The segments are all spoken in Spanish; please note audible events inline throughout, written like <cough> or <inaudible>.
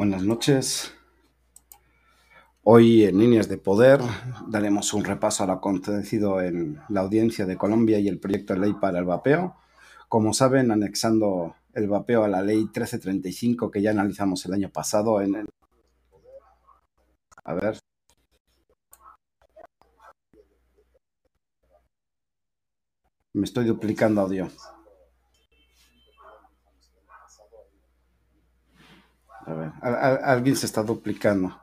Buenas noches. Hoy en Líneas de Poder daremos un repaso a lo acontecido en la audiencia de Colombia y el proyecto de ley para el vapeo. Como saben, anexando el vapeo a la ley 1335 que ya analizamos el año pasado en el... A ver. Me estoy duplicando audio. A ver, alguien se está duplicando.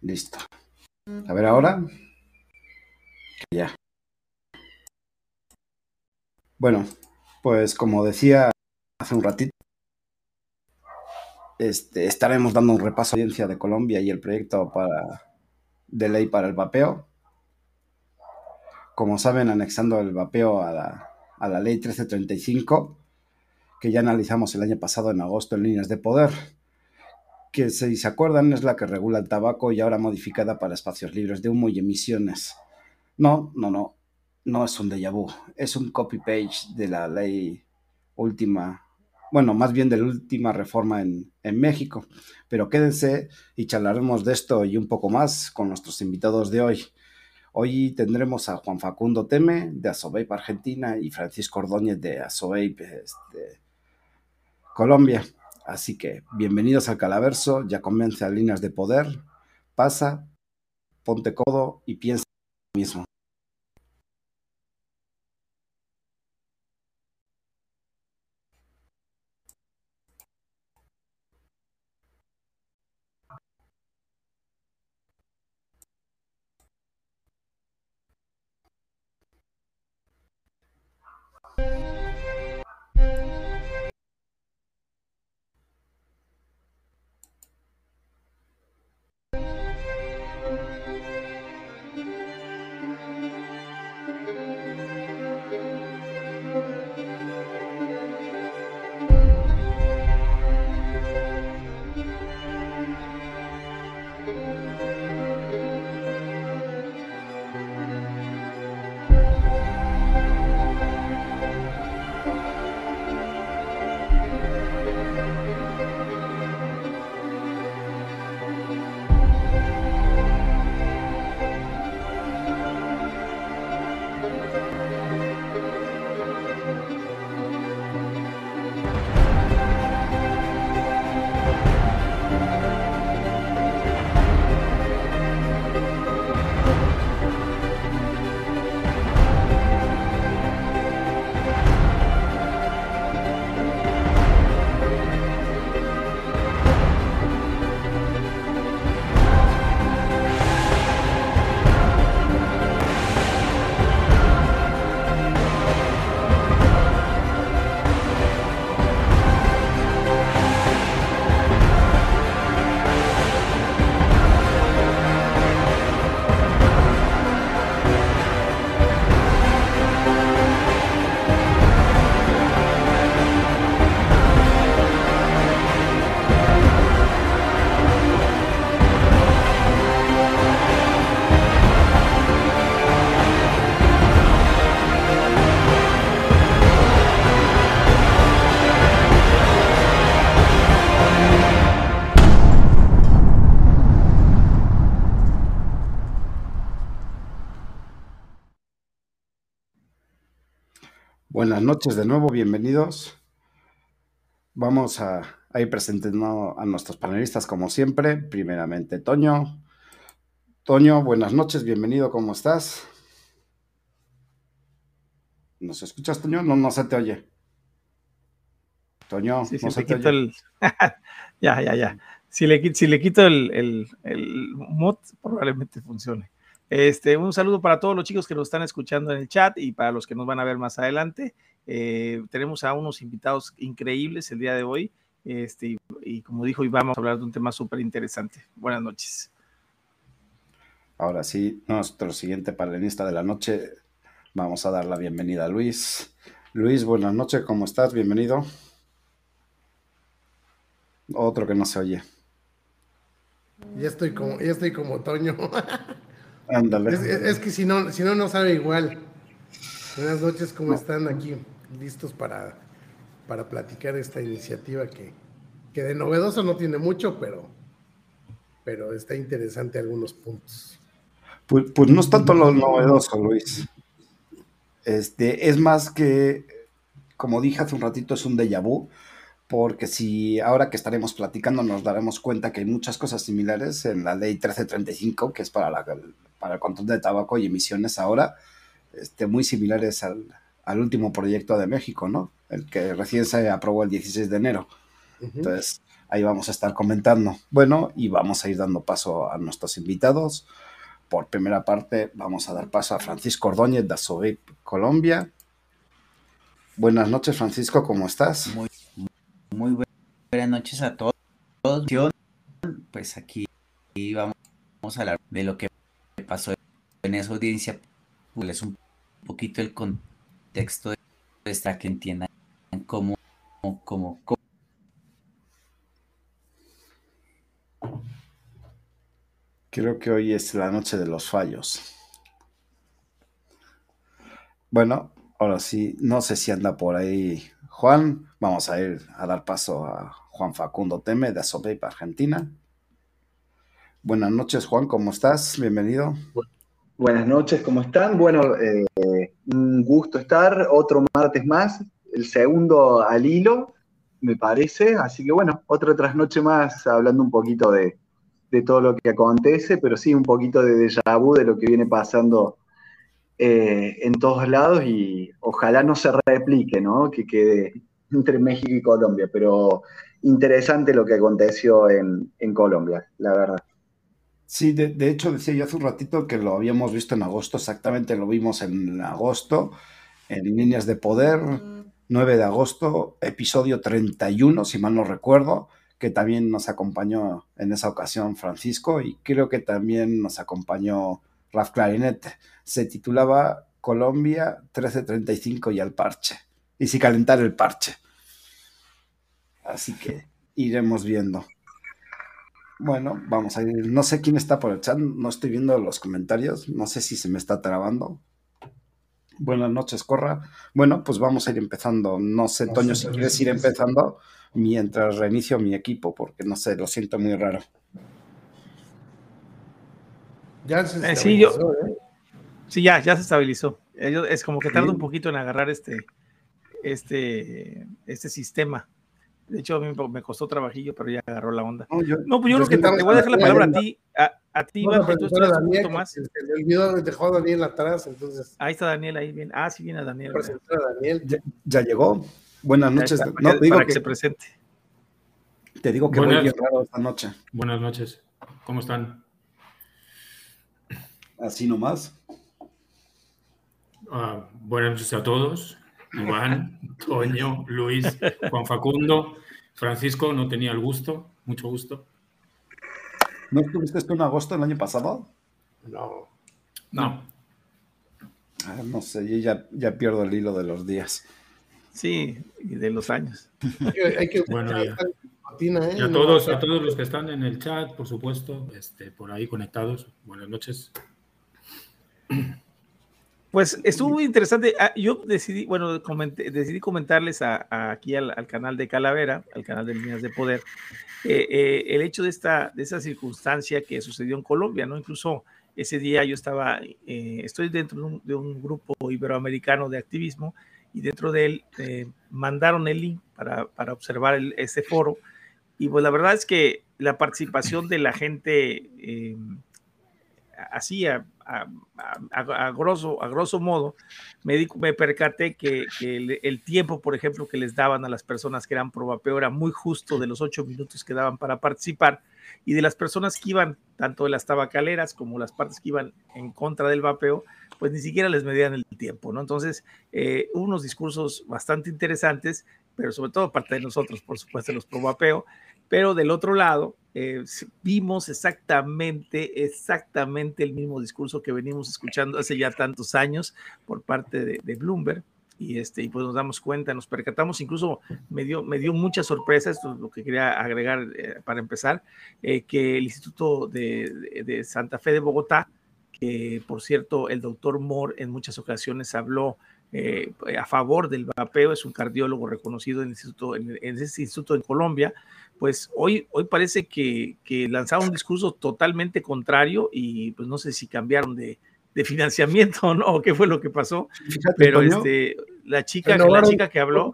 Listo. A ver ahora. Ya. Bueno, pues como decía hace un ratito, este, estaremos dando un repaso a la audiencia de Colombia y el proyecto para, de ley para el vapeo. Como saben, anexando el vapeo a la, a la ley 1335, que ya analizamos el año pasado en agosto en líneas de poder, que si se acuerdan es la que regula el tabaco y ahora modificada para espacios libres de humo y emisiones. No, no, no, no es un déjà vu, es un copy-page de la ley última bueno, más bien de la última reforma en, México. Pero quédense y charlaremos de esto y un poco más con nuestros invitados de hoy. Hoy tendremos a Juan Facundo Teme de Asobeip Argentina y Francisco Ordóñez de Asobeip este, Colombia. Así que bienvenidos al Calaverso, ya comienza Líneas de Poder. Pasa, ponte codo y piensa mismo. Buenas noches de nuevo, bienvenidos. Vamos a, ir presentando a nuestros panelistas como siempre. Primeramente, Toño. Toño, buenas noches, bienvenido, ¿cómo estás? ¿Nos escuchas, Toño? No, no se te oye. Toño, no se te oye. <laughs> ya, ya, ya. Si le, si le quito el, el, el mod, probablemente funcione. Este, un saludo para todos los chicos que nos están escuchando en el chat y para los que nos van a ver más adelante. Eh, tenemos a unos invitados increíbles el día de hoy. Este, y, como dijo, y vamos a hablar de un tema súper interesante. Buenas noches. Ahora sí, nuestro siguiente panelista de la noche, vamos a dar la bienvenida a Luis. Luis, buenas noches, ¿cómo estás? Bienvenido. Otro que no se oye. Ya estoy como, ya estoy como Toño. <laughs> Ándale. Es, que si no, si no, no sabe igual. Buenas noches, ¿cómo están aquí? Listos para, para platicar esta iniciativa que, que de novedoso no tiene mucho, pero, pero está interesante algunos puntos. Pues, pues no es tanto lo novedoso, Luis. Este, es más que, como dije hace un ratito, es un déjà vu porque si ahora que estaremos platicando nos daremos cuenta que hay muchas cosas similares en la ley 1335, que es para, la, para el control de tabaco y emisiones ahora, este, muy similares al, al, último proyecto de México, ¿no? El que recién se aprobó el 16 de enero. Entonces, ahí vamos a estar comentando. Bueno, y vamos a ir dando paso a nuestros invitados. Por primera parte, vamos a dar paso a Francisco Ordóñez de Asobip, Colombia. Buenas noches, Francisco, ¿cómo estás? Muy muy buenas noches a todos. Pues aquí vamos a hablar de lo que pasó en esa audiencia. Pues un poquito el contexto de esta que entiendan cómo, cómo, cómo. Creo que hoy es la noche de los fallos. Bueno, ahora sí, no sé si anda por ahí Juan. Vamos a ir a dar paso a Juan Facundo Teme de Asopeip, Argentina. Buenas noches, Juan, ¿cómo estás? Bienvenido. Buenas noches, ¿cómo están? Bueno, eh, un gusto estar otro martes más, el segundo al hilo, me parece. Así que bueno, otra trasnoche más hablando un poquito de, de todo lo que acontece, pero sí un poquito de déjà vu de lo que viene pasando eh, en todos lados y ojalá no se replique, ¿no? Que quede entre México y Colombia, pero interesante lo que aconteció en, Colombia, la verdad. Sí, de, hecho decía yo hace un ratito que lo habíamos visto en agosto, exactamente lo vimos en agosto, en Líneas de Poder, 9 de agosto, episodio 31, si mal no recuerdo, que también nos acompañó en esa ocasión Francisco y creo que también nos acompañó Raf Clarinete. Se titulaba Colombia 1335 y al parche. Y si calentar el parche. Así que iremos viendo. Bueno, vamos a ir. No sé quién está por el chat, no estoy viendo los comentarios, no sé si se me está trabando. Buenas noches, Corra. Bueno, pues vamos a ir empezando. No sé, Toño, si quieres ir empezando mientras reinicio mi equipo, porque no sé, lo siento muy raro. Ya se eh, sí, ¿eh? sí, ya, ya se estabilizó. Es como que tarda un poquito en agarrar este, este, este sistema. De hecho, a mí me costó trabajillo, pero ya agarró la onda. No, pues yo, creo que te, voy a dejar la palabra a ti, a, a ti, Iván, que tú estás un poquito más. Se me olvidó, dejó a Daniel atrás, entonces. Ahí está Daniel, ahí bien. Ah, sí viene a Daniel. Daniel. Ya, llegó. Buenas noches. no, digo que, se presente. Te digo que Buenas, voy bien raro esta noche. Buenas noches. ¿Cómo están? Así nomás. Uh, buenas noches a todos. Iván, Toño, Luis, Juan Facundo, Francisco, no tenía el gusto, mucho gusto. ¿No estuviste esto en agosto del año pasado? No. No. Ah, no sé, yo ya, ya pierdo el hilo de los días. Sí, y de los años. Hay que, bueno, ¿eh? y a todos, a todos los que están en el chat, por supuesto, este, por ahí conectados, buenas noches. Pues estuvo muy interesante. Ah, yo decidí, bueno, decidí comentarles aquí al, canal de Calavera, al canal de Líneas de Poder, eh, eh, el hecho de esta, de esa circunstancia que sucedió en Colombia, ¿no? Incluso ese día yo estaba, eh, estoy dentro de un, grupo iberoamericano de activismo y dentro de él mandaron el link para, para observar ese foro. Y pues la verdad es que la participación de la gente así a, grosso, modo, me, me percaté que, el, tiempo, por ejemplo, que les daban a las personas que eran pro vapeo era muy justo de los ocho minutos que daban para participar y de las personas que iban, tanto de las tabacaleras como las partes que iban en contra del vapeo, pues ni siquiera les medían el tiempo, ¿no? Entonces, eh, unos discursos bastante interesantes, pero sobre todo parte de nosotros, por supuesto, los pro vapeo, pero del otro lado, eh, vimos exactamente, exactamente el mismo discurso que venimos escuchando hace ya tantos años por parte de, Bloomberg, y este y pues nos damos cuenta, nos percatamos, incluso me dio, me dio mucha sorpresa, esto es lo que quería agregar eh, para empezar, eh, que el Instituto de, de, Santa Fe de Bogotá, que por cierto el doctor Moore en muchas ocasiones habló eh, a favor del vapeo, es un cardiólogo reconocido en, el instituto, en, en ese instituto en Colombia, pues hoy, hoy parece que, que lanzaron un discurso totalmente contrario y pues no sé si cambiaron de, de financiamiento <laughs> o no, qué fue lo que pasó. Fíjate, pero este, la chica, la chica que habló.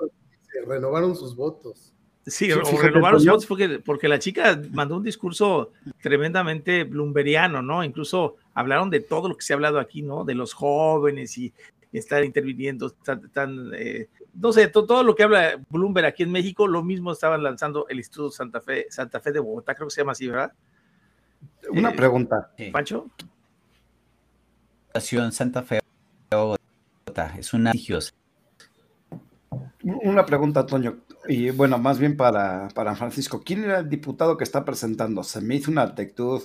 Se renovaron sus votos. Sí, sí o renovaron sus votos porque, porque la chica mandó un discurso tremendamente blumberiano, ¿no? Incluso hablaron de todo lo que se ha hablado aquí, ¿no? De los jóvenes y estar interviniendo, están, eh, no sé, todo, lo que habla Bloomberg aquí en México, lo mismo estaban lanzando el Instituto Santa Fe, Santa Fe de Bogotá, creo que se llama así, ¿verdad? Una eh, pregunta. Pancho. Santa Fe Bogotá, es una religiosa. Una pregunta, Toño, y bueno, más bien para, para, Francisco. ¿Quién era el diputado que está presentando? Se me hizo una actitud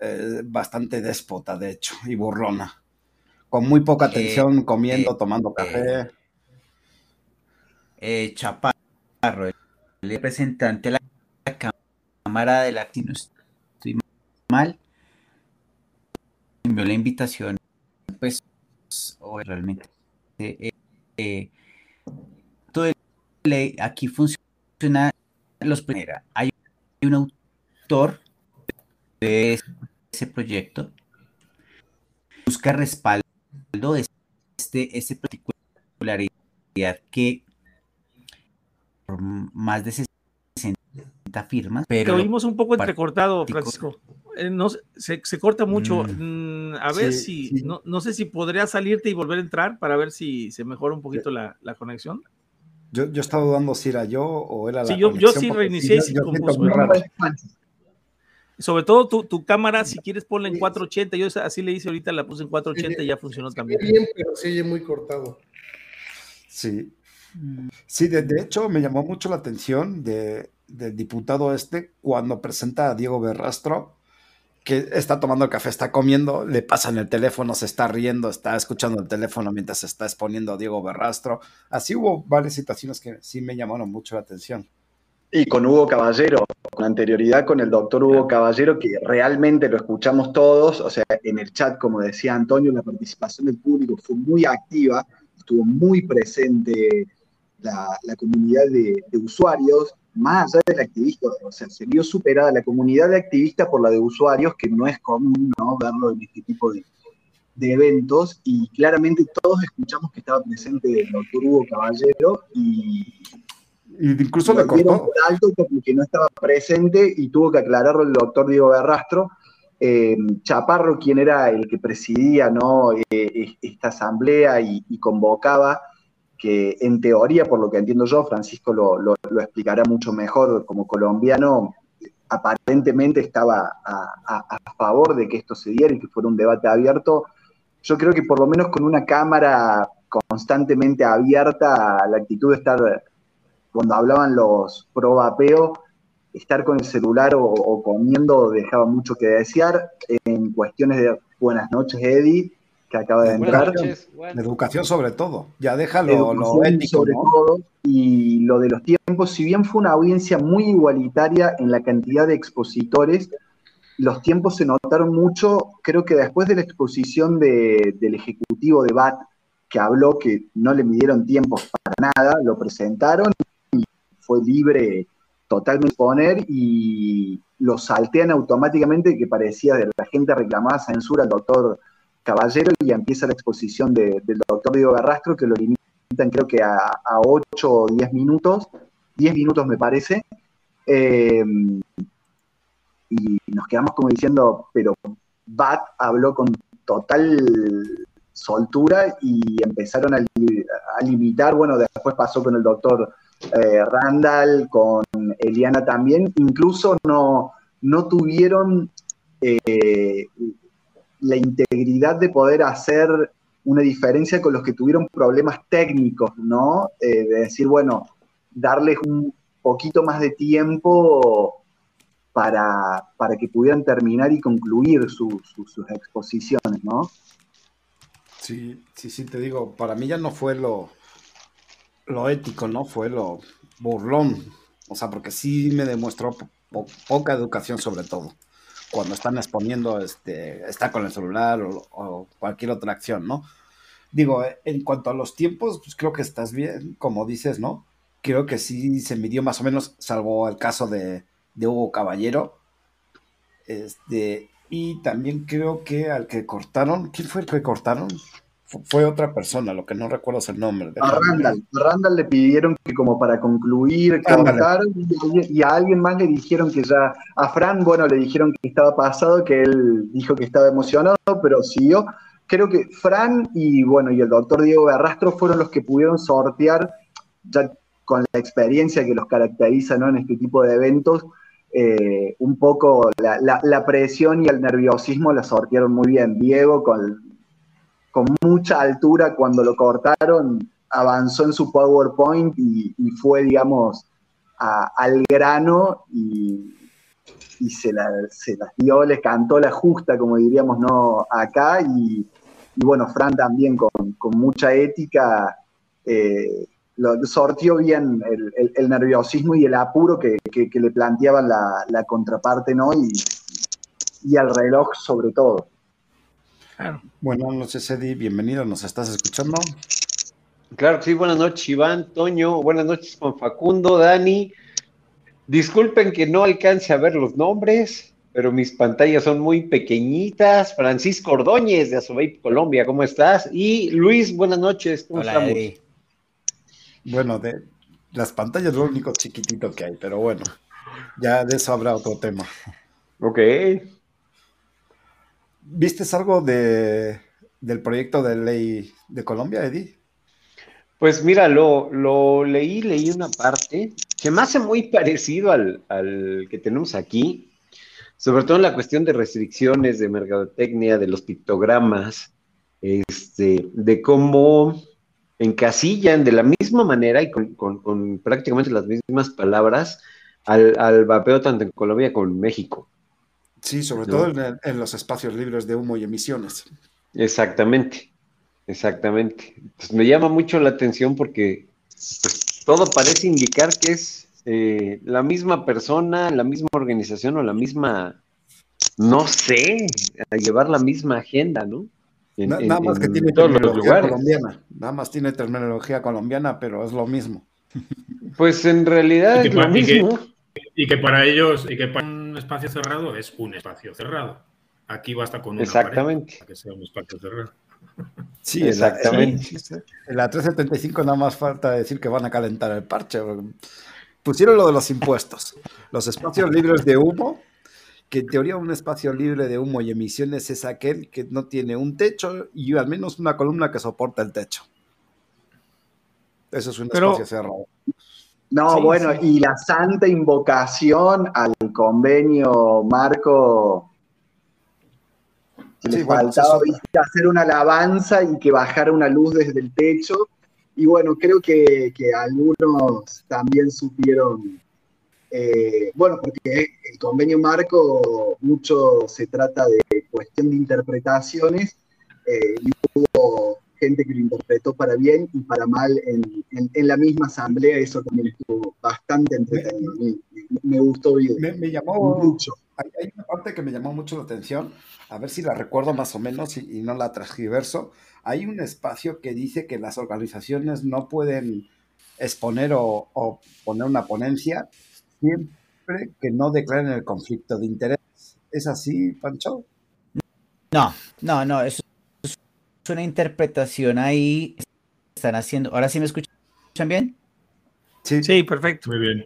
eh, bastante déspota, de hecho, y burlona. Con muy poca eh, atención, comiendo, eh, tomando café. Chaparro, el representante de la Cámara de la... Si no estoy mal, envió la invitación pues realmente eh, eh, todo el, aquí funciona los primeros hay un autor de ese proyecto busca respaldo este, este particularidad que por más de 60 firmas pero Te oímos un poco entrecortado Francisco eh, no, se, se, corta mucho. Mm. Mm, a ver si, No, no, sé si podría salirte y volver a entrar para ver si se mejora un poquito la, la conexión. Yo, yo estaba dudando si era yo o era la Sí, yo, yo sí reinicié y Sobre todo tu, tu, cámara, si quieres ponla en 480. Yo así le hice ahorita, la puse en 480 y ya funcionó también. Bien, pero sigue muy cortado. Sí. Sí, de, de, hecho me llamó mucho la atención de, del diputado este cuando presenta a Diego Berrastro que está tomando el café, está comiendo, le pasan el teléfono, se está riendo, está escuchando el teléfono mientras se está exponiendo a Diego Berrastro. Así hubo varias situaciones que sí me llamaron mucho la atención. Y con Hugo Caballero, con anterioridad con el doctor Hugo Caballero, que realmente lo escuchamos todos, o sea, en el chat, como decía Antonio, la participación del público fue muy activa, estuvo muy presente la, comunidad de usuarios, más allá del activista, o sea, se vio superada la comunidad de activistas por la de usuarios, que no es común ¿no? verlo en este tipo de, de, eventos, y claramente todos escuchamos que estaba presente el doctor Hugo Caballero y, incluso le cortó. Por alto porque no estaba presente y tuvo que aclararlo el doctor Diego Berrastro. Eh, Chaparro, quien era el que presidía ¿no? Eh, esta asamblea y, y convocaba que en teoría, por lo que entiendo yo, Francisco lo, explicará mucho mejor como colombiano, aparentemente estaba a, favor de que esto se diera y que fuera un debate abierto. Yo creo que por lo menos con una cámara constantemente abierta, la actitud de estar, cuando hablaban los pro vapeo, estar con el celular o, o comiendo dejaba mucho que desear. En cuestiones de buenas noches, Eddie, acaba de entrar. La educación sobre todo, ya déjalo lo ético. Sobre todo, y lo de los tiempos, si bien fue una audiencia muy igualitaria en la cantidad de expositores, los tiempos se notaron mucho, creo que después de la exposición del Ejecutivo de BAT, que habló que no le midieron tiempos para nada, lo presentaron fue libre totalmente poner y lo saltean automáticamente que parecía de la gente reclamaba censura al doctor Caballero y empieza la exposición del doctor Diego Garrastro, que lo limitan creo que a, 8 o 10 minutos, 10 minutos me parece, eh, y nos quedamos como diciendo, pero Bat habló con total soltura y empezaron a, limitar, bueno, después pasó con el doctor eh, Randall, con Eliana también, incluso no, no tuvieron eh, la integridad de poder hacer una diferencia con los que tuvieron problemas técnicos, ¿no? Eh, de decir, bueno, darles un poquito más de tiempo para, para que pudieran terminar y concluir sus exposiciones, ¿no? Sí, sí, sí, te digo, para mí ya no fue lo, lo ético, ¿no? Fue lo burlón. O sea, porque sí me demostró poca educación sobre todo. Cuando están exponiendo, este, está con el celular o, cualquier otra acción, ¿no? Digo, en cuanto a los tiempos, pues creo que estás bien, como dices, ¿no? Creo que sí se midió más o menos, salvo el caso de, de Hugo Caballero. Este, y también creo que al que cortaron, ¿quién fue el que cortaron? Fue otra persona, lo que no recuerdo es el nombre. A Randall. A Randall le pidieron que como para concluir, cortar, y, a alguien más le dijeron que ya, a Fran, bueno, le dijeron que estaba pasado, que él dijo que estaba emocionado, pero siguió. Creo que Fran y bueno, y el doctor Diego Garrastro fueron los que pudieron sortear, ya con la experiencia que los caracteriza ¿no? en este tipo de eventos, eh, un poco la, la, presión y el nerviosismo la sortearon muy bien. Diego con con mucha altura cuando lo cortaron, avanzó en su PowerPoint y, fue, digamos, al grano y, se, la, se, las dio, les cantó la justa, como diríamos, ¿no? Acá. Y, bueno, Fran también con, mucha ética eh, lo, sortió bien el, nerviosismo y el apuro que, le planteaban la, contraparte, ¿no? Y, y al reloj sobre todo. Buenas noches, Eddie. Bienvenido. ¿Nos estás escuchando? Claro que sí. Buenas noches, Iván, Toño. Buenas noches, Juan Facundo, Dani. Disculpen que no alcance a ver los nombres, pero mis pantallas son muy pequeñitas. Francisco Ordóñez de Azubay, Colombia, ¿cómo estás? Y Luis, buenas noches. ¿Cómo estamos? Bueno, de las pantallas es lo único chiquitito que hay, pero bueno, ya de eso habrá otro tema. Ok. ¿Viste algo de, del proyecto de ley de Colombia, Eddie? Pues mira, lo, lo leí, leí una parte que me hace muy parecido al, que tenemos aquí, sobre todo en la cuestión de restricciones, de mercadotecnia, de los pictogramas, este, de cómo encasillan de la misma manera y con, prácticamente las mismas palabras al, al, vapeo tanto en Colombia como en México. Sí, sobre todo en, los espacios libres de humo y emisiones. Exactamente, exactamente. Pues me llama mucho la atención porque pues, todo parece indicar que es eh, la misma persona, la misma organización o la misma, no sé, a llevar la misma agenda, ¿no? nada más que tiene terminología colombiana, nada más tiene terminología colombiana, pero es lo mismo. Pues en realidad es lo mismo. Y que para ellos, y que para un espacio cerrado es un espacio cerrado. Aquí basta con una Exactamente. para que sea un espacio cerrado. Sí, exactamente. En la 375 nada más falta decir que van a calentar el parche. Pusieron lo de los impuestos. Los espacios libres de humo, que en teoría un espacio libre de humo y emisiones es aquel que no tiene un techo y al menos una columna que soporta el techo. Eso es un espacio cerrado. No, bueno, y la santa invocación al convenio marco le faltaba hacer una alabanza y que bajara una luz desde el techo. Y bueno, creo que, algunos también supieron, eh, bueno, porque el convenio marco mucho se trata de cuestión de interpretaciones eh, y hubo gente que lo interpretó para bien y para mal en, la misma asamblea, eso también estuvo bastante entretenido. Me, gustó bien. Me, llamó mucho. Hay, una parte que me llamó mucho la atención, a ver si la recuerdo más o menos y, no la transgiverso. Hay un espacio que dice que las organizaciones no pueden exponer o, o poner una ponencia siempre que no declaren el conflicto de interés. ¿Es así, Pancho? No, no, no, eso una interpretación ahí. Están haciendo. ¿Ahora sí me escuchan bien? Sí, sí, perfecto. Muy bien.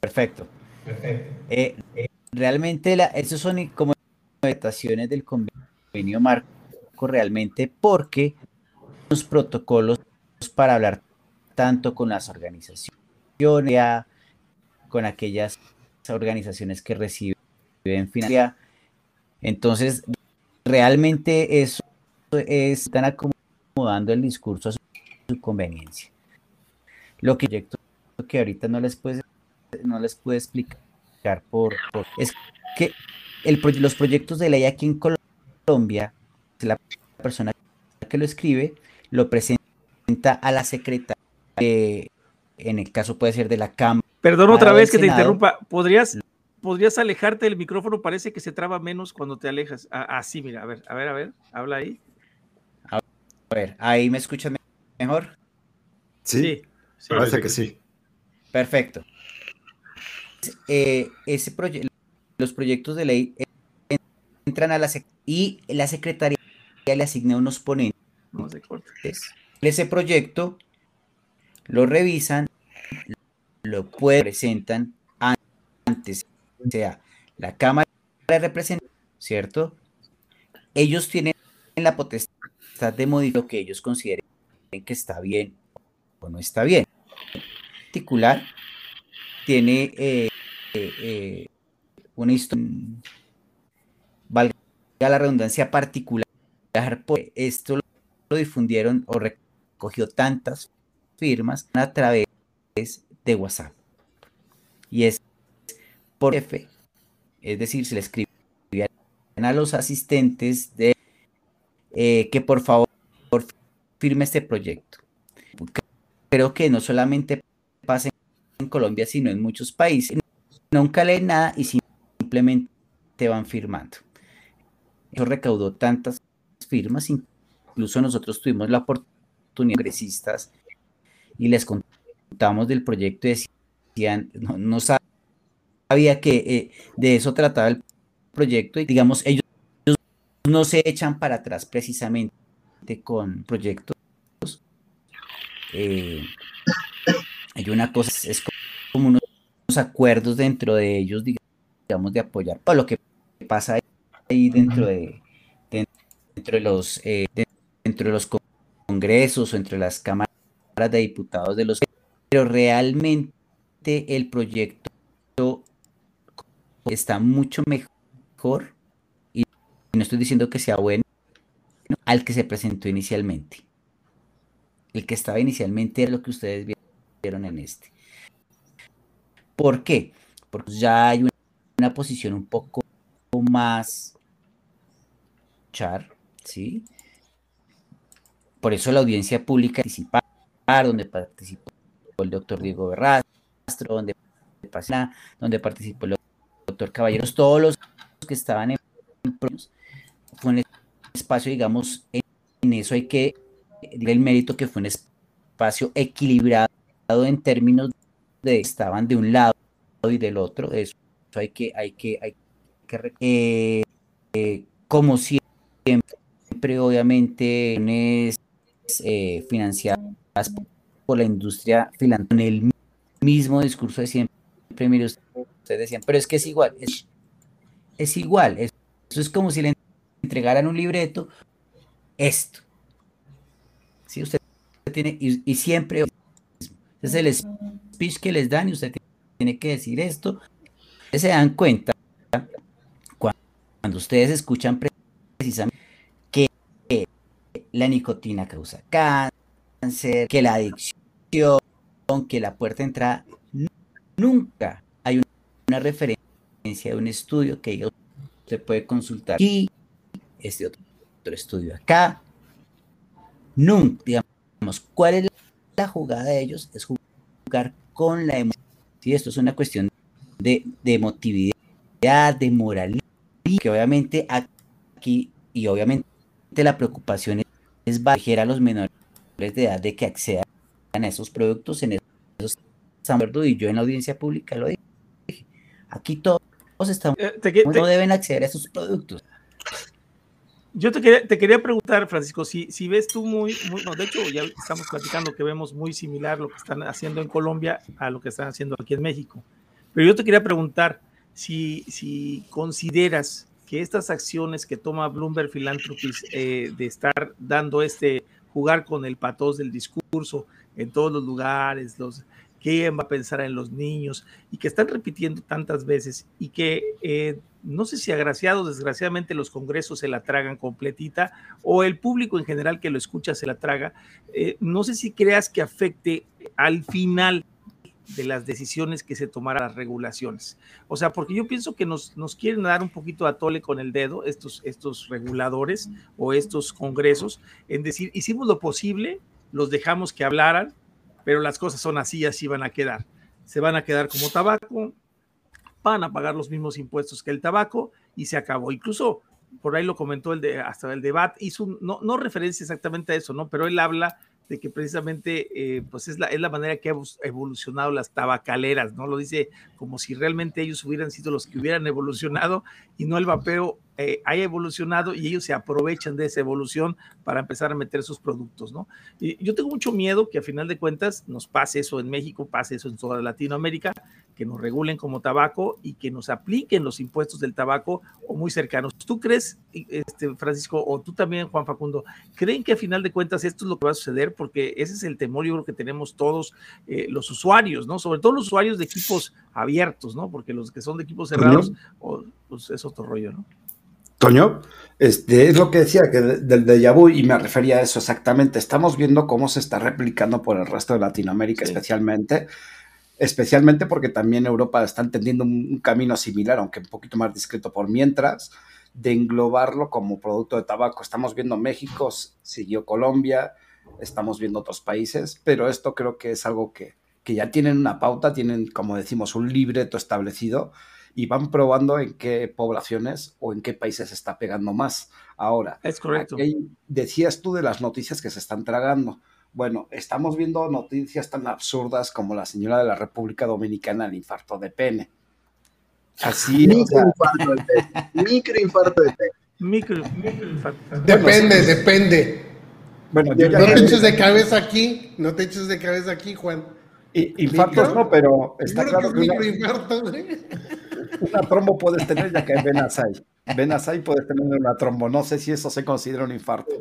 Perfecto. Eh, eh, realmente, la, esos son como interpretaciones del convenio marco realmente porque los protocolos para hablar tanto con las organizaciones, con aquellas organizaciones que reciben financiación. Entonces, realmente eso están acomodando el discurso a su, conveniencia. Lo que, que ahorita no les puede, no les puede explicar por, es que los proyectos de ley aquí en Colombia, la persona que lo escribe lo presenta a la secretaria de en el caso puede ser de la Cámara. Perdón otra vez que te interrumpa. ¿Podrías, podrías alejarte del micrófono? Parece que se traba menos cuando te alejas. Así, ah, mira, a ver, a ver, a ver, habla ahí. A ver, ¿ahí me escuchan mejor? Sí, parece que sí. Perfecto. Eh, ese los proyectos de ley entran a la y la Secretaría le asigna unos ponentes. Ese proyecto lo revisan, lo pueden, presentan antes, o sea, la Cámara de Representantes, ¿cierto? Ellos tienen la potestad de modificar que ellos consideren que está bien o no está bien. En particular, tiene eh, eh, eh, una historia, valga la redundancia particular, porque esto lo difundieron o recogió tantas firmas a través de WhatsApp. Y es por F, es decir, se le escribe a los asistentes de que por favor firme este proyecto. Creo que no solamente pasa en Colombia, sino en muchos países nunca leen nada y simplemente te van firmando. Eso recaudó tantas firmas, incluso nosotros tuvimos la oportunidad, congresistas, y les contamos del proyecto y decían, no, sabía que eh, de eso trataba el proyecto y digamos, ellos no se echan para atrás precisamente con proyectos. Eh, hay una cosa, es como unos acuerdos dentro de ellos, digamos, de apoyar todo lo que pasa ahí dentro de, dentro de los eh, dentro de los congresos o entre las cámaras de diputados de los pero realmente el proyecto está mucho mejor no estoy diciendo que sea bueno al que se presentó inicialmente el que estaba inicialmente era lo que ustedes vieron en este ¿Por qué? Porque ya hay una, posición un poco más char, ¿sí? Por eso la audiencia pública participar, donde participó el doctor Diego Berrastro, donde, donde participó el doctor Caballeros, todos los que estaban en fue un espacio, digamos, en eso hay que el mérito que fue un espacio equilibrado en términos estaban de un lado y del otro, eso hay que, hay que, hay que eh, eh, como siempre, obviamente, eh, financiadas por la industria filantrópica, en el mismo discurso de siempre, mire, ustedes decían, pero es que es igual, es, es igual, eso es como si le entregaran un libreto, esto. Si usted tiene, y, y siempre es el speech que les dan y usted tiene que decir esto. se dan cuenta cuando ustedes escuchan precisamente que la nicotina causa cáncer, que la adicción, que la puerta de entrada, nunca hay una, referencia de un estudio que usted puede consultar aquí, este otro, otro estudio acá. Nunca, digamos, ¿cuál es la jugada de ellos? Es jugar con la emoción. ¿sí? Esto es una cuestión de, de emotividad, de moralidad, que obviamente aquí, y obviamente la preocupación es, es bajar a los menores de edad de que accedan a esos productos, en esos y yo en la audiencia pública lo dije. Aquí todos estamos, eh, no deben acceder a esos productos. Yo te quería, preguntar, Francisco, si, si ves tú muy, muy no, de hecho ya estamos platicando que vemos muy similar lo que están haciendo en Colombia a lo que están haciendo aquí en México. Pero yo te quería preguntar si, si consideras que estas acciones que toma Bloomberg Philanthropies eh, de estar dando este, jugar con el patos del discurso en todos los lugares, los, quién va a pensar en los niños y que están repitiendo tantas veces y que eh, no sé si agraciados, desgraciadamente los congresos se la tragan completita o el público en general que lo escucha se la traga. Eh, no sé si creas que afecte al final de las decisiones que se tomaran las regulaciones. O sea, porque yo pienso que nos, nos quieren dar un poquito a tole con el dedo estos, estos reguladores o estos congresos en decir, hicimos lo posible, los dejamos que hablaran, pero las cosas son así, así van a quedar. Se van a quedar como tabaco, van a pagar los mismos impuestos que el tabaco y se acabó. Incluso por ahí lo comentó el de, hasta el debate, hizo no, no referencia exactamente a eso, ¿no? Pero él habla de que precisamente eh, pues es la, es la manera que ha evolucionado las tabacaleras, ¿no? Lo dice como si realmente ellos hubieran sido los que hubieran evolucionado y no el vapeo eh, haya evolucionado y ellos se aprovechan de esa evolución para empezar a meter sus productos, ¿no? Y yo tengo mucho miedo que a final de cuentas nos pase eso en México, pase eso en toda Latinoamérica, que nos regulen como tabaco y que nos apliquen los impuestos del tabaco o muy cercanos. ¿Tú crees, este, Francisco, o tú también, Juan Facundo, creen que a final de cuentas esto es lo que va a suceder? Porque ese es el temor, yo creo que tenemos todos eh, los usuarios, ¿no? Sobre todo los usuarios de equipos abiertos, ¿no? Porque los que son de equipos cerrados, pues es otro rollo, ¿no? Toño, este, es lo que decía que del déjà vu y me refería a eso exactamente. Estamos viendo cómo se está replicando por el resto de Latinoamérica, especialmente, especialmente porque también Europa está entendiendo un, camino similar, aunque un poquito más discreto por mientras, de englobarlo como producto de tabaco. Estamos viendo México, siguió Colombia, estamos viendo otros países, pero esto creo que es algo que, que ya tienen una pauta, tienen, como decimos, un libreto establecido y van probando en qué poblaciones o en qué países está pegando más. Ahora, es correcto. decías tú de las noticias que se están tragando. Bueno, estamos viendo noticias tan absurdas como la señora de la República Dominicana, el infarto de pene. Así, microinfarto de pene. Microinfarto de pene. Micro, microinfarto. Depende, depende. Bueno, no te eches de cabeza aquí, no te eches de cabeza aquí, Juan. infartos no, pero está claro que, una trombo puedes tener ya que venas hay. Venas hay puedes tener una trombo. No sé si eso se considera un infarto.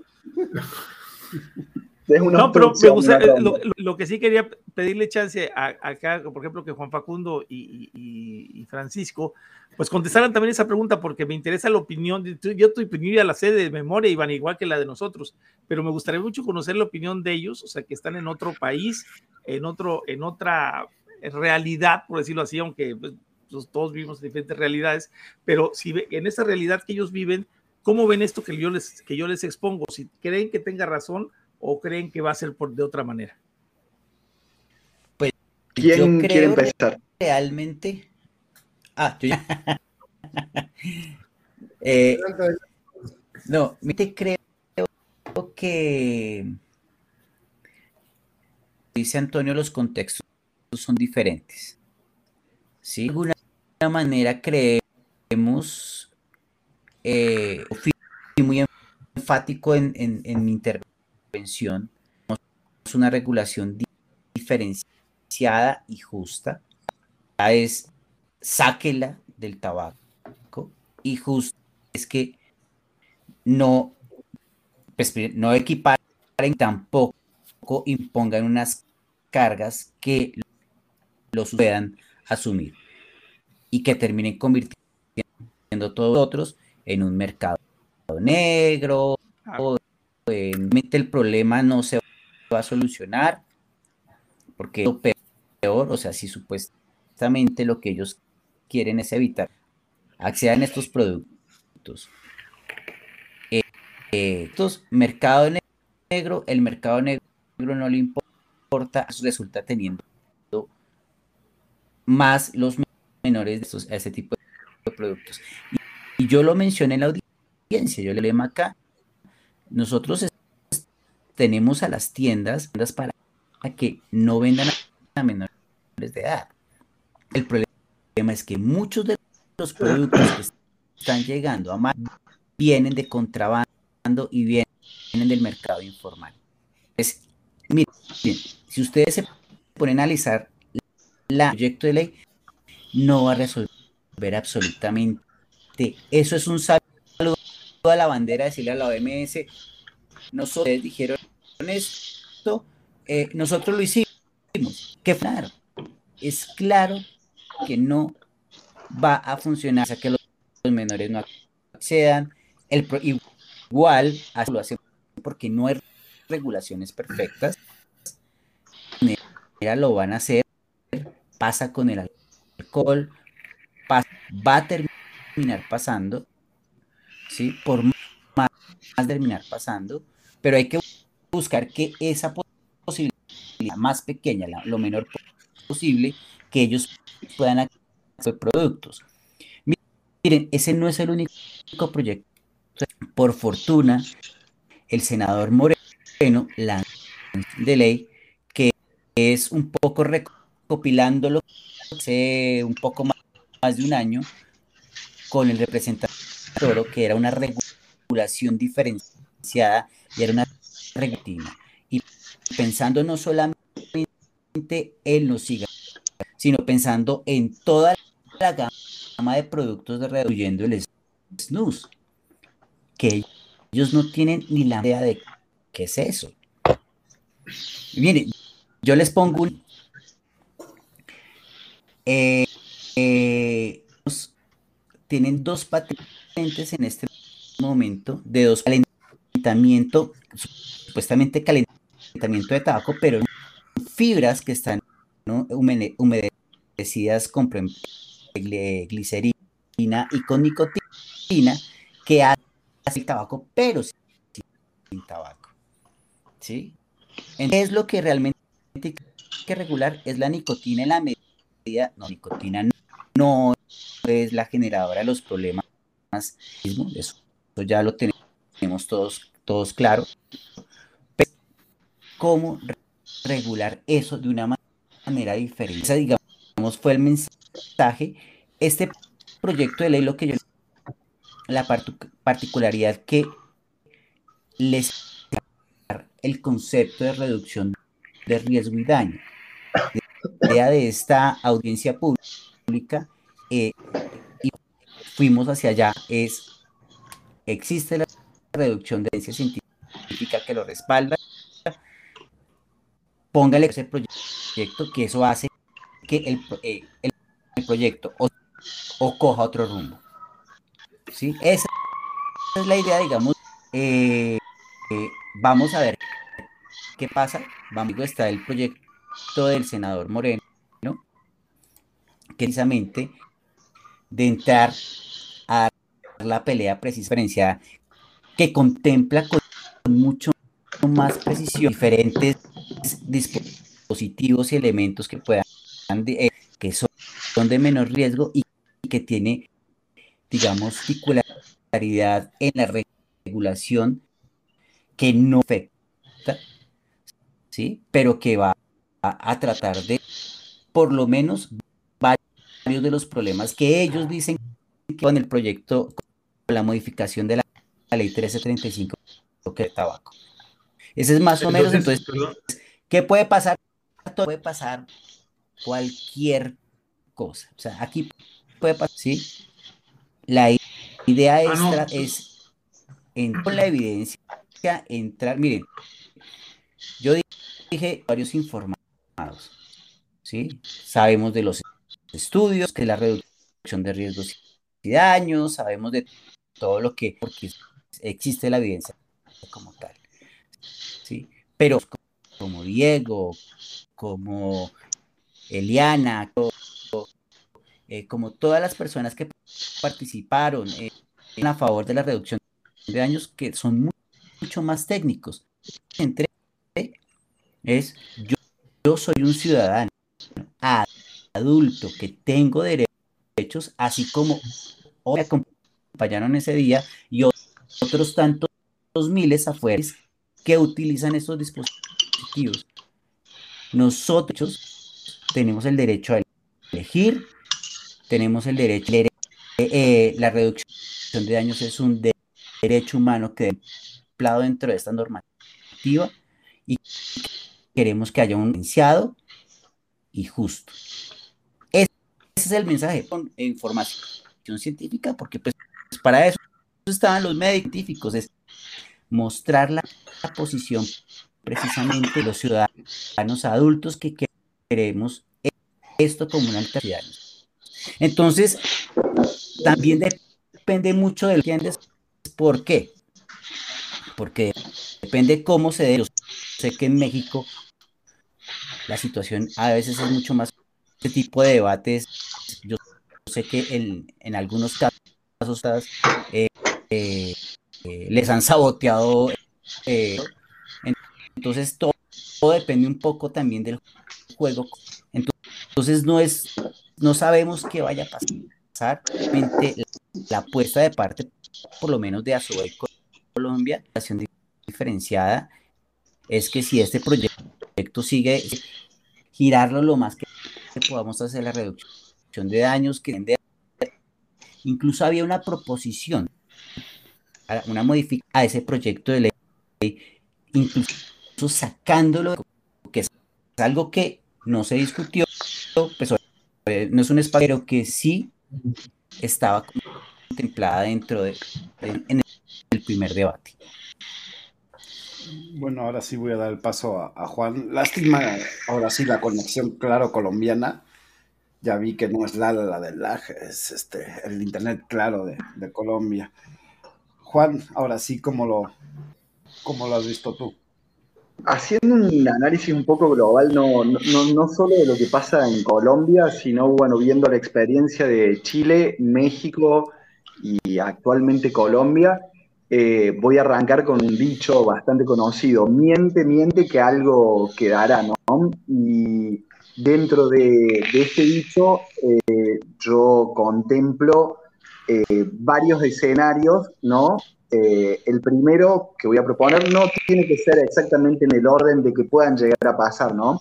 no, pero me gusta, eh, lo, que sí quería pedirle chance a, acá, por ejemplo, que Juan Facundo y, Francisco, pues contestaran también esa pregunta porque me interesa la opinión, yo tu opinión ya la sé de memoria, Iván, igual que la de nosotros, pero me gustaría mucho conocer la opinión de ellos, o sea, que están en otro país, en, otro, en otra realidad, por decirlo así, aunque pues, todos vivimos diferentes realidades, pero si en esa realidad que ellos viven, ¿cómo ven esto que yo les, que yo les expongo? Si creen que tenga razón o creen que va a ser por, de otra manera. Pues ¿Quién quiere empezar? Realmente. Ah, yo ya. <laughs> eh, no, te creo que dice Antonio, los contextos son diferentes. ¿sí? Alguna manera creemos, eh, muy enfático en, mi intervención, es una regulación diferenciada y justa, es sáquela del tabaco y justo es que no, pues, no equiparen tampoco impongan unas cargas que los puedan asumir y que terminen convirtiendo todos otros en un mercado negro. O, el problema no se va a solucionar porque lo peor, o sea, si supuestamente lo que ellos quieren es evitar accedan a estos productos. Eh, estos, mercado negro, el mercado negro no le importa, resulta teniendo más los menores de estos, ese tipo de productos. Y, yo lo mencioné en la audiencia, yo le lema acá, nosotros tenemos a las tiendas para que no vendan a menores de edad. El problema es que muchos de los productos que están llegando a más vienen de contrabando y vienen del mercado informal. Es, miren, si ustedes se ponen a analizar el proyecto de ley no va a resolver absolutamente. Eso es un saludo a la bandera, decirle a la OMS, nosotros dijeron esto, eh, nosotros lo hicimos. Que claro, es claro que no va a funcionar, sea, que los, menores no accedan. El, igual, lo hacen porque no hay regulaciones perfectas. Lo van a hacer pasa con el alcohol, va a terminar pasando, ¿sí? Por más, terminar pasando, pero hay que buscar que esa posibilidad más pequeña, lo menor posible, que ellos puedan acceder productos. Miren, ese no es el único proyecto. Por fortuna, el senador Moreno la de ley que es un poco recopilándolo hace un poco más, de un año con el representante Toro, que era una regulación diferenciada y era una regulatina. Y pensando no solamente en los cigarros, sino pensando en toda la gama de productos de reduciendo el snus, que ellos no tienen ni la idea de qué es eso. Miren, yo les pongo un... Eh, eh, tienen dos patentes en este momento de dos calentamiento, supuestamente calentamiento de tabaco, pero fibras que están humedecidas con glicerina y con nicotina que hace el tabaco, pero sin tabaco. ¿Sí? es lo que realmente hay que regular? Es la nicotina en la medida, no, nicotina no, es la generadora de los problemas, eso, ya lo tenemos todos, todos claro. Pero, ¿cómo regular eso de una manera diferente? Esa, digamos, fue el mensaje. Este proyecto de ley, lo que yo la particularidad que les el concepto de reducción de riesgo y daño. Idea de esta audiencia pública eh, y fuimos hacia allá es, existe la reducción de evidencia científica que lo respalda, póngale ese proyecto que eso hace que el, eh, el, proyecto o, o, coja otro rumbo. ¿Sí? Esa es la idea, digamos, eh, vamos a ver qué pasa. Vamos, está el proyecto del senador Moreno, que precisamente de entrar a la pelea precisa que contempla con mucho más precisión diferentes dispositivos y elementos que puedan eh, que son, de menor riesgo y que tiene digamos particularidad en la regulación que no afecta, ¿sí? pero que va a, tratar de, por lo menos, varios de los problemas que ellos dicen con el proyecto, con la modificación de la, ley 1335 que es tabaco. Ese es más o menos, entonces, ¿qué puede pasar? Puede pasar cualquier cosa. O sea, aquí puede pasar, ¿sí? La idea ah, es, en, con la evidencia entrar, miren, yo dije varios informados, ¿sí? Sabemos de los estudios, que la reducción de riesgos y daños, sabemos de todo lo que, porque existe la evidencia como tal, ¿sí? Pero como Diego, como Eliana, eh, como todas las personas que participaron eh, a favor de la reducción de daños, que son mucho más técnicos. Entre es yo, yo soy un ciudadano adulto que tengo derechos, así como hoy acompañaron ese día y otros tantos miles afuera que utilizan estos dispositivos. Nosotros tenemos el derecho a elegir, tenemos el derecho, eh, eh, la reducción de daños es un derecho humano que dentro de esta normativa y queremos que haya un licenciado y justo. Ese es el mensaje con información científica, porque pues para eso estaban los médicos científicos, es mostrar la, posición precisamente de los ciudadanos adultos que queremos esto como una alternativa. Entonces, también depende mucho del entiendes por qué porque depende cómo se dé. Yo sé que en México la situación a veces es mucho más este tipo de debates. Yo sé que en, en algunos casos eh, eh, les han saboteado. Eh, entonces, todo, depende un poco también del juego. Entonces no es, no sabemos qué vaya a pasar. La apuesta de parte, por lo menos de Asobe Colombia, la diferenciada, es que si este proyecto sigue, girarlo lo más que podamos hacer la reducción de daños, que incluso había una proposición, una modificación a ese proyecto de ley, incluso sacándolo, que es algo que no se discutió, pues, no es un espacio que sí estaba contemplada dentro de, en el primer debate. Bueno, ahora sí voy a dar el paso a, Juan. Lástima, ahora sí, la conexión claro colombiana. Ya vi que no es la, la del LAG, es este, el internet claro de, de, Colombia. Juan, ahora sí, ¿cómo lo, cómo lo has visto tú? Haciendo un análisis un poco global, no, no, no solo de lo que pasa en Colombia, sino bueno, viendo la experiencia de Chile, México y actualmente Colombia, eh, voy a arrancar con un dicho bastante conocido, miente, miente que algo quedará, ¿no? Y dentro de, este dicho eh, yo contemplo eh, varios escenarios, ¿no? el primero que voy a proponer no tiene que ser exactamente en el orden de que puedan llegar a pasar, ¿no?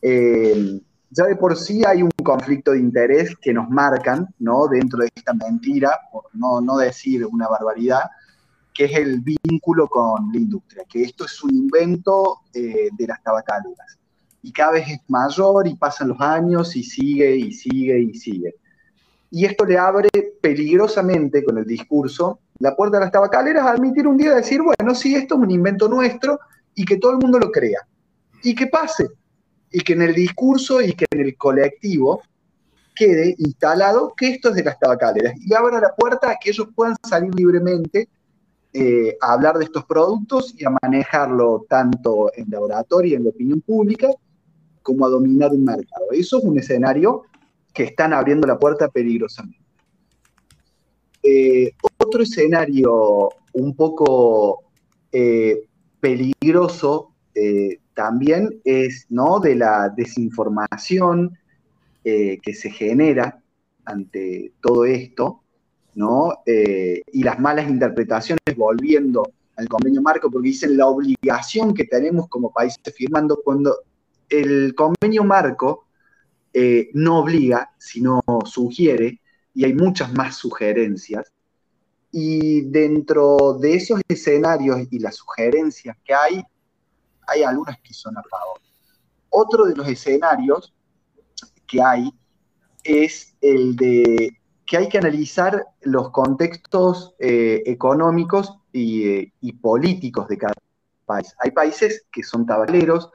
ya de por sí hay un conflicto de interés que nos marcan, ¿no? Dentro de esta mentira, por no, no decir una barbaridad, que es el vínculo con la industria, que esto es un invento eh, de las tabacaleras. Y cada vez es mayor y pasan los años y sigue y sigue y sigue. Y esto le abre peligrosamente con el discurso la puerta de las tabacaleras a admitir un día decir, bueno, sí, esto es un invento nuestro y que todo el mundo lo crea. Y que pase. Y que en el discurso y que en el colectivo quede instalado que esto es de las tabacaleras y abra la puerta a que ellos puedan salir libremente eh, a hablar de estos productos y a manejarlo tanto en laboratorio y en la opinión pública, como a dominar un mercado. Eso es un escenario que están abriendo la puerta peligrosamente. Eh, otro escenario un poco eh, peligroso también es ¿no? de la desinformación que se genera ante todo esto, ¿no? Eh, y las malas interpretaciones volviendo al convenio marco, porque dicen la obligación que tenemos como países firmando cuando el convenio marco eh, no obliga, sino sugiere, y hay muchas más sugerencias. Y dentro de esos escenarios y las sugerencias que hay, hay algunas que son a favor. Otro de los escenarios que hay es el de que hay que analizar los contextos eh, económicos y, políticos de cada país. Hay países que son tabaleros,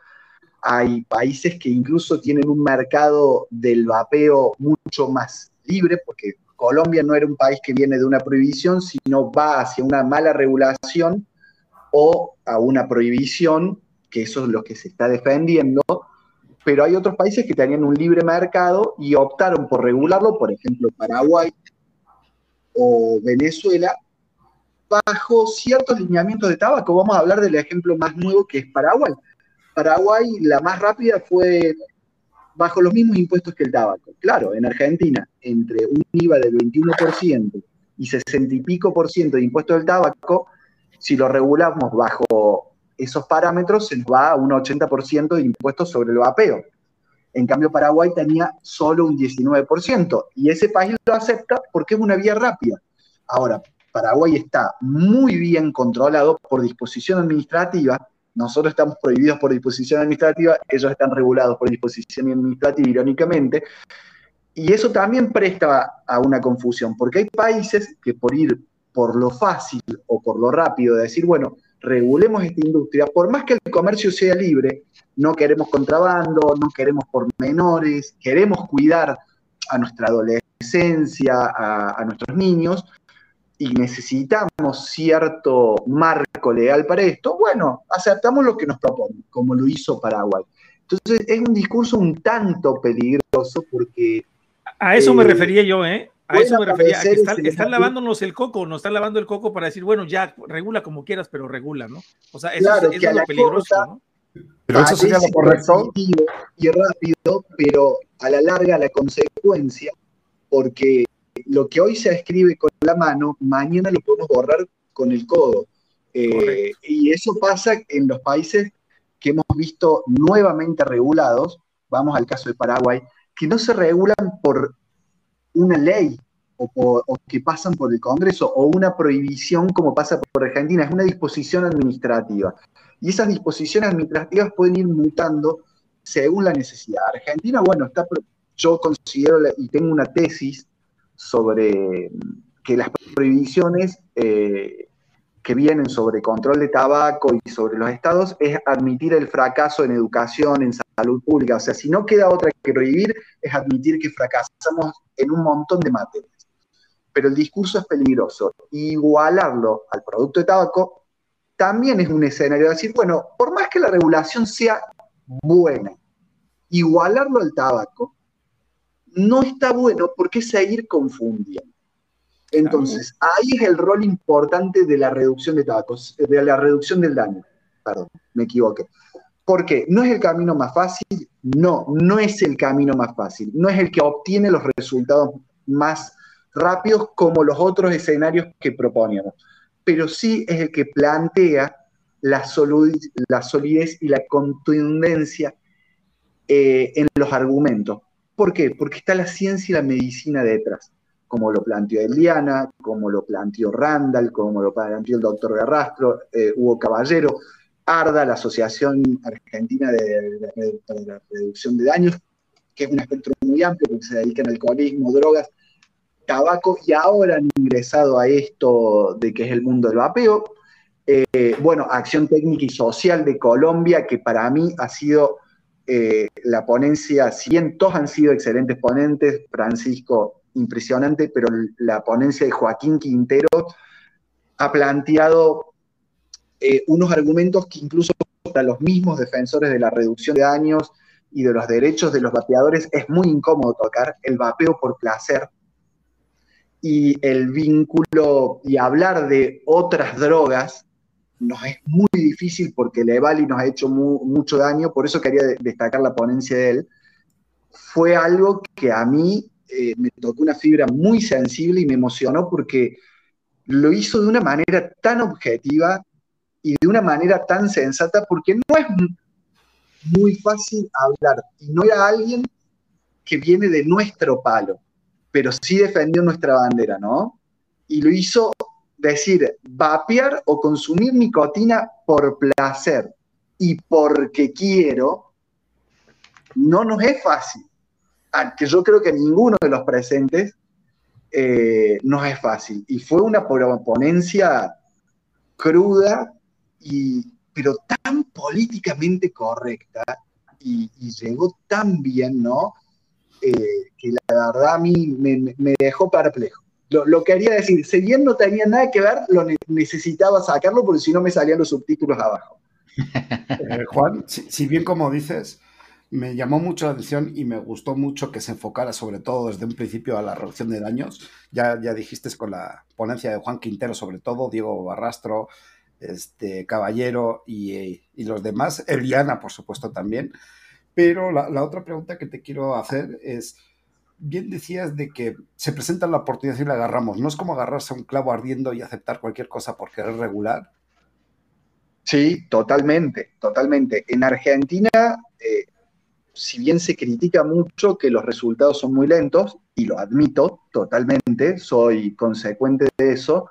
hay países que incluso tienen un mercado del vapeo mucho más libre, porque Colombia no era un país que viene de una prohibición, sino va hacia una mala regulación o a una prohibición, que eso es lo que se está defendiendo, pero hay otros países que tenían un libre mercado y optaron por regularlo, por ejemplo Paraguay o Venezuela, bajo ciertos lineamientos de tabaco. Vamos a hablar del ejemplo más nuevo que es Paraguay. Paraguay, la más rápida fue bajo los mismos impuestos que el tabaco. Claro, en Argentina, entre un IVA del 21% y 60 y pico por ciento de impuestos del tabaco, si lo regulamos bajo esos parámetros se nos va a un 80% de impuestos sobre el vapeo. En cambio, Paraguay tenía solo un 19%, y ese país lo acepta porque es una vía rápida. Ahora, Paraguay está muy bien controlado por disposición administrativa. Nosotros estamos prohibidos por disposición administrativa, ellos están regulados por disposición administrativa, irónicamente. Y eso también presta a una confusión, porque hay países que por ir por lo fácil o por lo rápido de decir, bueno, regulemos esta industria, por más que el comercio sea libre, no queremos contrabando, no queremos por menores, queremos cuidar a nuestra adolescencia, a, nuestros niños, y necesitamos cierto marco legal para esto, bueno, aceptamos lo que nos proponen, como lo hizo Paraguay. Entonces es un discurso un tanto peligroso porque... A eso me eh, refería yo, ¿eh? A eso me refería, están, lavándonos el coco, nos están lavando el coco para decir, bueno, ya, regula como quieras, pero regula, ¿no? O sea, eso, es, lo peligroso, ¿no? Pero eso sería lo correcto. y rápido, pero a la larga la consecuencia, porque lo que hoy se escribe con la mano, mañana lo podemos borrar con el codo. Eh, y eso pasa en los países que hemos visto nuevamente regulados, vamos al caso de Paraguay, que no se regulan por una ley o, que pasan por el Congreso o una prohibición como pasa por Argentina, es una disposición administrativa. Y esas disposiciones administrativas pueden ir mutando según la necesidad. Argentina, bueno, está, yo considero y tengo una tesis sobre que las prohibiciones eh, que vienen sobre control de tabaco y sobre los estados es admitir el fracaso en educación, en salud pública. O sea, si no queda otra que prohibir, es admitir que fracasamos en un montón de materias. Pero el discurso es peligroso. Igualarlo al producto de tabaco también es un escenario de decir, bueno, por más que la regulación sea buena, igualarlo al tabaco no está bueno porque es seguir confundiendo. Entonces, ahí es el rol importante de la reducción de tabacos, de la reducción del daño. Perdón, me equivoqué. ¿Por qué? ¿No es el camino más fácil? No, no es el camino más fácil. No es el que obtiene los resultados más rápidos como los otros escenarios que proponíamos. Pero sí es el que plantea la, la solidez y la contundencia eh, en los argumentos. ¿Por qué? Porque está la ciencia y la medicina detrás como lo planteó Eliana, como lo planteó Randall, como lo planteó el doctor Garrastro, eh, Hugo Caballero, ARDA, la Asociación Argentina de, la Reducción de Daños, que es un espectro muy amplio porque se dedica al alcoholismo, drogas, tabaco, y ahora han ingresado a esto de que es el mundo del vapeo. Eh, bueno, Acción Técnica y Social de Colombia, que para mí ha sido eh, la ponencia, si bien todos han sido excelentes ponentes, Francisco impresionante, pero la ponencia de Joaquín Quintero ha planteado eh, unos argumentos que incluso para los mismos defensores de la reducción de daños y de los derechos de los vapeadores es muy incómodo tocar el vapeo por placer y el vínculo y hablar de otras drogas nos es muy difícil porque el Evali nos ha hecho mu- mucho daño, por eso quería de- destacar la ponencia de él. Fue algo que a mí eh, me tocó una fibra muy sensible y me emocionó porque lo hizo de una manera tan objetiva y de una manera tan sensata, porque no es mu- muy fácil hablar. Y no era alguien que viene de nuestro palo, pero sí defendió nuestra bandera, ¿no? Y lo hizo decir, vapear o consumir nicotina por placer y porque quiero, no nos es fácil. Que yo creo que ninguno de los presentes eh, nos es fácil. Y fue una ponencia cruda, y, pero tan políticamente correcta y, y llegó tan bien, ¿no? Eh, que la verdad a mí me, me dejó perplejo. Lo, lo quería decir, si bien no tenía nada que ver, lo ne- necesitaba sacarlo porque si no me salían los subtítulos abajo. <laughs> Eh, Juan, si, si bien como dices, me llamó mucho la atención y me gustó mucho que se enfocara sobre todo desde un principio a la reducción de daños. Ya, ya dijiste con la ponencia de Juan Quintero, sobre todo, Diego Barrastro, este, Caballero y, eh, y los demás, Eliana, por supuesto, también. Pero la, otra pregunta que te quiero hacer es, bien decías de que se presenta la oportunidad y la agarramos. No es como agarrarse a un clavo ardiendo y aceptar cualquier cosa por querer regular. Sí, totalmente, totalmente. En Argentina, eh, si bien se critica mucho que los resultados son muy lentos, y lo admito totalmente, soy consecuente de eso,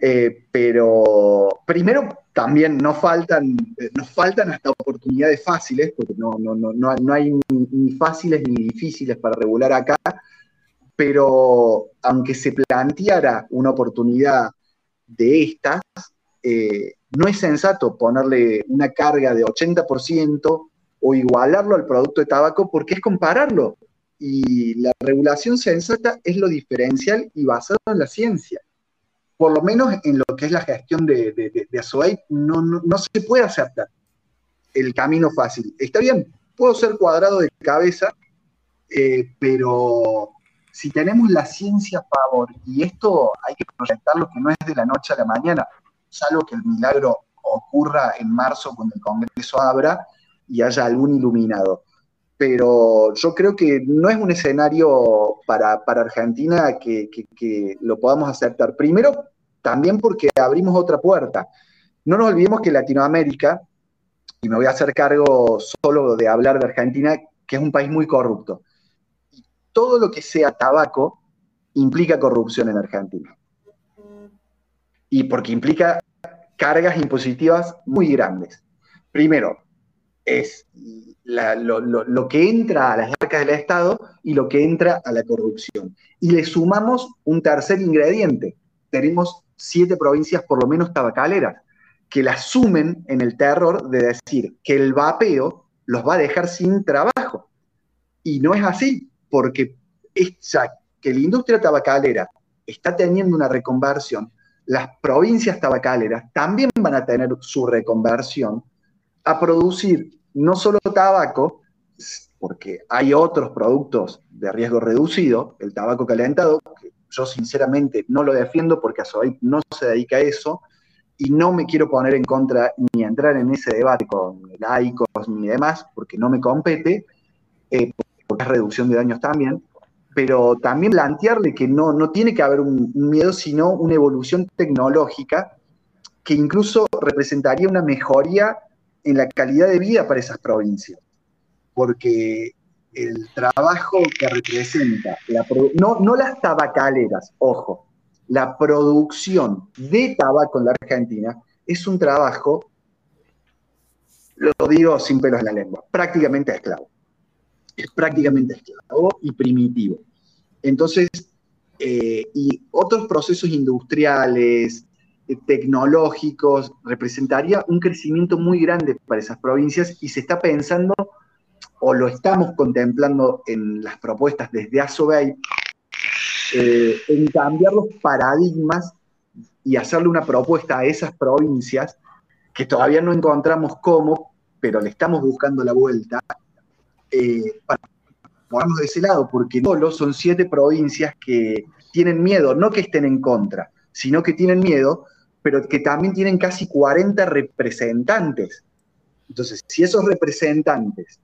eh, pero primero también eh, nos faltan hasta oportunidades fáciles, porque no, no, no, no, hay ni, ni fáciles ni difíciles para regular acá, pero aunque se planteara una oportunidad de estas, eh, no es sensato ponerle una carga de 80% o igualarlo al producto de tabaco porque es compararlo. Y la regulación sensata es lo diferencial y basado en la ciencia. Por lo menos en lo que es la gestión de, de, de, de no, no, no se puede aceptar el camino fácil. Está bien, puedo ser cuadrado de cabeza, eh, pero si tenemos la ciencia a favor, y esto hay que proyectarlo que no es de la noche a la mañana, salvo que el milagro ocurra en marzo cuando el Congreso abra y haya algún iluminado. Pero yo creo que no es un escenario para, Argentina que, que lo podamos aceptar. Primero, también porque abrimos otra puerta. No nos olvidemos que Latinoamérica, y me voy a hacer cargo solo de hablar de Argentina, que es un país muy corrupto. Todo lo que sea tabaco implica corrupción en Argentina. Y porque implica cargas impositivas muy grandes. Primero, es lo, que entra a las arcas del Estado y lo que entra a la corrupción. Y le sumamos un tercer ingrediente. Tenemos siete provincias por lo menos tabacaleras que la sumen en el terror de decir que el vapeo los va a dejar sin trabajo. Y no es así, porque ya que la industria tabacalera está teniendo una reconversión, las provincias tabacaleras también van a tener su reconversión a producir no solo tabaco, porque hay otros productos de riesgo reducido, el tabaco calentado, que yo sinceramente no lo defiendo porque a Sobeip no se dedica a eso, y no me quiero poner en contra ni entrar en ese debate con laicos ni demás, porque no me compete, eh, porque es reducción de daños también, pero también plantearle que no, no tiene que haber un, miedo, sino una evolución tecnológica que incluso representaría una mejoría en la calidad de vida para esas provincias, porque el trabajo que representa, no, no las tabacaleras, ojo, la producción de tabaco en la Argentina es un trabajo, lo digo sin pelos en la lengua, prácticamente esclavo. Es prácticamente esclavo y primitivo. Entonces, eh, y otros procesos industriales, tecnológicos, representaría un crecimiento muy grande para esas provincias y se está pensando, o lo estamos contemplando en las propuestas desde ASOBEI, eh, en cambiar los paradigmas y hacerle una propuesta a esas provincias que todavía no encontramos cómo, pero le estamos buscando la vuelta, eh, para ponernos de ese lado, porque solo son siete provincias que tienen miedo, no que estén en contra, sino que tienen miedo, pero que también tienen casi 40 representantes. Entonces, si esos representantes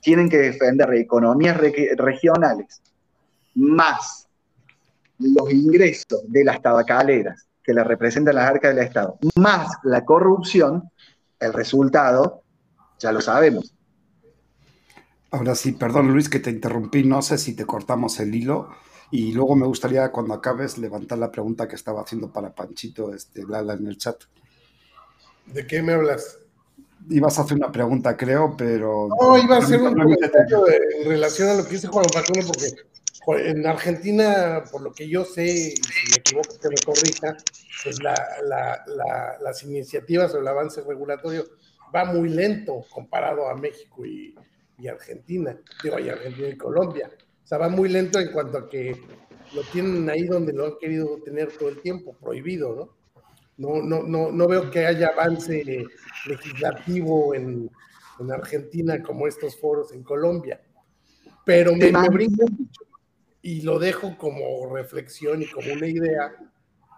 tienen que defender economías regionales más los ingresos de las tabacaleras que le representan las arcas del Estado, más la corrupción, el resultado, ya lo sabemos. Ahora sí, perdón Luis que te interrumpí, no sé si te cortamos el hilo y luego me gustaría cuando acabes levantar la pregunta que estaba haciendo para Panchito este, Lala en el chat. ¿De qué me hablas? Ibas a hacer una pregunta, creo, pero... No, iba a hacer un comentario en relación a lo que dice Juan Facundo, porque en Argentina, por lo que yo sé, y si me equivoco que me corrija, pues las iniciativas o el avance regulatorio va muy lento comparado a México y, Argentina, digo, y Argentina y Colombia. Sea, va muy lento en cuanto a que lo tienen ahí donde lo han querido tener todo el tiempo, prohibido, ¿no? No, no, no, no veo que haya avance legislativo en, Argentina como estos foros en Colombia. Pero me, me brinco mucho y lo dejo como reflexión y como una idea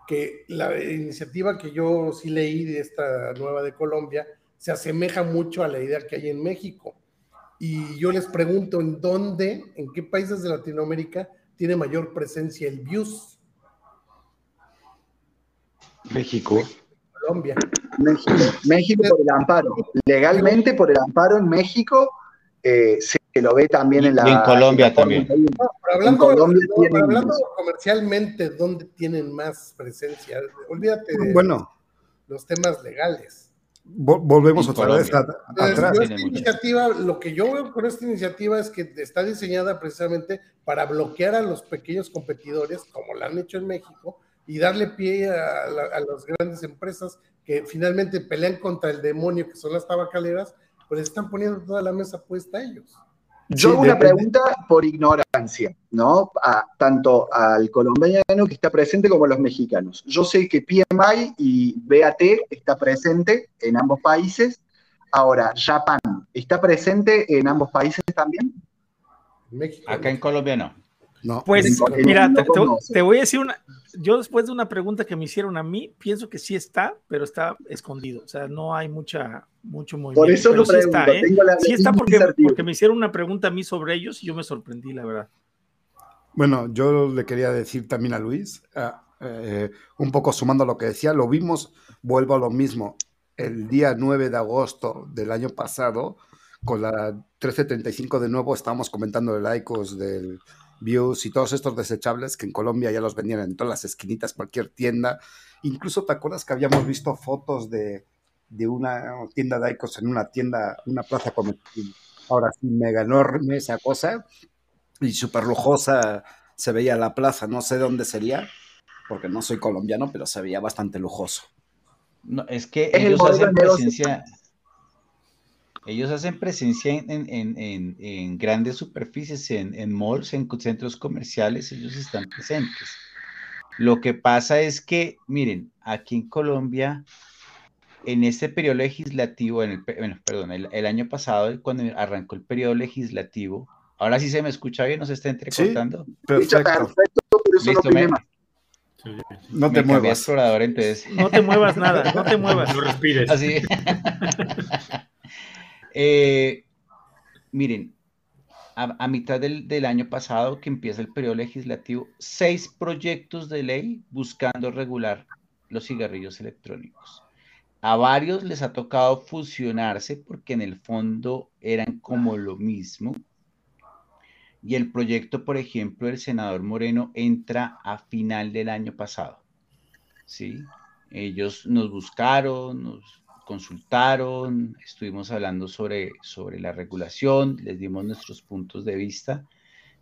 que la iniciativa que yo sí leí de esta nueva de Colombia se asemeja mucho a la idea que hay en México. Y yo les pregunto, ¿en dónde, en qué países de Latinoamérica tiene mayor presencia el BIUS? México. Colombia. México, México por el amparo. Legalmente por el amparo en México eh, se lo ve también en la... en Colombia también. hablando, comercialmente, ¿dónde tienen más presencia? Olvídate de bueno, los temas legales. Volvemos otra vez atrás. esta iniciativa, lo que yo veo con esta iniciativa es que está diseñada precisamente para bloquear a los pequeños competidores, como lo han hecho en México, y darle pie a, a las grandes empresas que finalmente pelean contra el demonio que son las tabacaleras, pues están poniendo toda la mesa puesta a ellos. Yo hago una pregunta por ignorancia, ¿no? tanto al colombiano que está presente como a los mexicanos. Yo sé que PMI y BAT está presente en ambos países. Ahora, Japan, ¿está presente en ambos países también? Acá en Colombia no. No, Pues mira, no te, te- voy a decir una. Yo después de una pregunta que me hicieron a mí, pienso que sí está, pero está escondido. O sea, no hay mucha, mucho movimiento. Por eso pero lo sí pregunto. está, ¿eh? tengo la, Sí está porque, porque me hicieron una pregunta a mí sobre ellos y yo me sorprendí, la verdad. Bueno, yo le quería decir también a Luis, ah, eh, un poco sumando lo que decía, lo vimos, vuelvo a lo mismo, el día 9 de agosto del año pasado, con la 1335 de nuevo, estábamos comentando el ICOS del Views y todos estos desechables que en Colombia ya los vendían en todas las esquinitas, cualquier tienda. Incluso te acuerdas que habíamos visto fotos de, de una tienda de ICOS en una tienda, una plaza comercial, ahora sí, mega enorme esa cosa, y súper lujosa se veía la plaza, no sé dónde sería, porque no soy colombiano, pero se veía bastante lujoso. No, es que Es el ellos hacen de ellos hacen presencia en, en- en- en- en grandes superficies, en, en malls, en centros comerciales, ellos están presentes. Lo que pasa es que, miren, aquí en Colombia, en este periodo legislativo, en el, bueno, perdón, el, el año pasado, cuando arrancó el periodo legislativo, ahora sí se me escucha bien, no se está entrecortando. Dicho Perfecto. Listo, me. Sí, sí. No te muevas. explorador, entonces. No te muevas nada, no te <laughs> muevas. No respires. Así. <laughs> Eh, miren, a, mitad del, del año pasado, que empieza el periodo legislativo, seis proyectos de ley buscando regular los cigarrillos electrónicos. A varios les ha tocado fusionarse porque en el fondo eran como lo mismo. Y el proyecto, por ejemplo, del senador Moreno entra a final del año pasado. ¿sí? Ellos nos buscaron, nos consultaron, estuvimos hablando sobre, sobre la regulación, les dimos nuestros puntos de vista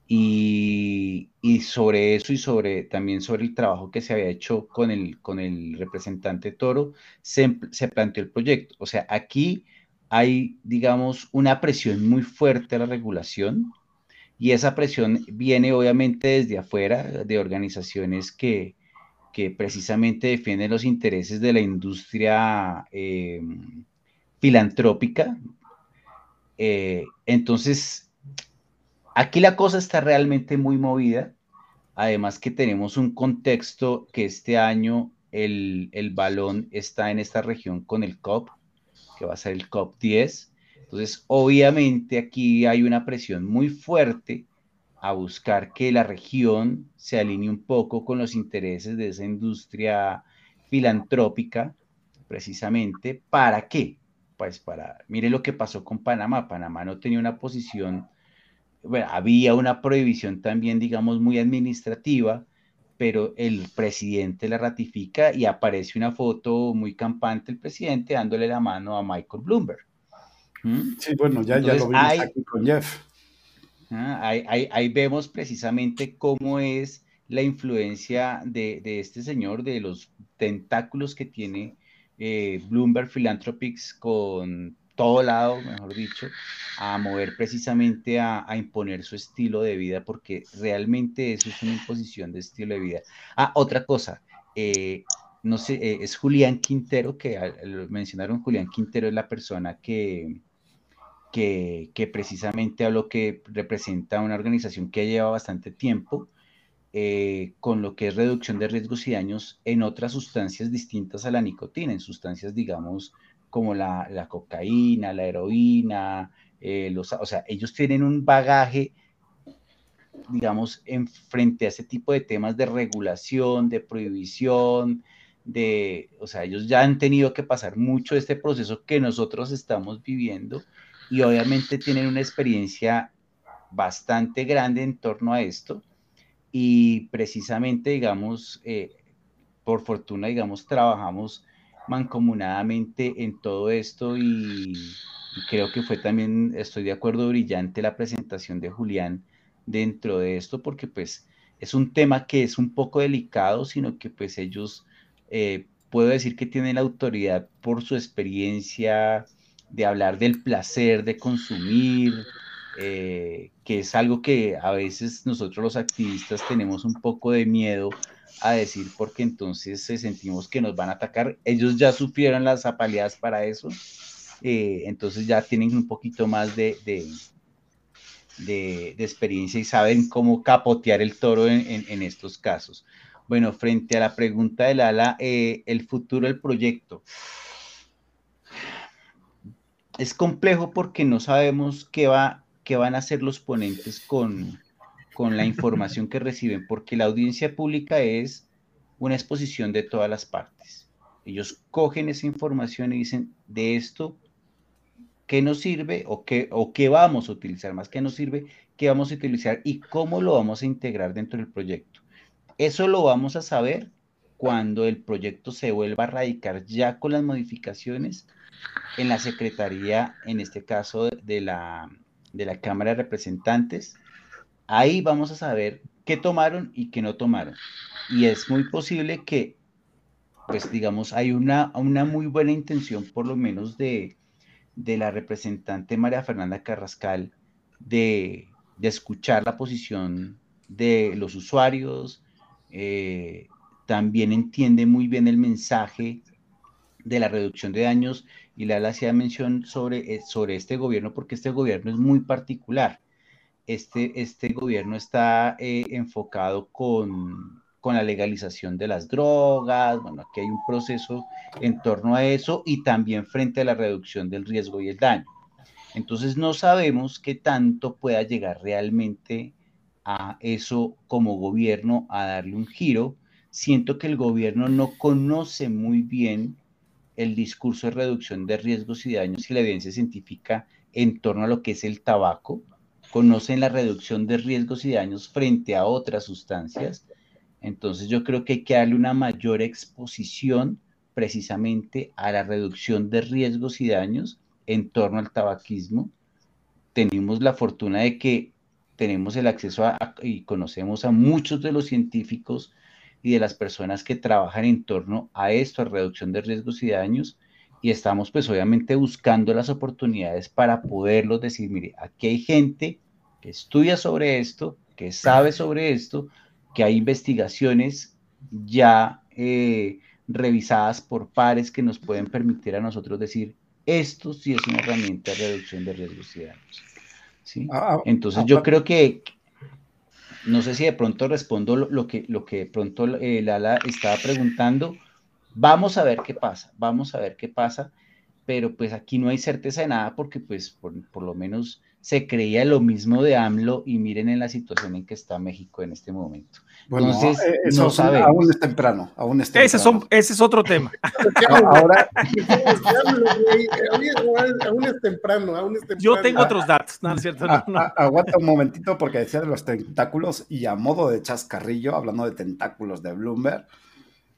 y, y sobre eso y sobre también sobre el trabajo que se había hecho con el, con el representante Toro, se, se planteó el proyecto. O sea, aquí hay, digamos, una presión muy fuerte a la regulación y esa presión viene obviamente desde afuera, de organizaciones que, que precisamente defienden los intereses de la industria eh, filantrópica. Eh, entonces, aquí la cosa está realmente muy movida. Además que tenemos un contexto que este año el, el balón está en esta región con el COP, que va a ser el COP 10. Entonces, obviamente aquí hay una presión muy fuerte a buscar que la región se alinee un poco con los intereses de esa industria filantrópica, precisamente. ¿Para qué? Pues para, mire lo que pasó con Panamá. Panamá no tenía una posición, bueno, había una prohibición también, digamos, muy administrativa, pero el presidente la ratifica y aparece una foto muy campante el presidente dándole la mano a Michael Bloomberg. ¿Mm? Sí, bueno, ya, ya lo vimos hay- aquí con Jeff. Ah, ahí, ahí- ahí vemos precisamente cómo es la influencia de, de este señor, de los tentáculos que tiene eh, Bloomberg Philanthropics con todo lado, mejor dicho, a mover precisamente a, a imponer su estilo de vida, porque realmente eso es una imposición de estilo de vida. Ah, otra cosa, eh, no sé, eh, es Julián Quintero, que lo mencionaron, Julián Quintero es la persona que, que, precisamente habló que representa una organización que lleva bastante tiempo eh, con lo que es reducción de riesgos y daños en otras sustancias distintas a la nicotina, en sustancias, digamos, como la, la cocaína, la heroína, eh, los, o sea, ellos tienen un bagaje, digamos, en frente a ese tipo de temas de regulación, de prohibición, de, o sea, ellos ya han tenido que pasar mucho este proceso que nosotros estamos viviendo y obviamente tienen una experiencia bastante grande en torno a esto. Y precisamente, digamos, eh, por fortuna, digamos, trabajamos mancomunadamente en todo esto y, creo que fue también, estoy de acuerdo, brillante la presentación de Julián dentro de esto porque pues es un tema que es un poco delicado, sino que pues ellos, eh, puedo decir que tienen la autoridad por su experiencia de hablar del placer de consumir, eh, que es algo que a veces nosotros los activistas tenemos un poco de miedo a decir porque entonces eh, sentimos que nos van a atacar. Ellos ya sufrieron las apaleadas para eso, eh, entonces ya tienen un poquito más de, de, de, experiencia y saben cómo capotear el toro en, estos casos. Bueno, frente a la pregunta de Lala, eh, el futuro del proyecto. Es complejo porque no sabemos qué, va, qué van a hacer los ponentes con, con la información que reciben, porque la audiencia pública es una exposición de todas las partes. Ellos cogen esa información y dicen, de esto qué nos sirve o qué, o qué vamos a utilizar, más que nos sirve, qué vamos a utilizar y cómo lo vamos a integrar dentro del proyecto. Eso lo vamos a saber cuando el proyecto se vuelva a radicar ya con las modificaciones en la Secretaría, en este caso de la, de la Cámara de Representantes. Ahí vamos a saber qué tomaron y qué no tomaron. Y es muy posible que, pues digamos, hay una, una muy buena intención, por lo menos de, de la representante María Fernanda Carrascal de, escuchar la posición de los usuarios, eh, también entiende muy bien el mensaje de la reducción de daños y le hacía mención sobre, eh, sobre este gobierno porque este gobierno es muy particular. Este, este gobierno está eh, enfocado con, con la legalización de las drogas, bueno, aquí hay un proceso en torno a eso y también frente a la reducción del riesgo y el daño. Entonces no sabemos qué tanto pueda llegar realmente a eso como gobierno, a darle un giro. Siento que el gobierno no conoce muy bien el discurso de reducción de riesgos y daños y la evidencia científica en torno a lo que es el tabaco. Conocen la reducción de riesgos y daños frente a otras sustancias, entonces yo creo que hay que darle una mayor exposición precisamente a la reducción de riesgos y daños en torno al tabaquismo. Tenemos la fortuna de que tenemos el acceso y conocemos a muchos de los científicos y de las personas que trabajan en torno a esto, a reducción de riesgos y daños, y estamos pues obviamente buscando las oportunidades para poderlos decir, mire, aquí hay gente que estudia sobre esto, que sabe sobre esto, que hay investigaciones ya eh, revisadas por pares que nos pueden permitir a nosotros decir, esto sí es una herramienta de reducción de riesgos y daños. ¿sí? Ah, ah, Entonces yo creo que, no sé si de pronto respondo lo, que, lo que de pronto eh, Lala estaba preguntando, vamos a ver qué pasa, vamos a ver qué pasa, pero pues aquí no hay certeza de nada porque pues por, por lo menos se creía lo mismo de AMLO y miren en la situación en que está México en este momento. Bueno, Entonces, eh, no sabemos. Aún es temprano, aún es Ese, ese es otro tema. <laughs> Ahora, aún es temprano, aún es temprano. Yo tengo otros datos, no es cierto. aguanta un momentito porque decía de los tentáculos y a modo de chascarrillo, hablando de tentáculos de Bloomberg,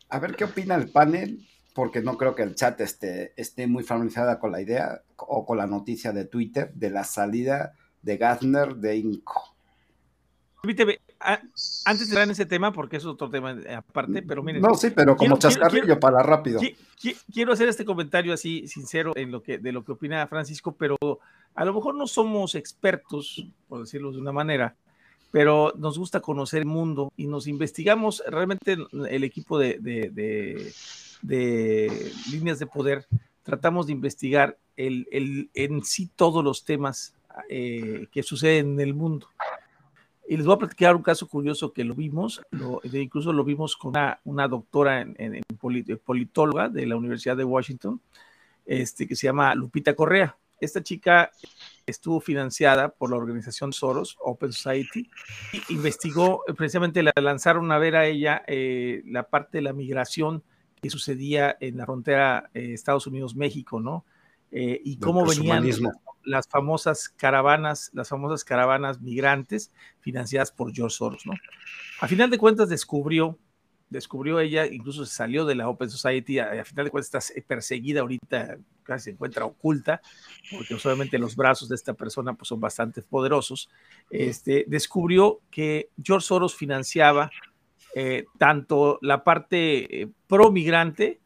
a ver qué opina el panel porque no creo que el chat esté, esté muy familiarizada con la idea o con la noticia de Twitter de la salida de Gardner de Inco. Permíteme, antes de entrar en ese tema, porque es otro tema aparte, pero miren. No, sí, pero como chascarrillo para rápido. Quiero hacer este comentario así sincero en lo que, de lo que opina Francisco, pero a lo mejor no somos expertos, por decirlo de una manera, pero nos gusta conocer el mundo y nos investigamos realmente el equipo de líneas de poder, tratamos de investigar el, en sí todos los temas eh, que suceden en el mundo. Y les voy a platicar un caso curioso que lo vimos, incluso lo vimos con una, doctora en, politóloga de la Universidad de Washington, este, que se llama Lupita Correa. Esta chica estuvo financiada por la organización Soros, Open Society, y investigó, precisamente la lanzaron a ver a ella eh, la parte de la migración que sucedía en la frontera eh, Estados Unidos-México, ¿no? Eh, y cómo venían las, famosas caravanas, las famosas caravanas migrantes financiadas por George Soros, ¿no? A final de cuentas descubrió, descubrió ella, incluso se salió de la Open Society, a, final de cuentas está perseguida ahorita, casi se encuentra oculta, porque obviamente los brazos de esta persona pues, son bastante poderosos, este, descubrió que George Soros financiaba eh, tanto la parte eh, pro-migrante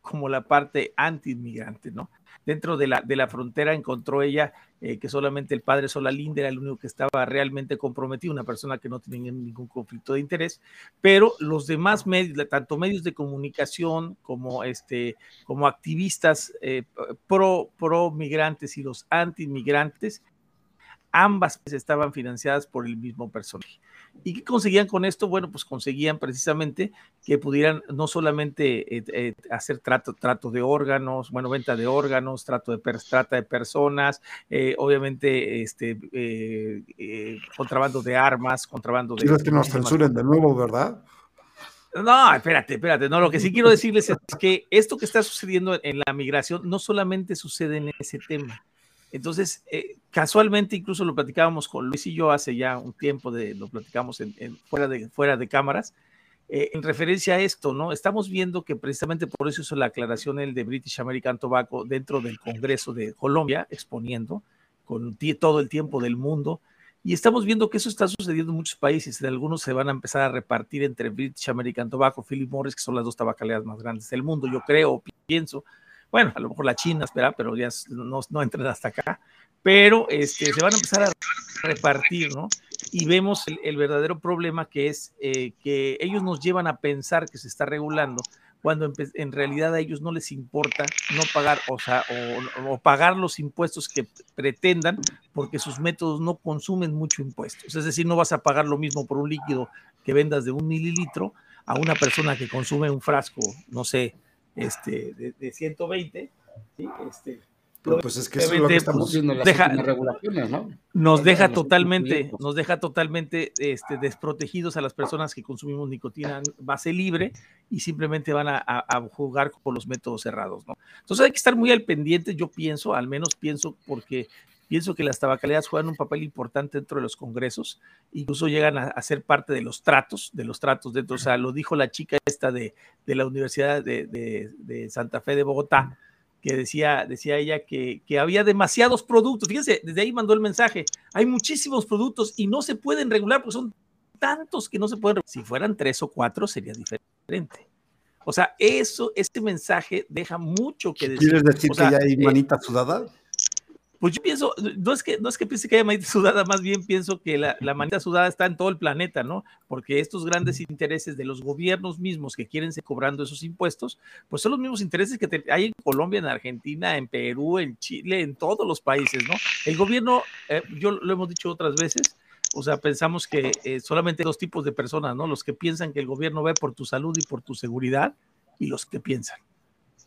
como la parte anti-inmigrante, ¿no? Dentro de la, de la frontera encontró ella eh, que solamente el padre Solalinde era el único que estaba realmente comprometido, una persona que no tenía ningún conflicto de interés, pero los demás medios, tanto medios de comunicación como, este, como activistas pro, pro migrantes y los anti-inmigrantes, ambas estaban financiadas por el mismo personaje. ¿Y qué conseguían con esto? Bueno, pues conseguían precisamente que pudieran no solamente eh, eh, hacer trato, trato de órganos, bueno, venta de órganos, trato de trata de personas, eh, obviamente este, contrabando de armas, contrabando de... ¿Quieres que nos censuren de nuevo, verdad? No, espérate, espérate. No, lo que sí quiero decirles es que esto que está sucediendo en la migración no solamente sucede en ese tema. Entonces, eh, casualmente, incluso lo platicábamos con Luis y yo hace ya un tiempo, de, lo platicamos en, fuera, de, fuera de cámaras, eh, en referencia a esto, ¿no? Estamos viendo que precisamente por eso hizo la aclaración el de British American Tobacco dentro del Congreso de Colombia, exponiendo con todo el tiempo del mundo y estamos viendo que eso está sucediendo en muchos países. En algunos se van a empezar a repartir entre British American Tobacco, Philip Morris, que son las dos tabacaleras más grandes del mundo. Yo creo, pienso. Bueno, a lo mejor la China, espera, pero ya no, no hasta acá. Pero este, se van a empezar a repartir, ¿no? Y vemos el, verdadero problema que es eh, que ellos nos llevan a pensar que se está regulando, cuando en, realidad a ellos no les importa no pagar, o, sea, o, pagar los impuestos que pretendan, porque sus métodos no consumen mucho impuestos. Es decir, no vas a pagar lo mismo por un líquido que vendas de un mililitro a una persona que consume un frasco, no sé, este, de, de 120, ¿sí? este, pues es que eso es lo que estamos pues, viendo en las deja, regulaciones, ¿no? Nos deja totalmente, nos deja totalmente este, desprotegidos a las personas que consumimos nicotina base libre y simplemente van a, jugar con los métodos cerrados, ¿no? Entonces hay que estar muy al pendiente, yo pienso, al menos pienso, porque pienso que las tabacaleras juegan un papel importante dentro de los congresos, incluso llegan a, ser parte de los tratos, de los tratos dentro, o sea, lo dijo la chica esta de, de la Universidad de, de Santa Fe de Bogotá, que decía, decía ella que, que, había demasiados productos. Fíjense, desde ahí mandó el mensaje. Hay muchísimos productos y no se pueden regular porque son tantos que no se pueden. Si fueran tres o cuatro sería diferente. O sea, eso, este mensaje deja mucho que decir. ¿Quieres decir que ya hay eh, manita sudada? Pues yo pienso, no es que, no es que piense que haya manita <laughs> sudada, más bien pienso que la, la, manita sudada está en todo el planeta, ¿no? Porque estos grandes intereses de los gobiernos mismos que quieren ser cobrando esos impuestos, pues son los mismos intereses que hay en Colombia, en Argentina, en Perú, en Chile, en todos los países, ¿no? El gobierno, eh, yo lo hemos dicho otras veces, o sea, pensamos que eh, solamente dos tipos de personas, ¿no? Los que piensan que el gobierno ve por tu salud y por tu seguridad y los que piensan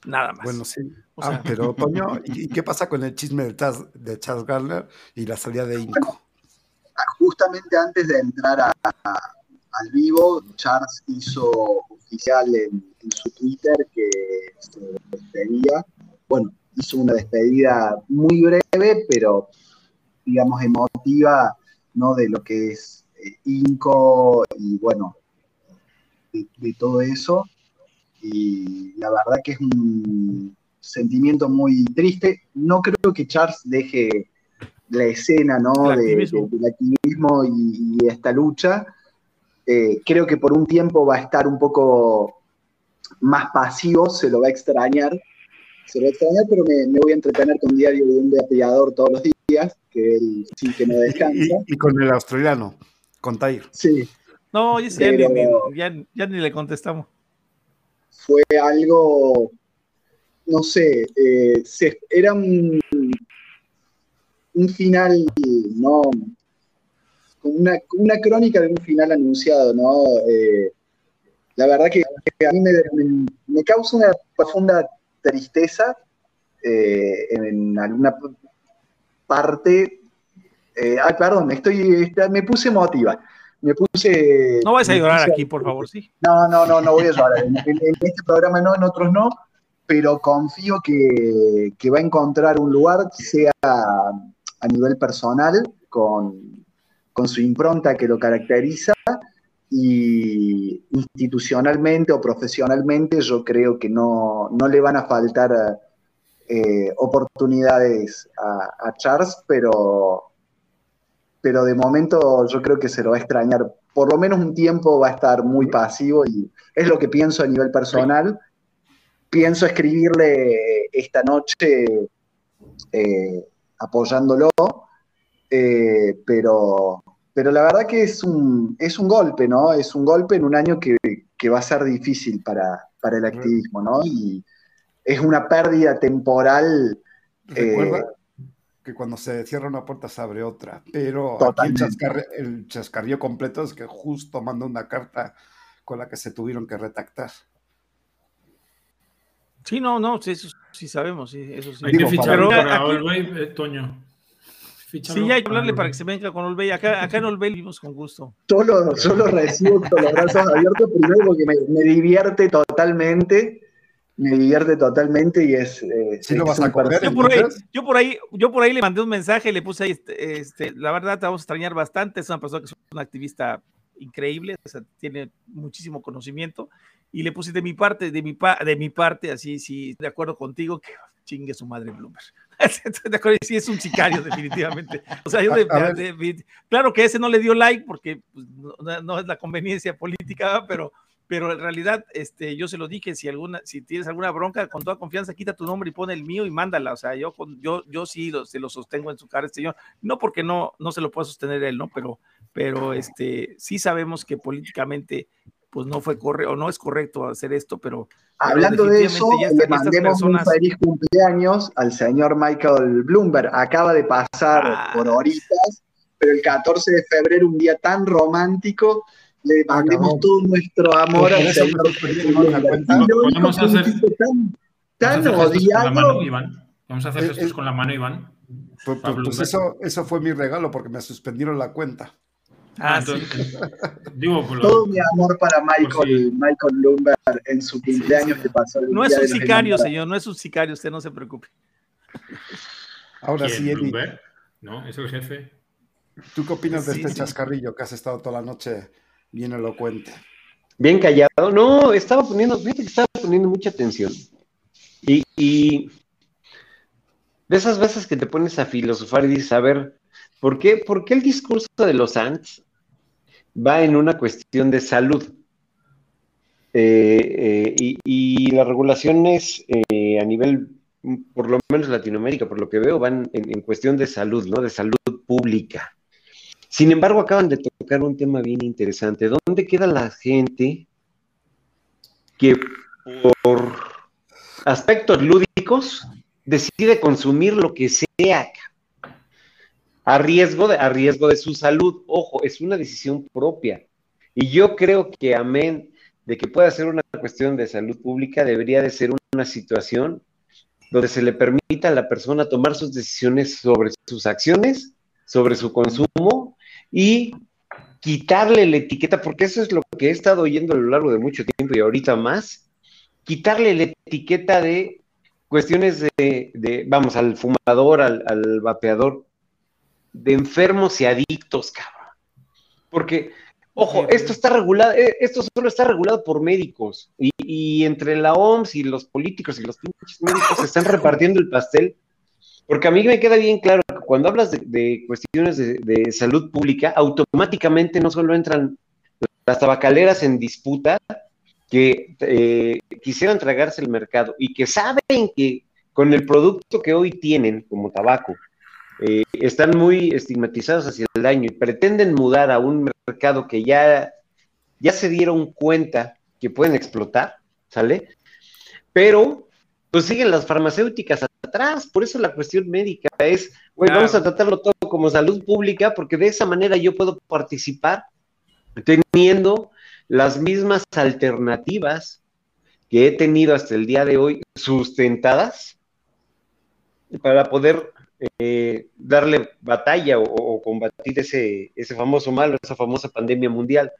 Nada más. Bueno, sí. ah, pero, <laughs> Toño, ¿y qué pasa con el chisme de Charles, de Charles Garner y la salida de Inco? Justamente antes de entrar al vivo, Charles hizo oficial en, su Twitter que se despedía. Bueno, hizo una despedida muy breve, pero digamos emotiva, ¿no? De lo que es eh, Inco y bueno, de todo eso y la verdad que es un sentimiento muy triste. No creo que Charles deje la escena ¿no? del activismo y, esta lucha. Eh, creo que por un tiempo va a estar un poco más pasivo, se lo va a extrañar. Se lo va a extrañar, pero me, voy a entretener con Diario de un apiador todos los días, que él sí que no descansa. Y, con el australiano, con Tair. Sí. No, ya, ya ni le contestamos fue algo, no sé, eh, era un, final, ¿no? Una, una, crónica de un final anunciado, ¿no? Eh, la verdad que a mí me, causa una profunda tristeza eh, en alguna parte. ah, perdón, estoy, me puse emotiva me puse... No vas a llorar aquí, por favor, sí. No, no, no, no voy a llorar. En, este programa no, en otros no, pero confío que, va a encontrar un lugar, sea a nivel personal, con, su impronta que lo caracteriza, y institucionalmente o profesionalmente yo creo que no, le van a faltar eh, oportunidades a, a Charles, pero pero de momento yo creo que se lo va a extrañar. Por lo menos un tiempo va a estar muy pasivo y es lo que pienso a nivel personal. Pienso escribirle esta noche eh, apoyándolo, eh, pero, pero la verdad que es un, es un golpe, ¿no? Es un golpe en un año que, va a ser difícil para, el activismo, ¿no? Y es una pérdida temporal. Eh, que cuando se cierra una puerta se abre otra, pero aquí el, Totalmente. chascar- el chascarrillo completo es que justo mandó una carta con la que se tuvieron que retactar. Sí, no, no, sí, eso sí sabemos, sí, eso sí. Hay que ficharlo para- para Olvey, eh, Toño. Sí, hay que hablarle para que se venga con Olvey. Acá, acá en Olvey vivimos con gusto. Yo lo, yo lo recibo con los brazos abiertos primero porque me, me divierte totalmente. Me divierte totalmente y es. eh, ¿Sí lo vas a un coger? Yo por ahí, yo por ahí, yo por ahí le mandé un mensaje, le puse ahí, este, este, la verdad te vamos a extrañar bastante, es una persona que es una activista increíble, o sea, tiene muchísimo conocimiento, y le puse de mi parte, de mi, pa- de mi parte, así, sí, de acuerdo contigo, que chingue su madre Bloomberg. <laughs> Estoy de acuerdo, sí es un sicario, <laughs> definitivamente. O sea, yo de- de- de- claro que ese no le dio like porque pues, no, no- es la conveniencia política, pero, pero en realidad este, yo se lo dije, si alguna, si tienes alguna bronca, con toda confianza, quita tu nombre y pone el mío y mándala. O sea, yo, con- yo, yo sí lo, se lo sostengo en su cara, este señor. No porque no, no se lo pueda sostener él, ¿no? Pero, pero este, sí sabemos que políticamente pues no fue correcto, o no es correcto hacer esto, pero Hablando de eso, ya le mandemos personas- un feliz cumpleaños al señor Michael Bloomberg. Acaba de pasar Ah. por horitas, pero el 14 de febrero, un día tan romántico, le mandemos todo nuestro amor Por al señor Podemos hacer- tan, Vamos a tan hacer gestos con la odiado. mano, Iván. Vamos a hacer Eh, gestos eh. con la mano, Iván. Pues, pues- pues eso, eso fue mi regalo porque me suspendieron la cuenta. Ah, sí. entonces, digo, pues, Todo mi amor para Michael, Pues sí. Michael Bloomberg en su cumpleaños que pasó el no es un sicario, señor, no es un sicario, usted no se preocupe. Ahora ¿quién, sí, Eddie, Bloomberg? No, es el jefe. ¿tú qué opinas de Sí, este sí. chascarrillo que has estado toda la noche bien elocuente? Bien callado. No, estaba poniendo, fíjate que estaba poniendo mucha atención. Y, y de esas veces que te pones a filosofar y dices, a ver, ¿por qué, por qué el discurso de los Ants va en una cuestión de salud? Eh, eh, y, y las regulaciones eh, a nivel, por lo menos Latinoamérica, por lo que veo, van en cuestión de salud, ¿no? De salud pública. Sin embargo, acaban de tocar un tema bien interesante. ¿Dónde queda la gente que por aspectos lúdicos decide consumir lo que sea a riesgo de, a riesgo de su salud? Ojo, es una decisión propia. Y yo creo que amén de que pueda ser una cuestión de salud pública, debería de ser una situación donde se le permita a la persona tomar sus decisiones sobre sus acciones, sobre su consumo y quitarle la etiqueta, porque eso es lo que he estado oyendo a lo largo de mucho tiempo y ahorita más, quitarle la etiqueta de cuestiones de, de vamos, al fumador, al, al vapeador, de enfermos y adictos, cabrón. Porque, ojo, esto está regulado, eh, esto solo está regulado por médicos y, y entre la OMS y los políticos y los pinches médicos se están repartiendo el pastel porque a mí me queda bien claro cuando hablas de, cuestiones de, de, salud pública, automáticamente no solo entran las tabacaleras en disputa que eh, quisieran tragarse el mercado y que saben que con el producto que hoy tienen como tabaco, eh, están muy estigmatizados hacia el daño y pretenden mudar a un mercado que ya, ya se dieron cuenta que pueden explotar, ¿sale? Pero pues siguen las farmacéuticas atrás, por eso la cuestión médica es, güey, claro. vamos a tratarlo todo como salud pública, porque de esa manera yo puedo participar teniendo las mismas alternativas que he tenido hasta el día de hoy sustentadas para poder eh, darle batalla o, o, combatir ese, ese famoso mal, esa famosa pandemia mundial.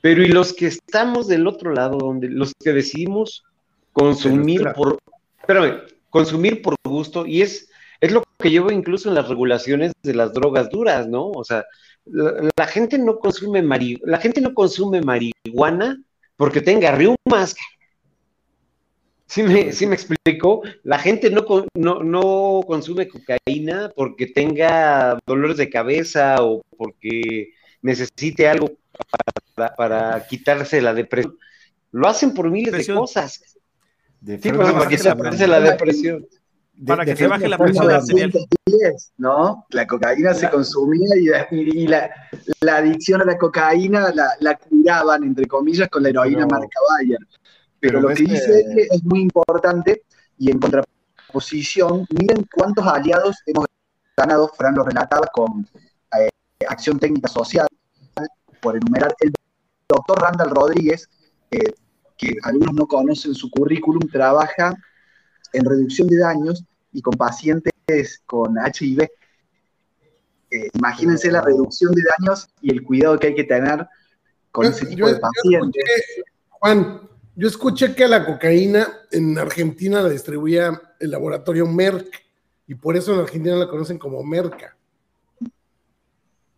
Pero y los que estamos del otro lado, donde los que decidimos consumir por, espérame, consumir por gusto, y es, es lo que llevo incluso en las regulaciones de las drogas duras, ¿no? O sea, la, la gente no consume mari, la gente no consume marihuana porque tenga riumas. ¿Sí me, sí me explico? La gente no, no, no consume cocaína porque tenga dolores de cabeza o porque necesite algo para, para quitarse la depresión. Lo hacen por miles de cosas. De sí, pues, para quitarse la depresión. De, para de, que se baje la presión arterial. ¿no? La cocaína se consumía y, y, y la, la, adicción a la cocaína la, la, curaban, entre comillas, con la heroína pero, marca Bayer. Pero, pero lo que dice él es muy importante y en contraposición, miren cuántos aliados hemos ganado, Fran lo relataba con eh, acción técnica social, por enumerar, el doctor Randall Rodríguez, eh, que algunos no conocen su currículum, trabaja en reducción de daños y con pacientes con HIV. Eh, imagínense la reducción de daños y el cuidado que hay que tener con ese tipo de pacientes. Juan, yo escuché que la cocaína en Argentina la distribuía el laboratorio Merck y por eso en Argentina la conocen como Merca.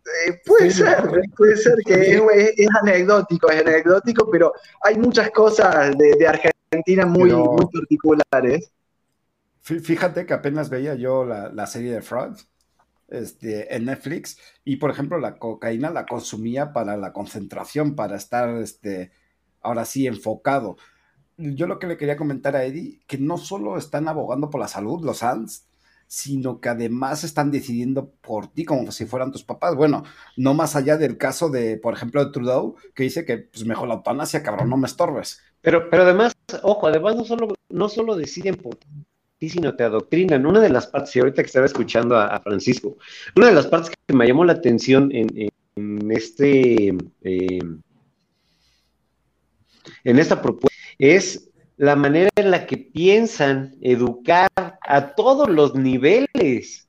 Eh, puede ser, puede ser que es, anecdótico, es anecdótico, pero hay muchas cosas de, Argentina muy, muy particulares. Fíjate que apenas veía yo la, serie de Fraud este, en Netflix y, por ejemplo, la cocaína la consumía para la concentración, para estar, este, ahora sí, enfocado. Yo lo que le quería comentar a Eddie, que no solo están abogando por la salud, los ANS, sino que además están decidiendo por ti como si fueran tus papás. Bueno, no más allá del caso de, por ejemplo, de Trudeau, que dice que pues mejor la eutanasia, cabrón, no me estorbes. Pero, pero además, ojo, además no solo, no solo deciden por ti, sino te adoctrinan. Una de las partes, y ahorita que estaba escuchando a, Francisco, una de las partes que me llamó la atención en, este, eh, en esta propuesta es la manera en la que piensan educar a todos los niveles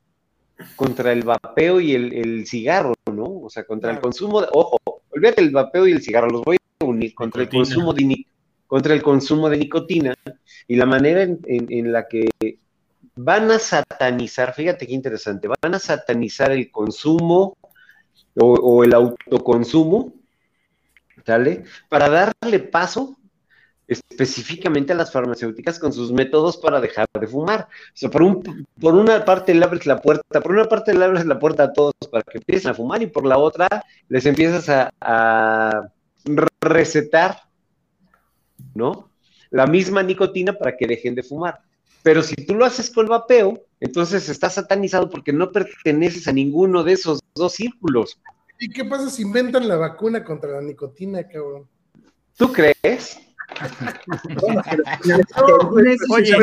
contra el vapeo y el, cigarro, ¿no? O sea, contra el consumo de, ojo, olvídate el vapeo y el cigarro, los voy a unir contra el consumo de contra el consumo de nicotina y la manera en, la que van a satanizar, fíjate qué interesante, van a satanizar el consumo o, el autoconsumo, ¿sale? Para darle paso específicamente a las farmacéuticas con sus métodos para dejar de fumar. O sea, por, un, por una parte le abres la puerta, por una parte le abres la puerta a todos para que empiecen a fumar y por la otra les empiezas a, a recetar, ¿no? La misma nicotina para que dejen de fumar. Pero si tú lo haces con vapeo, entonces estás satanizado porque no perteneces a ninguno de esos dos círculos. ¿Y qué pasa si inventan la vacuna contra la nicotina, cabrón? ¿Tú crees? <laughs> Oye, ya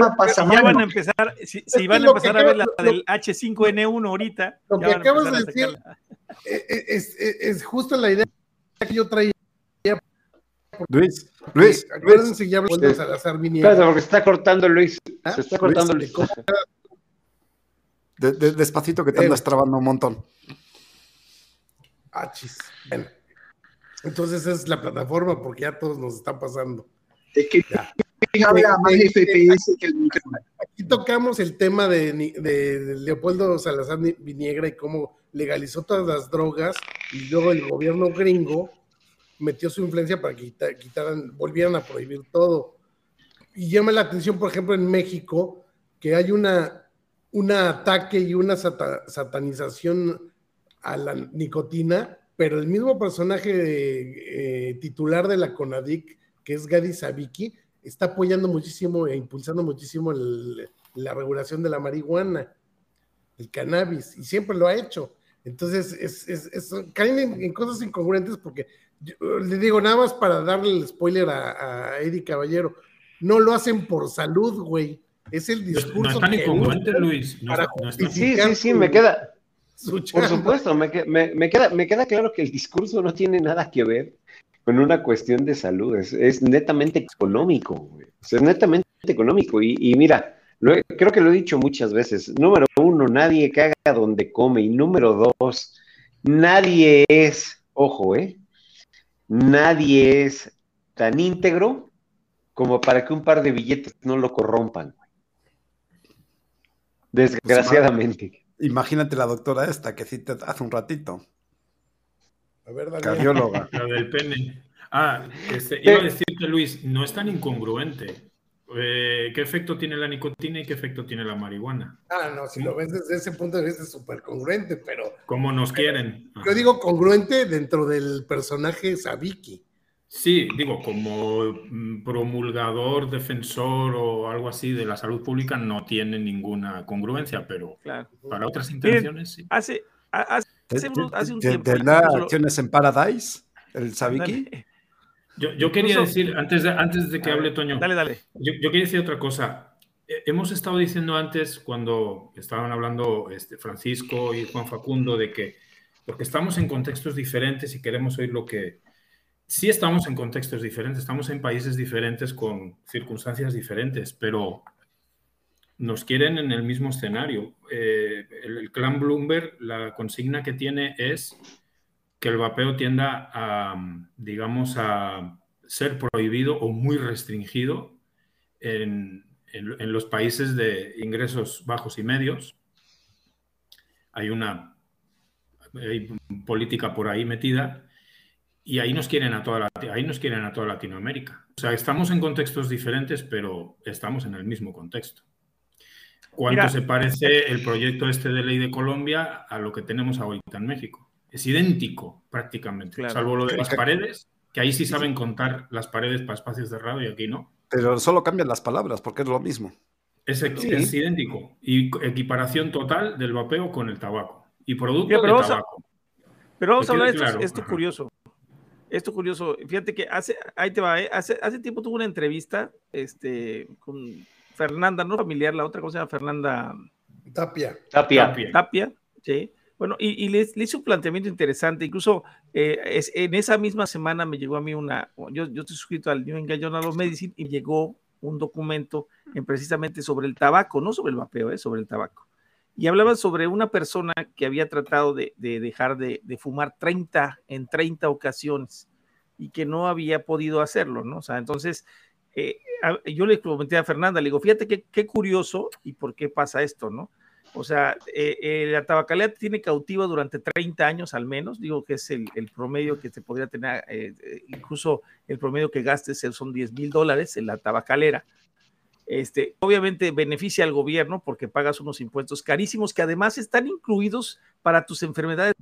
van a empezar, si, van a empezar a ver la del H5N1 ahorita. Lo que acabas de decir eh, eh, es, es, justo la idea que yo traía. Luis, Luis, acuérdense ya hablando de Salazar Espérate, porque se está cortando Luis. ¿Ah? Se está cortando Luis. despacito que te andas trabando un montón. Ah, chis. Bueno. Entonces es la plataforma porque ya todos nos están pasando. Es que habla más de FPS que el Aquí tocamos el tema de, Leopoldo Salazar Viniegra y cómo legalizó todas las drogas y luego el gobierno gringo metió su influencia para que quitaran, volvieran a prohibir todo. Y llama la atención, por ejemplo, en México, que hay una, un ataque y una satanización a la nicotina, pero el mismo personaje eh, titular de la CONADIC que es Gadi Sabiki, está apoyando muchísimo e impulsando muchísimo la regulación de la marihuana, el cannabis, y siempre lo ha hecho. Entonces, es, caen en, cosas incongruentes porque, le digo, nada más para darle el spoiler a, a Eddie Caballero, no lo hacen por salud, güey. Es el discurso. No están incongruentes, Luis. sí, sí, sí, me queda. Por supuesto, me, queda, me queda claro que el discurso no tiene nada que ver con una cuestión de salud, es, netamente económico, es netamente económico. Y, mira, creo que lo he dicho muchas veces. Número uno, nadie caga donde come. Y número dos, nadie es, ojo, ¿eh? Nadie es tan íntegro como para que un par de billetes no lo corrompan. Desgraciadamente. Imagínate la doctora esta que cita hace un ratito. A ver, Cardióloga. La del pene. Ah, este, iba a decirte, Luis, no es tan incongruente. Eh, ¿Qué efecto tiene la nicotina y qué efecto tiene la marihuana? Ah, no, si lo ves desde ese punto de vista es súper congruente, pero... ¿Cómo nos quieren? Yo digo congruente dentro del personaje Sabiki. Sí, digo, como mm, promulgador, defensor o algo así de la salud pública no tiene ninguna congruencia, pero para otras intenciones sí. Hace, hace Hace, un tiempo. acciones en Paradise, el Sabiki. Yo, yo quería decir, antes de, antes de que hable Toño, dale, dale. Yo, yo, quería decir otra cosa. hemos estado diciendo antes, cuando estaban hablando este, Francisco y Juan Facundo, de que porque estamos en contextos diferentes y queremos oír lo que... Sí estamos en contextos diferentes, estamos en países diferentes con circunstancias diferentes, pero nos quieren en el mismo escenario. Eh, el, clan Bloomberg, la consigna que tiene es que el vapeo tienda a, digamos, a ser prohibido o muy restringido en, los países de ingresos bajos y medios. Hay una política por ahí metida y ahí nos quieren a toda ahí nos quieren a toda Latinoamérica. O sea, estamos en contextos diferentes, pero estamos en el mismo contexto. ¿Cuánto se parece el proyecto este de ley de Colombia a lo que tenemos ahorita en México? Es idéntico prácticamente, salvo lo de las paredes, que ahí sí saben contar las paredes para espacios cerrados y aquí no. Pero solo cambian las palabras porque es lo mismo. Es, idéntico. Y equiparación total del vapeo con el tabaco. Y producto de tabaco. pero vamos a hablar de esto, esto curioso. Esto curioso. Fíjate que hace, ahí te va, ¿eh? hace, hace tiempo tuve una entrevista este, con Fernanda, no familiar, la otra cosa Fernanda. Tapia. Tapia. Tapia, sí. Bueno, y, le, hice un planteamiento interesante, incluso eh, es, en esa misma semana me llegó a mí una, yo, yo estoy suscrito al New England Journal of Medicine y llegó un documento en precisamente sobre el tabaco, no sobre el vapeo, eh, sobre el tabaco. Y hablaba sobre una persona que había tratado de, dejar de, fumar 30 en 30 ocasiones y que no había podido hacerlo, ¿no? O sea, entonces eh, yo le comenté a Fernanda, le digo, fíjate qué, curioso y por qué pasa esto, ¿no? O sea, eh, eh, la tabacalera tiene cautiva durante 30 años al menos, digo que es el, promedio que se podría tener, eh, incluso el promedio que gastes son 10 mil dólares en la tabacalera. Este, obviamente beneficia al gobierno porque pagas unos impuestos carísimos que además están incluidos para tus enfermedades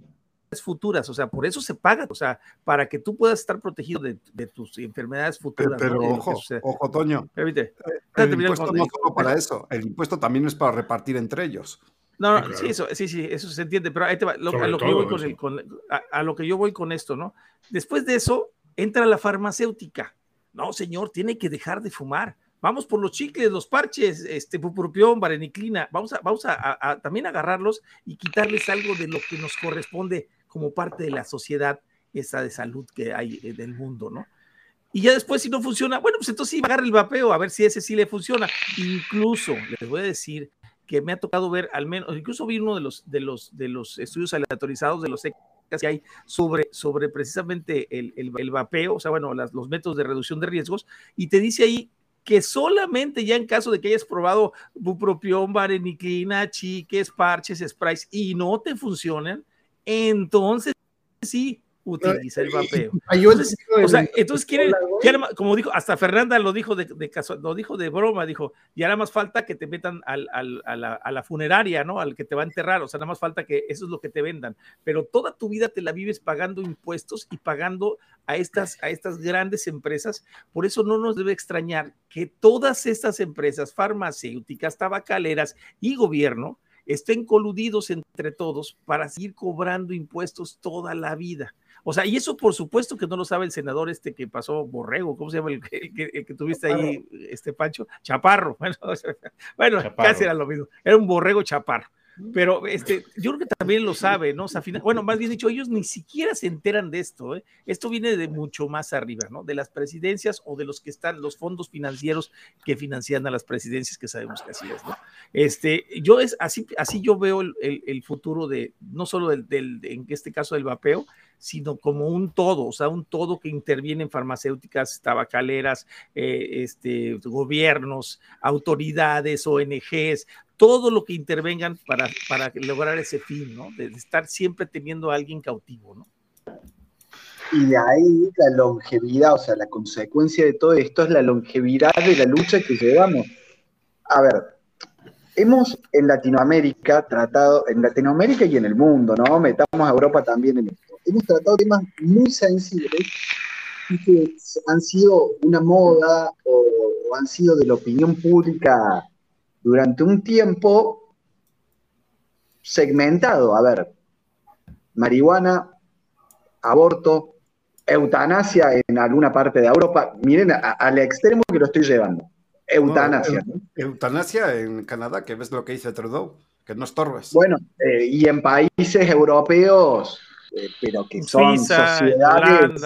futuras, o sea, por eso se paga, o sea, para que tú puedas estar protegido de, tus enfermedades futuras. Pero, ojo, ojo, Toño. Eh, el impuesto no solo para eso, el impuesto también es para repartir entre ellos. No, no sí, eso, sí, sí, eso se entiende, pero ahí te va, lo, a, lo que yo voy con, a, lo que yo voy con esto, ¿no? Después de eso, entra la farmacéutica. No, señor, tiene que dejar de fumar. Vamos por los chicles, los parches, este, pupropión, vareniclina. Vamos a, vamos a, también agarrarlos y quitarles algo de lo que nos corresponde como parte de la sociedad esa de salud que hay en el mundo, ¿no? Y ya después, si no funciona, bueno, pues entonces sí, agarra el vapeo, a ver si ese sí le funciona. Incluso, les voy a decir que me ha tocado ver al menos, incluso vi uno de los, de los, de los estudios aleatorizados de los que hay sobre, sobre precisamente el, el, vapeo, o sea, bueno, los métodos de reducción de riesgos, y te dice ahí que solamente ya en caso de que hayas probado bupropión, vareniclina, chiques, parches, sprays y no te funcionan, entonces sí utiliza el vapeo. Entonces, o sea, entonces quieren, como dijo, hasta Fernanda lo dijo de, de caso, lo dijo de broma, dijo, ya nada más falta que te metan al, al, a, la, a, la, funeraria, ¿no? Al que te va a enterrar, o sea, nada más falta que eso es lo que te vendan, pero toda tu vida te la vives pagando impuestos y pagando a estas, a estas grandes empresas, por eso no nos debe extrañar que todas estas empresas farmacéuticas, tabacaleras y gobierno, estén coludidos entre todos para seguir cobrando impuestos toda la vida. O sea, y eso por supuesto que no lo sabe el senador este que pasó Borrego, ¿cómo se llama el, que, tuviste ahí, este Pancho? Chaparro. <laughs> Bueno, casi era lo mismo. Era un Borrego Chaparro. Pero este, yo creo que también lo sabe, ¿no? O sea, bueno, más bien dicho, ellos ni siquiera se enteran de esto, ¿eh? Esto viene de mucho más arriba, ¿no? De las presidencias o de los que están, los fondos financieros que financian a las presidencias, que sabemos que así es, ¿no? Este, yo es así, así yo veo el, el, futuro de, no solo del, del, en este caso del vapeo, sino como un todo, o sea, un todo que interviene en farmacéuticas, tabacaleras, eh, este, gobiernos, autoridades, ONGs, todo lo que intervengan para, para lograr ese fin, ¿no? De, estar siempre teniendo a alguien cautivo, ¿no? Y de ahí la longevidad, o sea, la consecuencia de todo esto es la longevidad de la lucha que llevamos. A ver, hemos en Latinoamérica tratado, en Latinoamérica y en el mundo, ¿no? Metamos a Europa también en. Hemos tratado temas muy sensibles y que han sido una moda o han sido de la opinión pública durante un tiempo segmentado. A ver, marihuana, aborto, eutanasia en alguna parte de Europa. Miren al extremo que lo estoy llevando. Eutanasia. No, eutanasia en Canadá, que ves lo que dice Trudeau, que no estorbes. Bueno, eh, y en países europeos, eh, pero que son sociedades,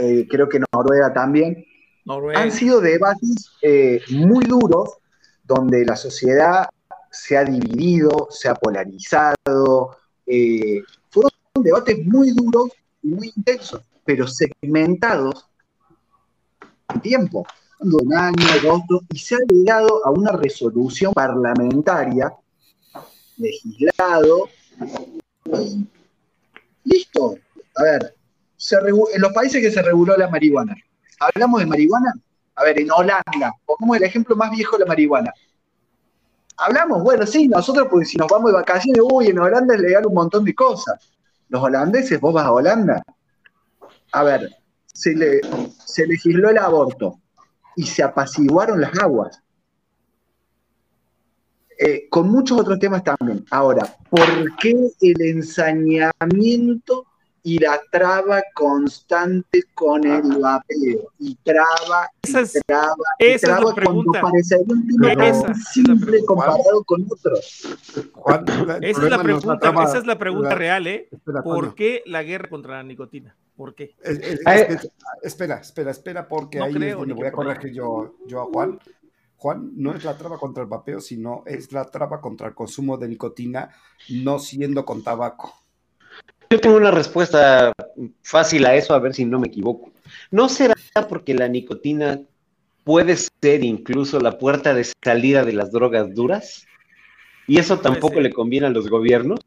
eh, creo que Noruega también, Noruega. han sido debates eh, muy duros donde la sociedad se ha dividido, se ha polarizado. fueron debates muy duros y muy intensos, pero segmentados en tiempo, un año, dos, y se ha llegado a una resolución parlamentaria, legislado, listo. A ver, se en los países que se reguló la marihuana, hablamos de marihuana, a ver, en Holanda, pongamos el ejemplo más viejo de la marihuana. Hablamos, bueno, sí, nosotros, porque si nos vamos de vacaciones, uy, en Holanda es legal un montón de cosas. Los holandeses, vos vas a Holanda. A ver, se, le, se legisló el aborto y se apaciguaron las aguas. Eh, con muchos otros temas también. Ahora, ¿por qué el ensañamiento y la traba constante con el vapeo? Y traba, y Esa es- traba, y esa es la traba pregunta. cuando parecería un tema Esa tan es la simple pregunta. comparado con otros. <coughs> Esa es la pregunta, trama- esa es la pregunta la- real, ¿eh? Espera, ¿Por qué la guerra contra la nicotina? ¿Por qué? Es- es- que- espera, espera, espera, porque No ahí creo, es donde voy a corregir yo, yo a Juan. Juan, no es la traba contra el vapeo, sino es la traba contra el consumo de nicotina, no siendo con tabaco. Yo tengo una respuesta fácil a eso, a ver si no me equivoco. ¿No será porque la nicotina puede ser incluso la puerta de salida de las drogas duras? ¿Y eso tampoco le conviene a los gobiernos?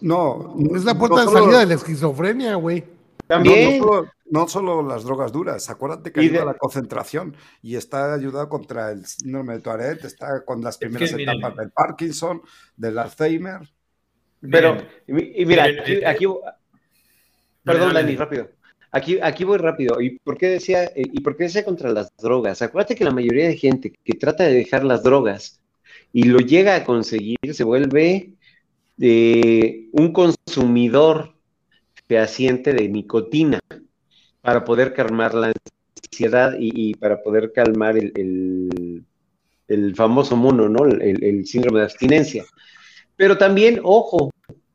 No, Es la no puerta de salida de la esquizofrenia, güey. También. No, no solo, no solo las drogas duras, acuérdate que Y ayuda de- a la concentración y está ayudado contra el síndrome de Tourette, está con las primeras etapas del Parkinson, del Alzheimer. Pero, y, y mira, aquí, perdón. Dani, rápido. Aquí, aquí voy rápido. ¿Y por qué decía, eh, y por qué decía contra las drogas? Acuérdate que la mayoría de gente que trata de dejar las drogas y lo llega a conseguir se vuelve eh, un consumidor fehaciente de nicotina para poder calmar la ansiedad y, para poder calmar el, el- famoso mono, ¿no? El, síndrome de abstinencia. Pero también, ojo,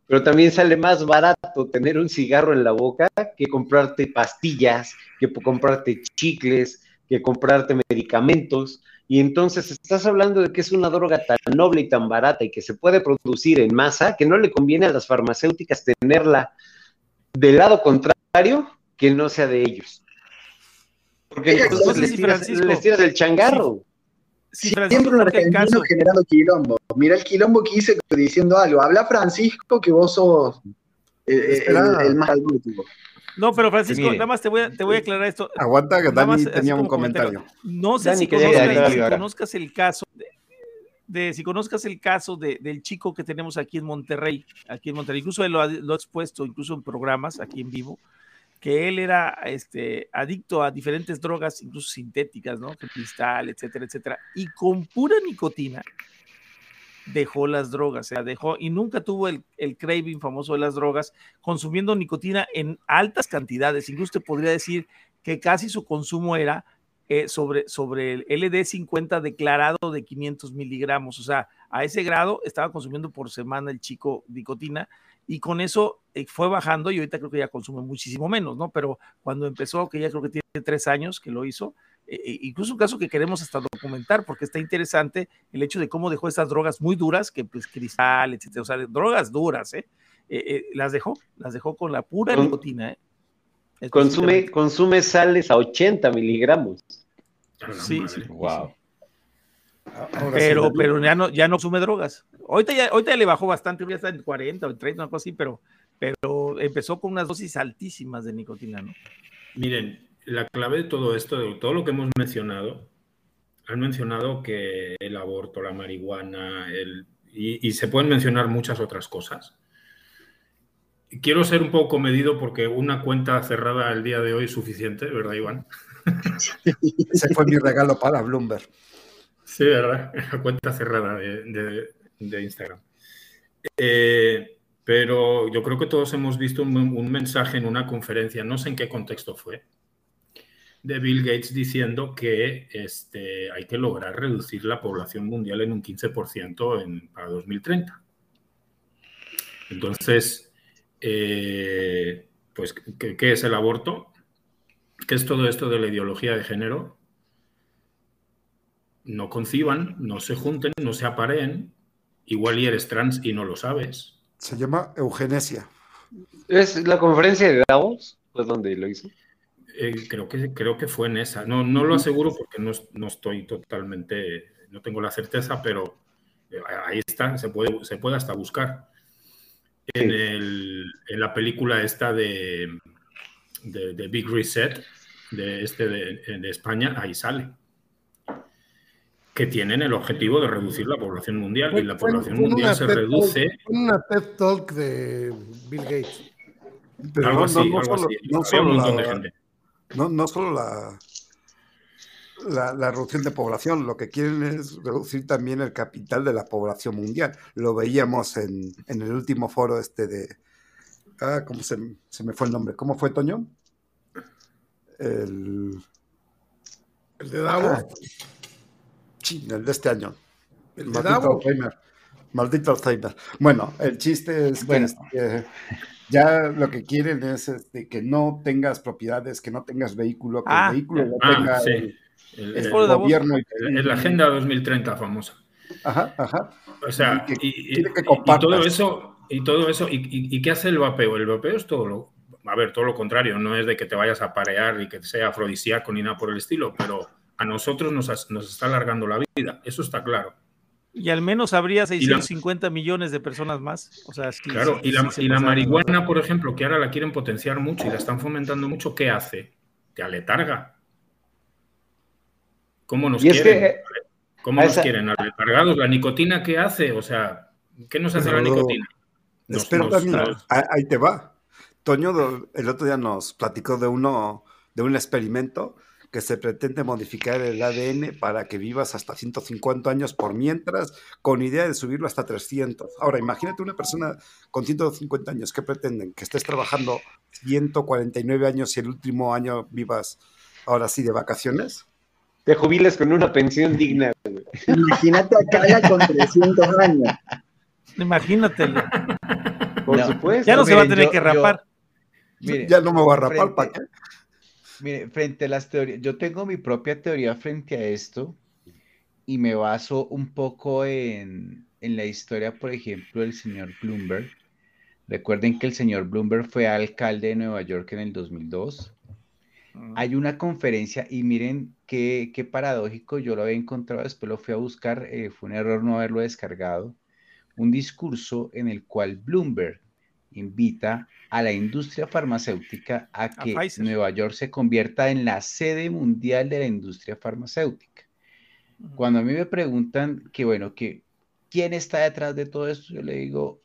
pero también sale más barato tener un cigarro en la boca que comprarte pastillas, que comprarte chicles, que comprarte medicamentos. Y entonces estás hablando de que es una droga tan noble y tan barata y que se puede producir en masa que no le conviene a las farmacéuticas tenerla del lado contrario que no sea de ellos. Porque entonces les si tiras, Francisco- les tiras el changarro. Si Siempre Francisco un argentino caso, generando quilombo. Mira el quilombo que hice diciendo algo. Habla Francisco que vos sos eh, eh, el, el más adulto. no, pero Francisco, Mire. nada más te voy a, te voy a aclarar esto. Aguanta que Dani más, tenía un comentario. comentario. No sé Dani, si, conozcas, si conozcas el caso si conozcas el caso de- del chico que tenemos aquí en Monterrey, aquí en Monterrey, incluso él lo ha, expuesto incluso en programas aquí en vivo, que él era este, adicto a diferentes drogas, incluso sintéticas, ¿no? Cristal, etcétera, etcétera, y con pura nicotina dejó las drogas, o sea, dejó y nunca tuvo el, el craving famoso de las drogas, consumiendo nicotina en altas cantidades, incluso te podría decir que casi su consumo era eh, sobre, sobre el LD50 declarado de 500 miligramos, o sea, a ese grado estaba consumiendo por semana el chico nicotina y con eso eh, fue bajando y ahorita creo que ya consume muchísimo menos, ¿no? Pero cuando empezó, que ya creo que tiene tres años que lo hizo, eh, eh, incluso un caso que queremos hasta documentar porque está interesante el hecho de cómo dejó estas drogas muy duras, que pues cristal, etcétera, o sea, drogas duras, ¿eh? Eh, eh, las dejó, las dejó con la pura nicotina, ¿eh? Consume, consume sales a 80 miligramos. Sí, sí. Wow. Ahora pero, sí, pero ya no, ya no consume drogas. Ahorita ya, ahorita ya le bajó bastante, ya está en 40 o en 30, una cosa así, pero, pero empezó con unas dosis altísimas de nicotina, ¿no? Miren, la clave de todo esto, de todo lo que hemos mencionado, han mencionado que el aborto, la marihuana, el, y, y se pueden mencionar muchas otras cosas. Quiero ser un poco medido porque una cuenta cerrada el día de hoy es suficiente, ¿verdad, Iván? <laughs> Ese fue mi regalo para Bloomberg. Sí, ¿verdad? La <laughs> cuenta cerrada de, de- Instagram. Eh, pero yo creo que todos hemos visto un, mensaje en una conferencia, no sé en qué contexto fue, de Bill Gates diciendo que este, hay que lograr reducir la población mundial en un 15% en, para 2030. Entonces, eh, pues, ¿qué, ¿qué, es el aborto? ¿Qué es todo esto de la ideología de género? No conciban, no se junten, no se apareen. Igual y eres trans y no lo sabes. Se llama eugenesia. ¿Es la conferencia de Davos? ¿Pues dónde lo hizo? Eh, creo, que, creo que fue en esa. No, no lo aseguro porque no, no, estoy totalmente, no tengo la certeza, pero eh, ahí está, se puede, se puede hasta buscar. En, el, en, la película esta de, de, de, Big Reset, de, este de, de, España, ahí sale. Que tienen el objetivo de reducir la población mundial y la población fue, fue mundial se reduce. Talk, una TED Talk de Bill Gates. Pero algo no, así, no, algo solo, así. No solo un montón la, de gente. No, no solo la, la, la, reducción de población, lo que quieren es reducir también el capital de la población mundial. Lo veíamos en, en el último foro este de... Ah, ¿cómo se, se, me fue el nombre? ¿Cómo fue, Toño? El... ¿El de Davos? Ah, sí, el de este año. El, ¿El maldito Alzheimer. Maldito Alzheimer. Bueno, el chiste es bueno. que... Este, ya lo que quieren es este, que no tengas propiedades, que no tengas vehículo, que ah, el vehículo lo ah, tenga sí. el, el, el, el gobierno. Y es la Agenda 2030 famosa. Ajá, ajá. O sea, y, que, y, que y, todo eso, y todo eso, y, qué hace el vapeo? El vapeo es todo lo, a ver, todo lo contrario, no es de que te vayas a parear y que sea afrodisíaco ni nada por el estilo, pero a nosotros nos, nos está alargando la vida, eso está claro. Y al menos habría 650 la, millones de personas más. O sea, sí, claro, sí, y la, sí y la marihuana, por ejemplo, que ahora la quieren potenciar mucho y la están fomentando mucho, ¿qué hace? Te aletarga. ¿Cómo nos y quieren? Es que, ¿Cómo nos esa... quieren? ¿Aletargados? ¿La nicotina qué hace? O sea, ¿qué nos hace la nicotina? Nos, nos, nos... ahí te va. Toño el otro día nos platicó de uno, de un experimento que se pretende modificar el ADN para que vivas hasta 150 años por mientras, con idea de subirlo hasta 300. Ahora, imagínate una persona con 150 años, ¿qué pretenden? Que estés trabajando 149 años y el último año vivas ahora sí de vacaciones. Te jubiles con una pensión digna. Imagínate a Cala con 300 años. Imagínatelo. Por no, supuesto. Ya no se va a tener yo, que rapar. Yo, ya no me voy a rapar, ¿para qué? Mire, frente a las teorías, yo tengo mi propia teoría frente a esto y me baso un poco en, en, la historia, por ejemplo, del señor Bloomberg. Recuerden que el señor Bloomberg fue alcalde de Nueva York en el 2002. Uh-huh. Hay una conferencia y miren qué, qué, paradójico, yo lo había encontrado, después lo fui a buscar, eh, fue un error no haberlo descargado, un discurso en el cual Bloomberg invita a la industria farmacéutica a que a Nueva York se convierta en la sede mundial de la industria farmacéutica. Uh -huh. Cuando a mí me preguntan que, bueno, que quién está detrás de todo esto, yo le digo,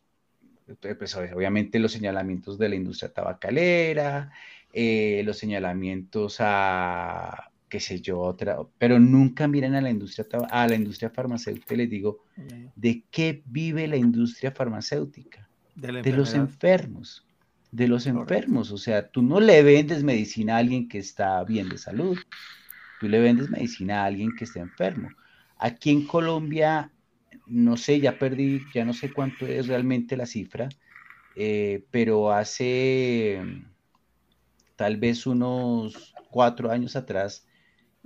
pues obviamente los señalamientos de la industria tabacalera, eh, los señalamientos a, qué sé yo, otra, pero nunca miran a la industria, a la industria farmacéutica y les digo. ¿de qué vive la industria farmacéutica? De, de los enfermos de los enfermos. O sea, tú no le vendes medicina a alguien que está bien de salud, tú le vendes medicina a alguien que está enfermo. Aquí en Colombia, no sé, ya perdí, ya no sé cuánto es realmente la cifra, eh, pero hace tal vez unos cuatro años atrás,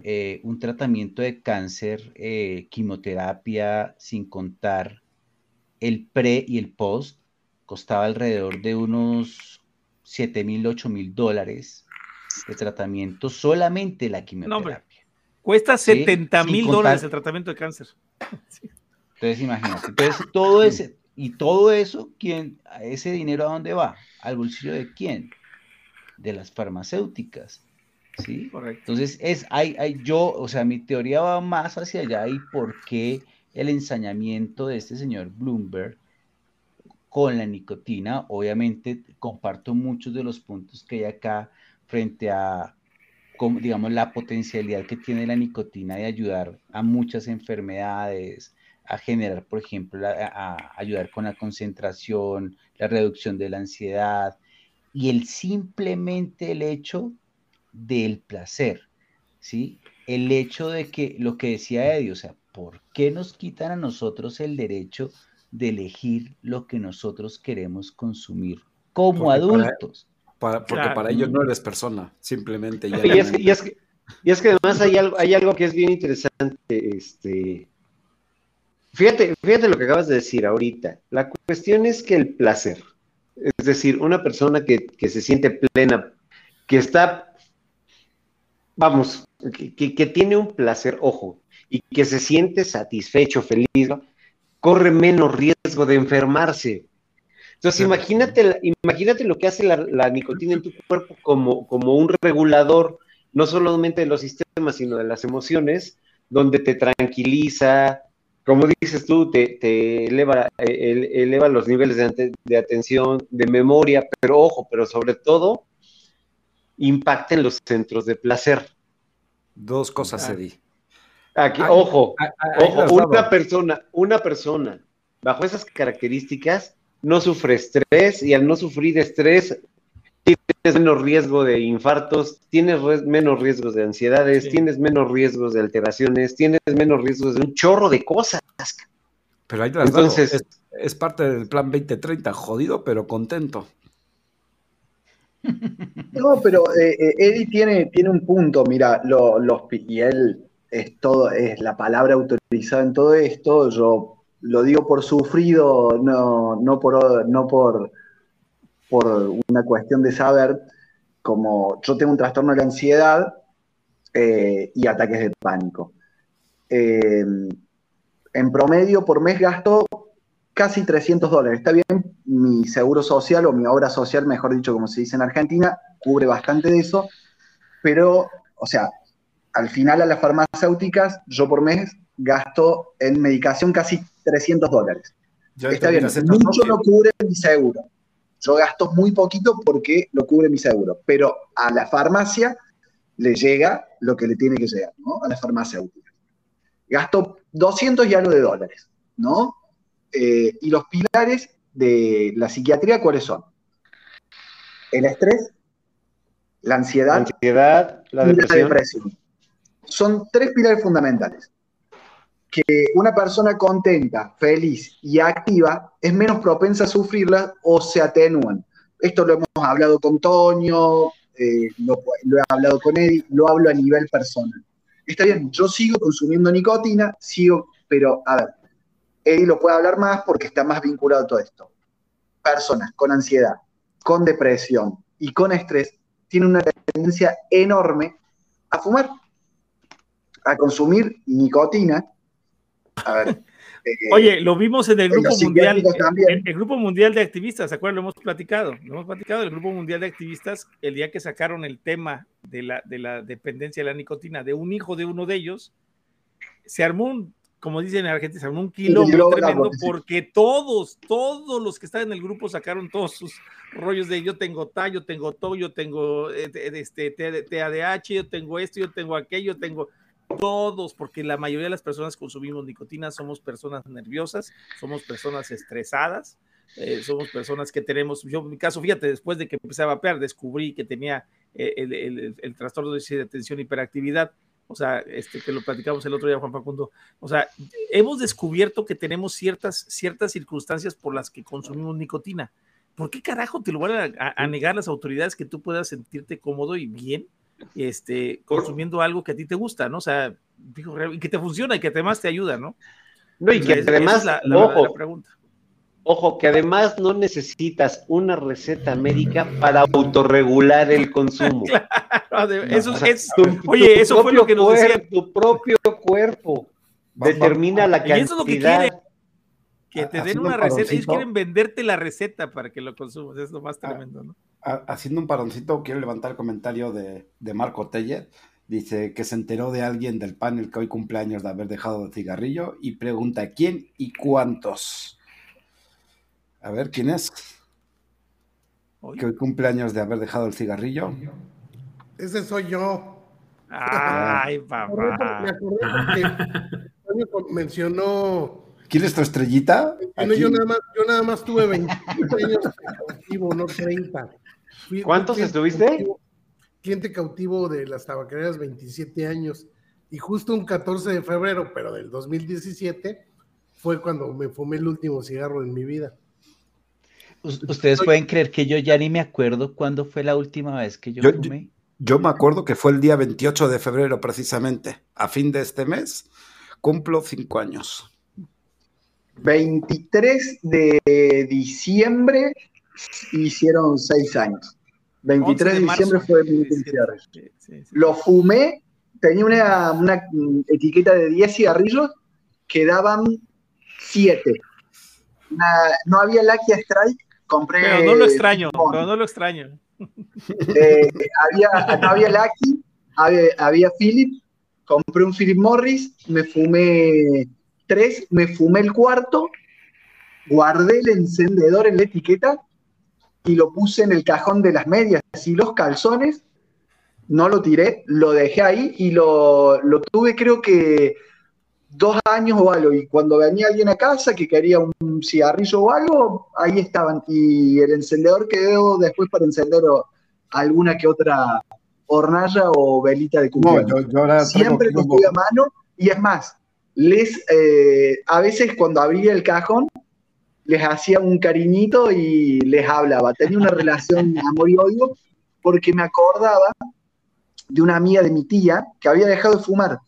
eh, un tratamiento de cáncer, eh, quimioterapia, sin contar el pre y el post, costaba alrededor de unos 7 mil, 8 mil dólares de tratamiento solamente la quimioterapia. No, cuesta 70 mil ¿Sí? dólares el tratamiento de cáncer. <laughs> Sí. Entonces, imagínate. Entonces, todo ese, y todo eso, ¿quién, ese dinero a dónde va? ¿Al bolsillo de quién? De las farmacéuticas. ¿Sí? Correcto. Entonces, es, hay, hay, yo, o sea, mi teoría va más hacia allá y por qué el ensañamiento de este señor Bloomberg con la nicotina. Obviamente comparto muchos de los puntos que hay acá frente a, digamos, la potencialidad que tiene la nicotina de ayudar a muchas enfermedades, a generar, por ejemplo, a, a ayudar con la concentración, la reducción de la ansiedad y el simplemente el hecho del placer. ¿sí? El hecho de que lo que decía Eddie, o sea, ¿por qué nos quitan a nosotros el derecho de elegir lo que nosotros queremos consumir como Porque para- adultos? Para- porque Claro. para ellos no eres persona, simplemente ya. Y es, que- y es que, y es que además hay algo, hay algo que es bien interesante. Este, fíjate, fíjate lo que acabas de decir ahorita. La cuestión es que el placer, es decir, una persona que, que se siente plena, que está, vamos, que, que- que tiene un placer, ojo, y que se siente satisfecho, feliz, ¿no? corre menos riesgo de enfermarse. Entonces, imagínate, imagínate lo que hace la, la nicotina en tu cuerpo como, como un regulador, no solamente de los sistemas, sino de las emociones, donde te tranquiliza, como dices tú, te, te eleva, eh, ele- eleva los niveles de atención, de memoria, pero ojo, pero sobre todo, impacta en los centros de placer. Dos cosas. Eddie. Aquí, Ay, ojo, Ojo, una persona, una persona bajo esas características no sufre estrés y al no sufrir estrés tienes menos riesgo de infartos, tienes menos riesgos de ansiedades, Sí. tienes menos riesgos de alteraciones, tienes menos riesgos de un chorro de cosas. Pero ahí te las. Entonces- es, es parte del plan 2030, jodido, pero contento. No, pero eh, eh, Eddie tiene, tiene un punto, mira, lo- los, y él es todo, es la palabra autorizada en todo esto, yo lo digo por sufrido, no, no por, no por, por una cuestión de saber, como yo tengo un trastorno de la ansiedad eh, y ataques de pánico. En promedio por mes gasto casi 300 dólares. Está bien, mi seguro social o mi obra social, mejor dicho, como se dice en Argentina, cubre bastante de eso, pero, o sea, al final a las farmacéuticas, yo por mes gasto en medicación casi 300 dólares. Ya Está bien, mucho lo cubre mi seguro. Yo gasto muy poquito porque lo cubre mi seguro, pero a la farmacia le llega lo que le tiene que llegar, ¿no? A la farmacéutica. Gasto 200 y algo de dólares, ¿no? Eh, y los pilares de la psiquiatría, ¿cuáles son? El estrés, la La ansiedad la y la depresión. depresión. Son tres pilares fundamentales. Que una persona contenta, feliz y activa es menos propensa a sufrirlas o se atenúan. Esto lo hemos hablado con Toño, eh, lo, lo he hablado con Eddie, lo hablo a nivel personal. Está bien, yo sigo consumiendo nicotina, sigo, pero a ver, Eddie lo puede hablar más porque está más vinculado a todo esto. Personas con ansiedad, con depresión y con estrés tienen una tendencia enorme a fumar, a consumir nicotina. A ver. eh, <laughs> Oye, lo vimos en el grupo mundial, el, el grupo mundial de activistas, ¿se acuerdan? Lo hemos platicado, lo hemos platicado, el grupo mundial de activistas, el día que sacaron el tema de la, de la dependencia de la nicotina de un hijo de uno de ellos, se armó un, como dicen en Argentina, un la tremendo porque todos, todos los que estaban en el grupo sacaron todos sus rollos de yo tengo TA, yo tengo TO, yo tengo eh, este, TADH, yo tengo esto, yo tengo aquello, yo tengo todos, porque la mayoría de las personas que consumimos nicotina somos personas nerviosas, somos personas estresadas, eh, somos personas que tenemos, yo en mi caso, fíjate, después de que empecé a vapear, descubrí que tenía eh, el, el, el, el, trastorno de atención y hiperactividad, o sea, este, que lo platicamos el otro día, Juan Facundo, o sea, hemos descubierto que tenemos ciertas, ciertas circunstancias por las que consumimos nicotina. ¿Por qué carajo te lo van a, a, negar las autoridades que tú puedas sentirte cómodo y bien? este, consumiendo algo que a ti te gusta, ¿no? O sea, digo, y que te funciona y que además te ayuda, ¿no? No, y o que sea, además, es la, la, ojo, la pregunta. ojo, que además no necesitas una receta médica para autorregular el consumo. <laughs> claro, eso o sea, es, tu, oye, tu eso fue lo que nos cuerpo, decía. Tu propio cuerpo determina la cantidad. Y eso es lo que quiere que te den una receta, ellos quieren venderte la receta para que lo consumas, es lo más tremendo, ¿no? Haciendo un paroncito, quiero levantar el comentario de, de Marco Telle, dice que se enteró de alguien del panel que hoy cumpleaños de haber dejado el cigarrillo y pregunta quién y cuántos. A ver, ¿quién es? ¿Hoy? Que hoy cumpleaños de haber dejado el cigarrillo. Ese soy yo. Ay, <laughs> papá. Me acordé porque mencionó ¿Quién es tu estrellita? Bueno, yo, nada más, yo nada más tuve 20 años activo, no 30. Fui, ¿Cuántos estuviste? cliente cautivo de las tabacaleras 27 años y justo un 14 de febrero, pero del 2017, fue cuando me fumé el último cigarro en mi vida. Ustedes pueden creer que yo ya ni me acuerdo cuándo fue la última vez que yo, fumé. Yo, me acuerdo que fue el día 28 de febrero precisamente. A fin de este mes cumplo cinco años. 23 de diciembre hicieron seis años. 23 de, diciembre fue mi cigarrillo. Lo fumé, tenía una, etiqueta de 10 cigarrillos, quedaban 7. no había Lucky Strike, compré. Pero no lo extraño, pero no lo extraño. Eh, había, no había Lucky, había, Philip, compré un Philip Morris, me fumé tres, me fumé el cuarto, guardé el encendedor en la etiqueta y lo puse en el cajón de las medias. Y los calzones, no lo tiré, lo dejé ahí y lo, lo tuve creo que dos años o algo, y cuando venía alguien a casa que quería un cigarrillo o algo, ahí estaban, y el encendedor quedó después para encender alguna que otra hornalla o velita de cumpleaños. Siempre lo tuve a mano, y es más, les, eh, a veces cuando abría el cajón, les hacía un cariñito y les hablaba. Tenía una relación de amor y odio porque me acordaba de una amiga de mi tía que había dejado de fumar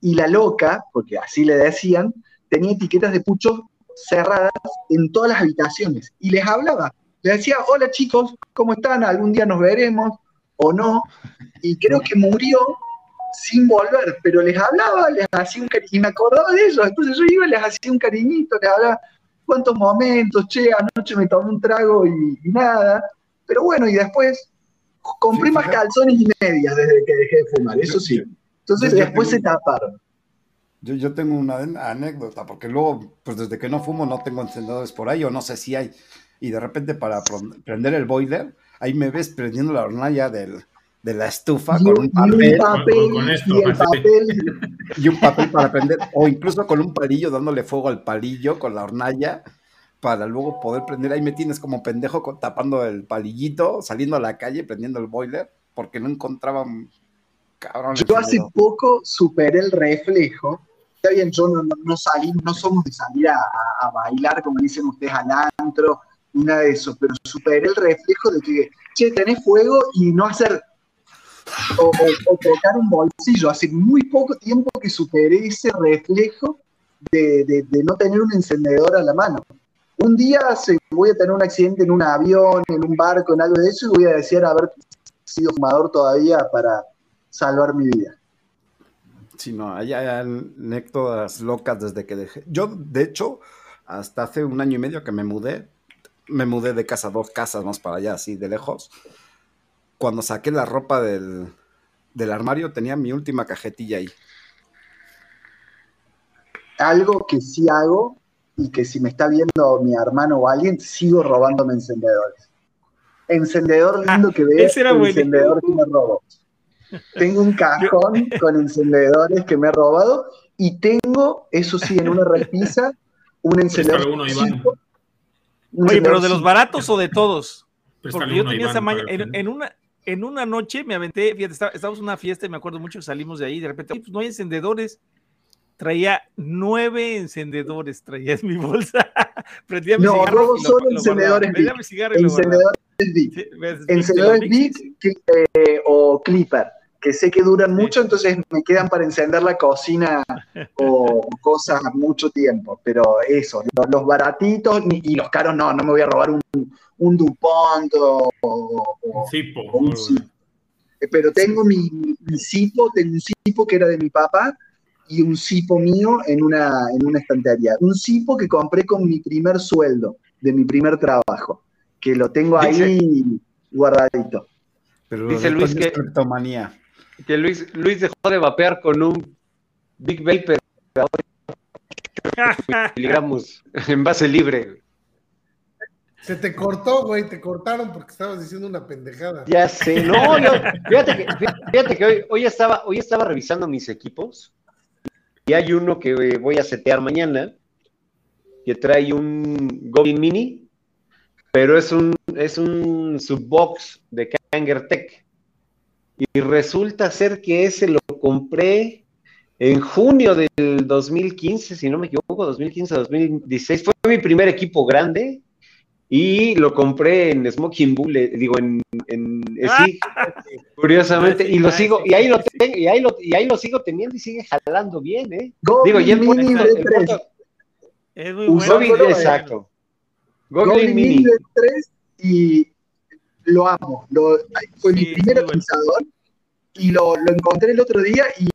y la loca, porque así le decían, tenía etiquetas de puchos cerradas en todas las habitaciones y les hablaba. Les decía, hola chicos, ¿cómo están? Algún día nos veremos o no. Y creo que murió sin volver, pero les hablaba, les hacía un cariño, y me acordaba de ellos. Entonces yo iba y les hacía un cariñito, les hablaba cuántos momentos, che, anoche me tomé un trago y, nada. Pero bueno, y después compré más calzones y medias desde que dejé de fumar, eso sí. Entonces después se taparon. Yo, yo tengo una anécdota, porque luego, pues desde que no fumo no tengo encendedores por ahí, o no sé si hay. Y de repente para prender el boiler, ahí me ves prendiendo la hornalla del, de la estufa con un papel, y, un papel para prender, o incluso con un palillo dándole fuego al palillo con la hornalla para luego poder prender. Ahí me tienes como pendejo tapando el palillito, saliendo a la calle, prendiendo el boiler, porque no encontraba yo hace poco superé el reflejo. Está bien, yo no, no, salí, no somos de salir a, bailar, como dicen ustedes, al antro, nada de eso, pero superé el reflejo de que, che, tenés fuego y no hacer o, tocar un bolsillo. Hace muy poco tiempo que superé ese reflejo de, de, no tener un encendedor a la mano. Un día se, voy a tener un accidente en un avión, en un barco, en algo de eso, y voy a decir haber sido fumador todavía para, salvar mi vida. Sí, no, hay anécdotas locas desde que dejé. Yo, de hecho, hasta hace un año y medio que me mudé, me mudé de casa, dos casas más para allá, así de lejos. Cuando saqué la ropa del, del armario, tenía mi última cajetilla ahí. Algo que sí hago y que si me está viendo mi hermano o alguien, sigo robándome encendedores. Encendedor lindo que <laughs> veo, encendedor que me robo. Tengo un cajón con encendedores que me he robado y tengo, eso sí, en una repisa, un encendedor. Oye, pero de los baratos o de todos. Porque yo tenía esa maña, en, una, en una noche me aventé, fíjate, estábamos en una fiesta y me acuerdo mucho que salimos de ahí, de repente, pues no hay encendedores. Traía nueve encendedores, traía en mi bolsa. <laughs> Prendía mi no, robo solo encendedores. encendedores Encendedores Big eh, o Clipper que sé que duran mucho, entonces me quedan para encender la cocina <laughs> o cosas mucho tiempo. Pero eso, los, baratitos y los caros no, no me voy a robar un, un DuPont o, un Cipo. Eh, pero tengo mi, mi Cipo, tengo un Cipo que era de mi papá y un Cipo mío en una, en una estantería. Un Cipo que compré con mi primer sueldo de mi primer trabajo, que lo tengo ahí guardadito. Pero Dice Luis que que Luis, Luis dejó de vapear con un Big Vapor miligramos <laughs> en base libre. Se te cortó, güey, te cortaron porque estabas diciendo una pendejada. Ya sé, no, yo, fíjate que, fíjate que hoy, hoy, estaba, hoy estaba revisando mis equipos y hay uno que voy a setear mañana que trae un Goblin Mini, pero es un, es un subbox de Kanger Tech y resulta ser que ese lo compré en junio del 2015, si no me equivoco, 2015-2016. Fue mi primer equipo grande y lo compré en Smoking Bullet, digo, en, en sí, curiosamente, y lo sigo, y ahí lo, tengo, y, ahí lo, y ahí lo sigo teniendo y sigue jalando bien, ¿eh? digo, y el, Mini el, el, el Es muy bueno. Goblin, exacto. Goblin, Goblin Mini Mini. de 3 y lo amo. Lo, fue mi primer bueno. atomizador y lo, lo encontré el otro día y,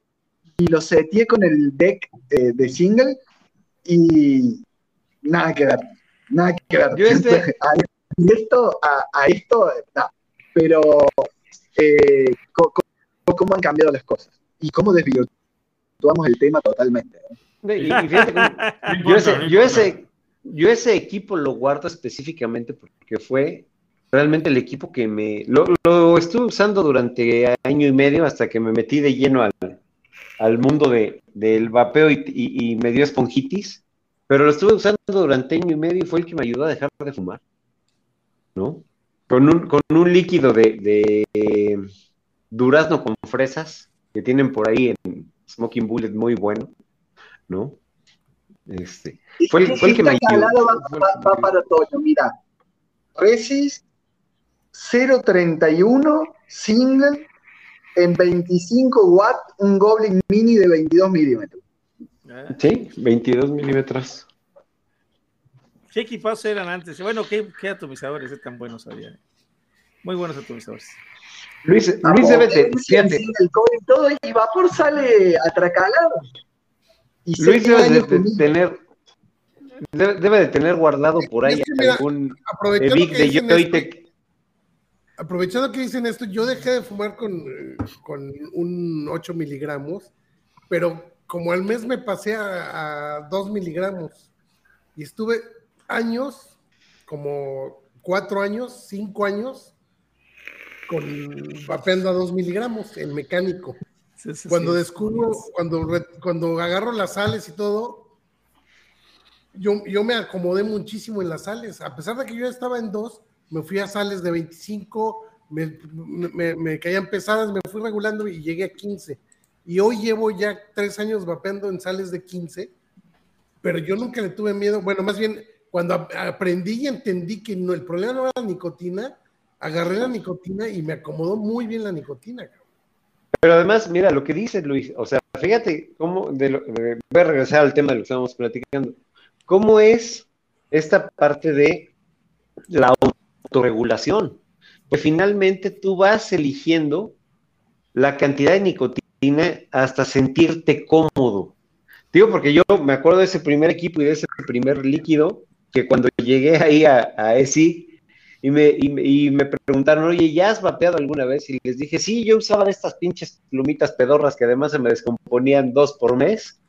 y lo seteé con el deck eh, de single y nada que ver. Nada que ver. Yo este- <laughs> a esto, a, a esto. Pero eh, co- cómo han cambiado las cosas y cómo desvirtuamos el tema totalmente. Y, y fíjate cómo- <laughs> No yo, ese, yo ese equipo lo guardo específicamente porque fue realmente el equipo que me... Lo, lo estuve usando durante año y medio hasta que me metí de lleno al, al mundo de, del vapeo y, y- y me dio esponjitis, pero lo estuve usando durante año y medio y fue el que me ayudó a dejar de fumar, ¿no? Con un, con un líquido de, de durazno con fresas que tienen por ahí en Smoking Bullet muy bueno, ¿no? Este, fue el, fue el que me ayudó. va, va- va para Toño, mira. 0.31 single en 25 watt, un Goblin Mini de 22 milímetros. Ah, Sí, 22 milímetros. ¿Qué equipazos eran antes? Bueno, ¿qué, qué atomizadores tan buenos había? Muy buenos atomizadores. Luis, Luis debe de, single coil, todo, y vapor sale atracalado. Y Luis debe de, tener, debe, debe de tener guardado por ahí Es que mira, algún que, de Joytech. Aprovechando que dicen esto, yo dejé de fumar con, con un 8 miligramos, pero como al mes me pasé a, a 2 miligramos y estuve años, como 4 años, 5 años, con vapeando a 2 miligramos en mecánico. Sí, sí, Cuando sí. descubro, cuando, cuando agarro las sales y todo, yo, yo me acomodé muchísimo en las sales. A pesar de que yo estaba en dos, me fui a sales de 25, me, me- me caían pesadas, me fui regulando y llegué a 15. Y hoy llevo ya tres años vapeando en sales de 15, pero yo nunca le tuve miedo. Bueno, más bien, cuando ap- aprendí y entendí que no, el problema no era la nicotina, agarré la nicotina y me acomodó muy bien la nicotina. Pero además, mira lo que dice Luis, o sea, fíjate cómo, de- voy a regresar al tema de lo que estábamos platicando, cómo es esta parte de la autorregulación, pues finalmente tú vas eligiendo la cantidad de nicotina hasta sentirte cómodo. Digo, porque yo me acuerdo de ese primer equipo y de ese primer líquido, que cuando llegué ahí a, ESI, y me, y, y me preguntaron, oye, ¿ya has vapeado alguna vez? Y les dije, sí, yo usaba estas pinches plumitas pedorras que además se me descomponían dos por mes.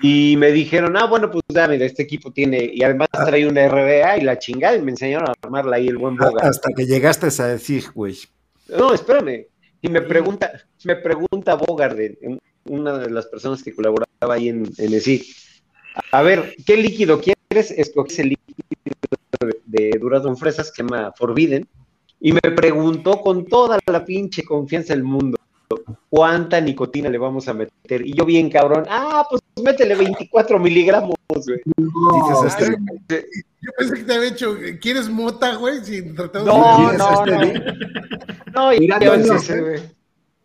Y me dijeron, ah, bueno, pues ya, mira, este equipo tiene, y además trae una RBA y la chingada, y me enseñaron a armarla ahí el buen boga. Hasta que llegaste a decir, güey. No, espérame. Y me pregunta, me pregunta Bogart, de- una de las personas que colaboraba ahí en, en ESI, a ver, ¿qué líquido quieres? Escogí el líquido de, de durazno en fresas que se llama Forbidden, y me preguntó con toda la pinche confianza del mundo, ¿cuánta nicotina le vamos a meter? Y yo bien cabrón, ah, pues métele 24 miligramos, güey. Dices, este, Ay, Yo pensé que te había hecho, ¿quieres mota, güey? Si tratamos No, de- no, no. No, y Mira, güey.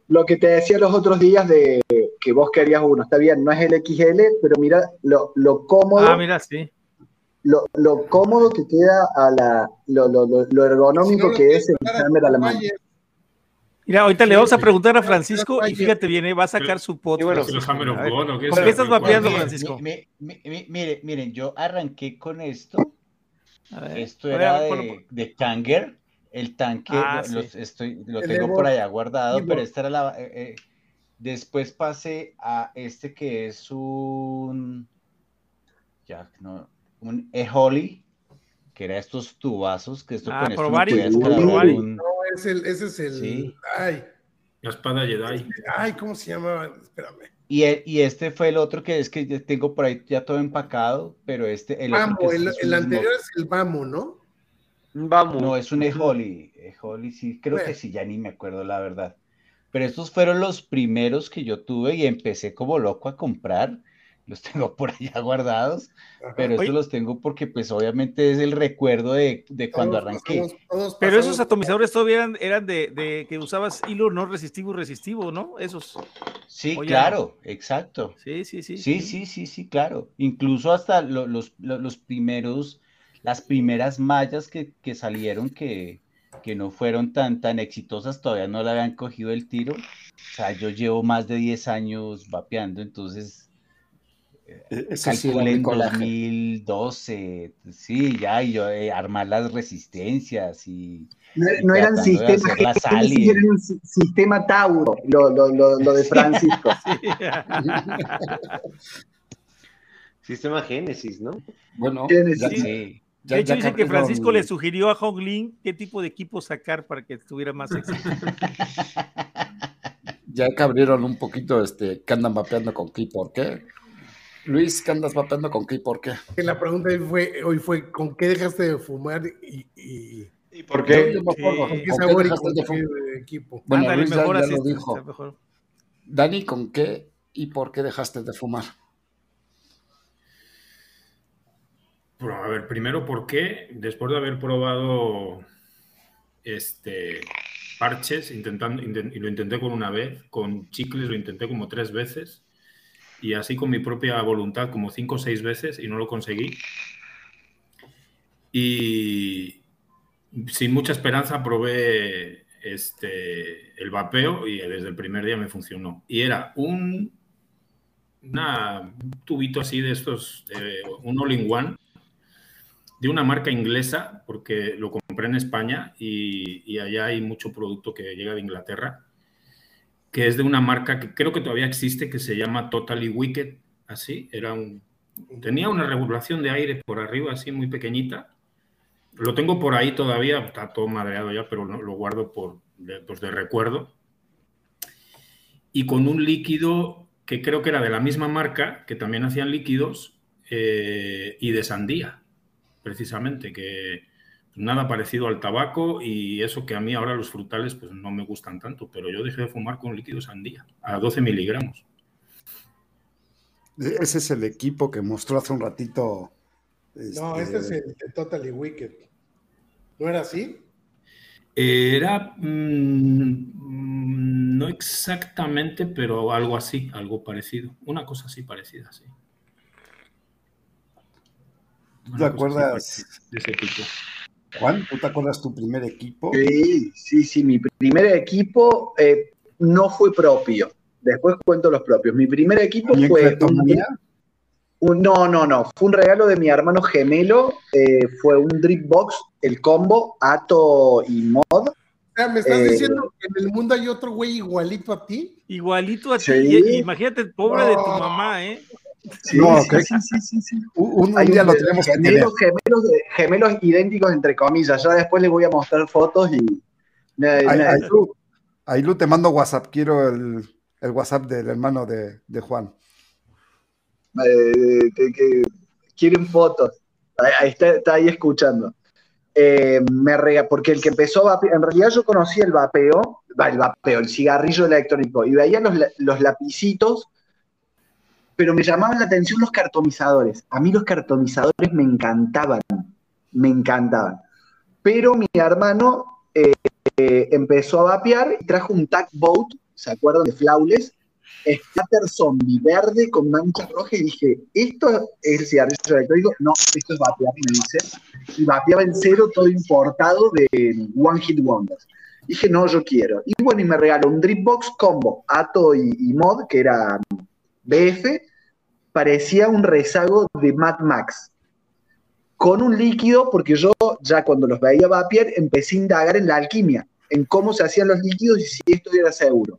Lo que te decía los otros días de que vos querías uno, está bien, no es el XL, pero mira lo, lo cómodo, Ah, mira, sí. lo, lo cómodo que queda a la, lo, lo, lo- ergonómico Si no lo que es el a la mano. Valle, Mira, ahorita le vamos a preguntar a Francisco y fíjate bien, eh, va a sacar su podcast. Bueno, ¿Es el Hammer of A ver, God o qué es ¿Por qué estás Mire, Francisco? mi- mi- mi- mire, miren, yo arranqué con esto. A ver, Esto era a ver, ponlo de, de Kanger. El tanque Ah, lo, sí. lo estoy, lo El tengo Evo- por allá guardado, Evo. pero esta era la. eh, eh, después pasé a este que es un. Ya, no. Un E-Holly, que era estos tubazos, que esto Ah, con esto descargar Provari. un- No, es el, ese es el. Sí. Ay, La espada Jedi. ay, ¿cómo se llama? Espérame. Y, el- y este fue el otro que es que tengo por ahí ya todo empacado, pero este, el otro que Vamo, es- el, es el un anterior es el Vamo, ¿no? Vamos. No, es un E-Holly. E-Holly, sí, creo Bueno. que sí, ya ni me acuerdo la verdad. pero estos fueron los primeros que yo tuve y empecé como loco a comprar. Los tengo por allá <laughs> guardados, pero estos los tengo porque pues obviamente es el recuerdo de, de cuando arranqué. pero esos atomizadores todavía eran, eran de, de, que usabas hilo no resistivo y resistivo, ¿no? Esos. Sí, claro, exacto. Sí, sí, sí. Sí, sí, sí, sí, claro. Incluso hasta los, los, los primeros, las primeras mallas que, que salieron que, que no fueron tan, tan exitosas, todavía no le habían cogido el tiro. O sea, yo llevo más de 10 años vapeando, entonces Eso calculé en 2012, sí, ya, y yo eh, armar las resistencias y... No, no eran sistemas, eran un sistema Tauro, lo, lo, lo, lo de <laughs> Francisco. <laughs> sistema Génesis, ¿no? Bueno, Génesis. Sí. Ya, de hecho, dice que Francisco le sugirió a Hong Ling qué tipo de equipo sacar para que tuviera más éxito. <laughs> ya que abrieron un poquito este, que andan vapeando con qué por qué. Luis, ¿qué andas vapeando con qué y por qué? La pregunta hoy fue, hoy fue ¿con qué dejaste de fumar y, y, ¿Y por qué? Yo, yo ¿Con qué sabor y con qué de equipo? Bueno, Ándale, Luis mejor ya, ya lo dijo. Mejor. Dani, ¿con qué y por qué dejaste de fumar? Bueno, a ver, primero, ¿por qué? Después de haber probado este parches, intentando, intent, y lo intenté con una vez, con chicles lo intenté como tres veces, y así con mi propia voluntad como cinco o seis veces y no lo conseguí. Y sin mucha esperanza probé este, el vapeo y desde el primer día me funcionó. Y era un, una, tubito así de estos, eh, un all-in-one de una marca inglesa, porque lo compré en España y, y allá hay mucho producto que llega de Inglaterra que es de una marca que creo que todavía existe, que se llama Totally Wicked, así, era un, tenía una regulación de aire por arriba, así muy pequeñita. Lo tengo por ahí todavía, está todo madreado ya, pero lo guardo por, de, pues de recuerdo. Y con un líquido que creo que era de la misma marca, que también hacían líquidos, eh, y de sandía, precisamente, que, nada parecido al tabaco y eso que a mí ahora los frutales pues no me gustan tanto, pero yo dejé de fumar con líquido sandía a 12 miligramos. Ese es el equipo que mostró hace un ratito. Este... No, este es el, el, Totally Wicked. ¿No era así? Era mmm, no exactamente, pero algo así, algo parecido. Una cosa así parecida, sí. ¿Te acuerdas de ese tipo? Juan, ¿tú te acuerdas tu primer equipo? Sí, sí, sí, mi primer equipo eh, no fue propio. Después cuento los propios. Mi primer equipo fue un, un, no, no, no. Fue un regalo de mi hermano gemelo. Eh, fue un Drip Box, el combo, Ato y Mod. O sea, ¿me estás eh, diciendo que en el mundo hay otro güey igualito a ti? Igualito a sí. ti. Imagínate, pobre oh. de tu mamá, ¿eh? Sí, no, sí, sí, sí, sí, sí, Un, un día lo tenemos gemelos, gemelos, gemelos, idénticos entre comillas. Ya después les voy a mostrar fotos y. Ailu, Ailu, te mando WhatsApp. Quiero el, el WhatsApp del hermano de, de Juan. Eh, que, que, quieren fotos. Ahí está, está ahí escuchando. Eh, me rega, porque el que empezó a vapear, en realidad yo conocí el vapeo, el vapeo, el cigarrillo electrónico, y veía los, los lapicitos pero me llamaban la atención los cartomizadores. A mí los cartomizadores me encantaban, me encantaban. Pero mi hermano eh, empezó a vapear y trajo un tack boat, ¿se acuerdan de Flawless? Scatter zombie verde con mancha roja y dije, ¿esto es el cigarrillo electrónico? No, esto es vapear, me dice. Y vapeaba en cero todo importado de One Hit Wonders. Dije, no, yo quiero. Y bueno, y me regaló un Dripbox combo, Ato y, y Mod, que era BF, parecía un rezago de Mad Max. Con un líquido, porque yo ya cuando los veía vapear empecé a indagar en la alquimia, en cómo se hacían los líquidos y si esto era seguro.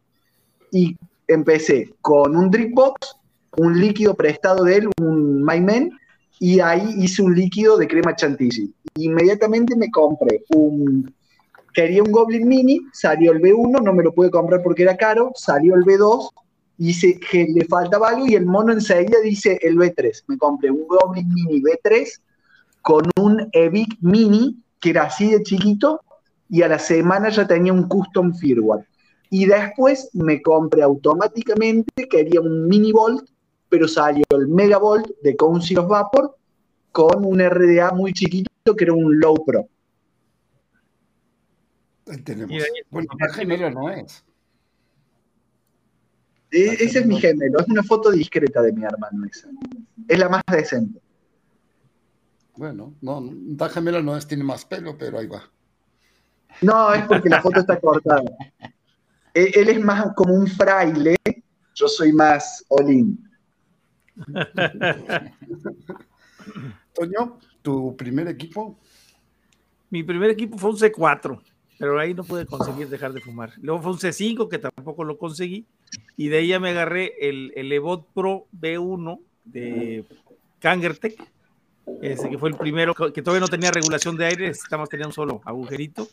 Y empecé con un drip box, un líquido prestado de él, un Mymen, y ahí hice un líquido de crema chantilly. Inmediatamente me compré un. Quería un Goblin Mini, salió el B1, no me lo pude comprar porque era caro, salió el B2, dice que le faltaba algo y el mono enseguida dice el B3. Me compré un Goblin Mini B3 con un Evic Mini que era así de chiquito y a la semana ya tenía un custom firmware. Y después me compré automáticamente, quería un mini volt, pero salió el megavolt de Council of Vapor con un RDA muy chiquito que era un low pro. Ahí tenemos. Y Bueno, la gemelo no es. Ese es mi gemelo, es una foto discreta de mi hermano esa. Es la más decente. Bueno, no, da gemelo no es, tiene más pelo, pero ahí va. No, es porque la foto está cortada. Él, él es más como un fraile, yo soy más Olin. <laughs> Toño, tu primer equipo. Mi primer equipo fue un C4, pero ahí no pude conseguir dejar de fumar. Luego fue un C5, que tampoco lo conseguí, y de ya me agarré el, el Evot Pro B1 de Kangertech, ese que fue el primero, que todavía no tenía regulación de aire, tenía un solo agujerito,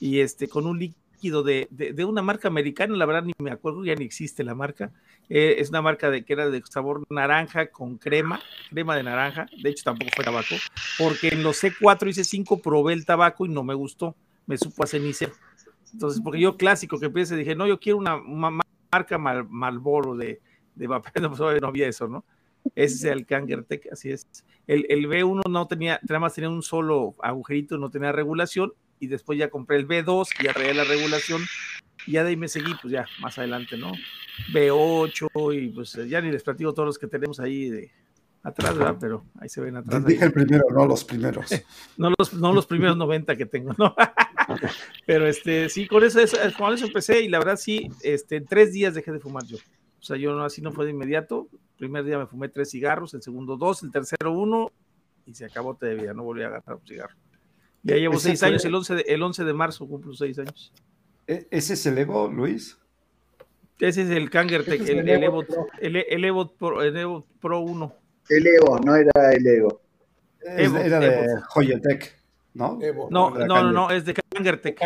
y este con un líquido de, de, de una marca americana, la verdad ni me acuerdo, ya ni existe la marca, eh, es una marca de que era de sabor naranja con crema, crema de naranja, de hecho tampoco fue tabaco, porque en los C4 y C5 probé el tabaco y no me gustó, me supo a cenicero. Entonces, porque yo clásico que pensé, dije, no, yo quiero una, una marca Mal, Malboro de, de vapor, <laughs> no, pues, no había eso, ¿no? Ese es el Kangertech, así es. El, el, B1 no tenía, nada más tenía un solo agujerito, no tenía regulación, y después ya compré el B2 y ya traía la regulación, y ya de ahí me seguí, pues ya más adelante, ¿no? B8, y pues ya ni les platico todos los que tenemos ahí de atrás, ¿verdad? Pero ahí se ven atrás. Dije el primero, no los primeros. <laughs> no, los, no los primeros 90 que tengo, ¿no? <laughs> Pero este, sí, con eso, eso, con eso empecé y la verdad sí, este, en tres días dejé de fumar yo. O sea, yo no, así no fue de inmediato. El primer día me fumé tres cigarros, el segundo dos, el tercero uno y se acabó de vida, no volví a agarrar un cigarro. Ya llevo seis fue... años, el 11, de, el 11 de marzo cumplo seis años. ¿E-, ¿Ese es el Evo, Luis? Ese es el Kangertech, es el, el, el, Evo, el, el, Evo Pro, el Evo Pro 1. El Evo, no era el Evo. Evo era de Evo. Joyetech, ¿no? Evo, no, no, no, no, es de Kangertech.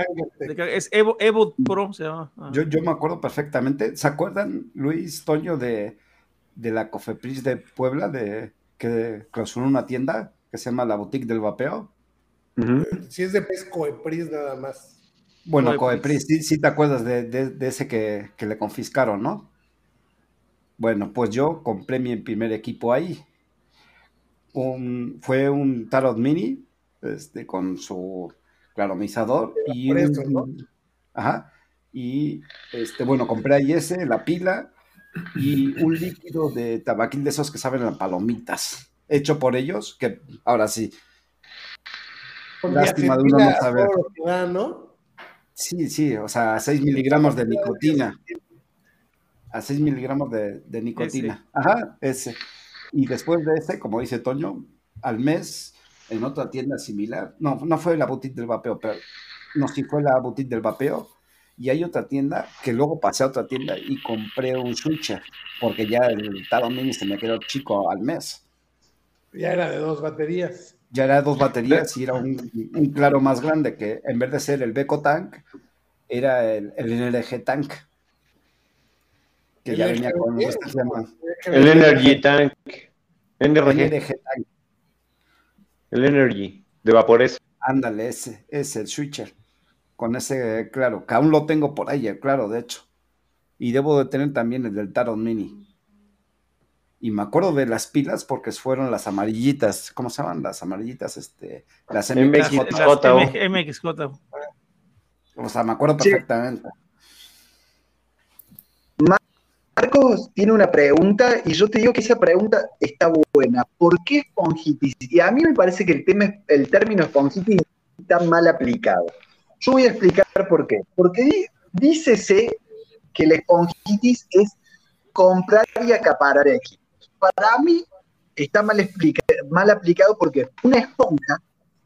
Es Evo, Evo Pro, se llama. Yo, yo me acuerdo perfectamente. ¿Se acuerdan, Luis Toño, de, de la Cofepris de Puebla, de que clausuró una tienda que se llama La Boutique del Vapeo? Uh -huh. Si es de Pescoepris nada más. Bueno, Coepris, sí, sí, te acuerdas de, de, de ese que, que, le confiscaron, ¿no? Bueno, pues yo compré mi primer equipo ahí. Un, fue un Tarot Mini este, con su claromizador y, eso, ¿no? ajá, y este, bueno, compré ahí ese, la pila y un líquido de tabaquil de esos que saben a palomitas, hecho por ellos, que ahora sí. Porque Lástima de uno no saber. Da, ¿no? Sí, sí, o sea, 6 miligramos de nicotina. A 6 miligramos de, de nicotina. Ese. Ajá, ese. Y después de ese, como dice Toño, al mes, en otra tienda similar, no, no fue la boutique del vapeo, pero no, sí fue la boutique del vapeo. Y hay otra tienda que luego pasé a otra tienda y compré un switcher, porque ya el Tado Mini se me quedó chico al mes. Ya era de dos baterías ya era dos baterías y era un, un, claro más grande que en vez de ser el Beco Tank, era el, el NRG Tank. Que ya venía con este se llama. El Energy Tank. NRG. El NRG Tank. El Energy, de vapores. Ándale, ese, ese, el switcher. Con ese, claro, que aún lo tengo por ahí, claro, de hecho. Y debo de tener también el del Tarot Mini y me acuerdo de las pilas porque fueron las amarillitas, ¿cómo se llaman? Las amarillitas, este, las MXJ. MXJ. O sea, me acuerdo perfectamente. Marcos tiene una pregunta y yo te digo que esa pregunta está buena. ¿Por qué esponjitis? Y a mí me parece que el, tema, el término esponjitis está mal aplicado. Yo voy a explicar por qué. Porque dícese que la esponjitis es comprar y acaparar equipos para mí está mal, explica, mal aplicado porque una esponja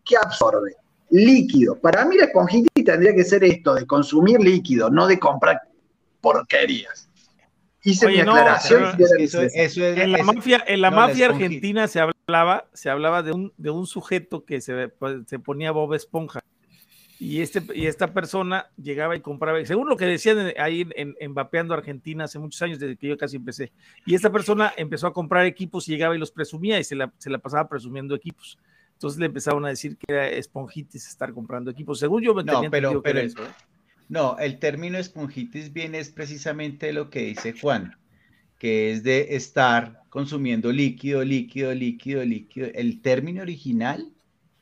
que absorbe líquido. Para mí la esponjitis tendría que ser esto, de consumir líquido, no de comprar porquerías. Hice Oye, mi no, aclaración. pero eso, eso es, en la mafia, en la no, mafia argentina se hablaba, se hablaba de un, de un sujeto que se, pues, se ponía Bob Esponja. Y, este, y esta persona llegaba y compraba, según lo que decían ahí en, en, Vapeando Argentina hace muchos años, desde que yo casi empecé, y esta persona empezó a comprar equipos y llegaba y los presumía y se la, se la pasaba presumiendo equipos. Entonces le empezaron a decir que era esponjitis estar comprando equipos. Según yo me no, pero, pero, eso, ¿eh? No, el término esponjitis viene es precisamente lo que dice Juan, que es de estar consumiendo líquido, líquido, líquido, líquido. El término original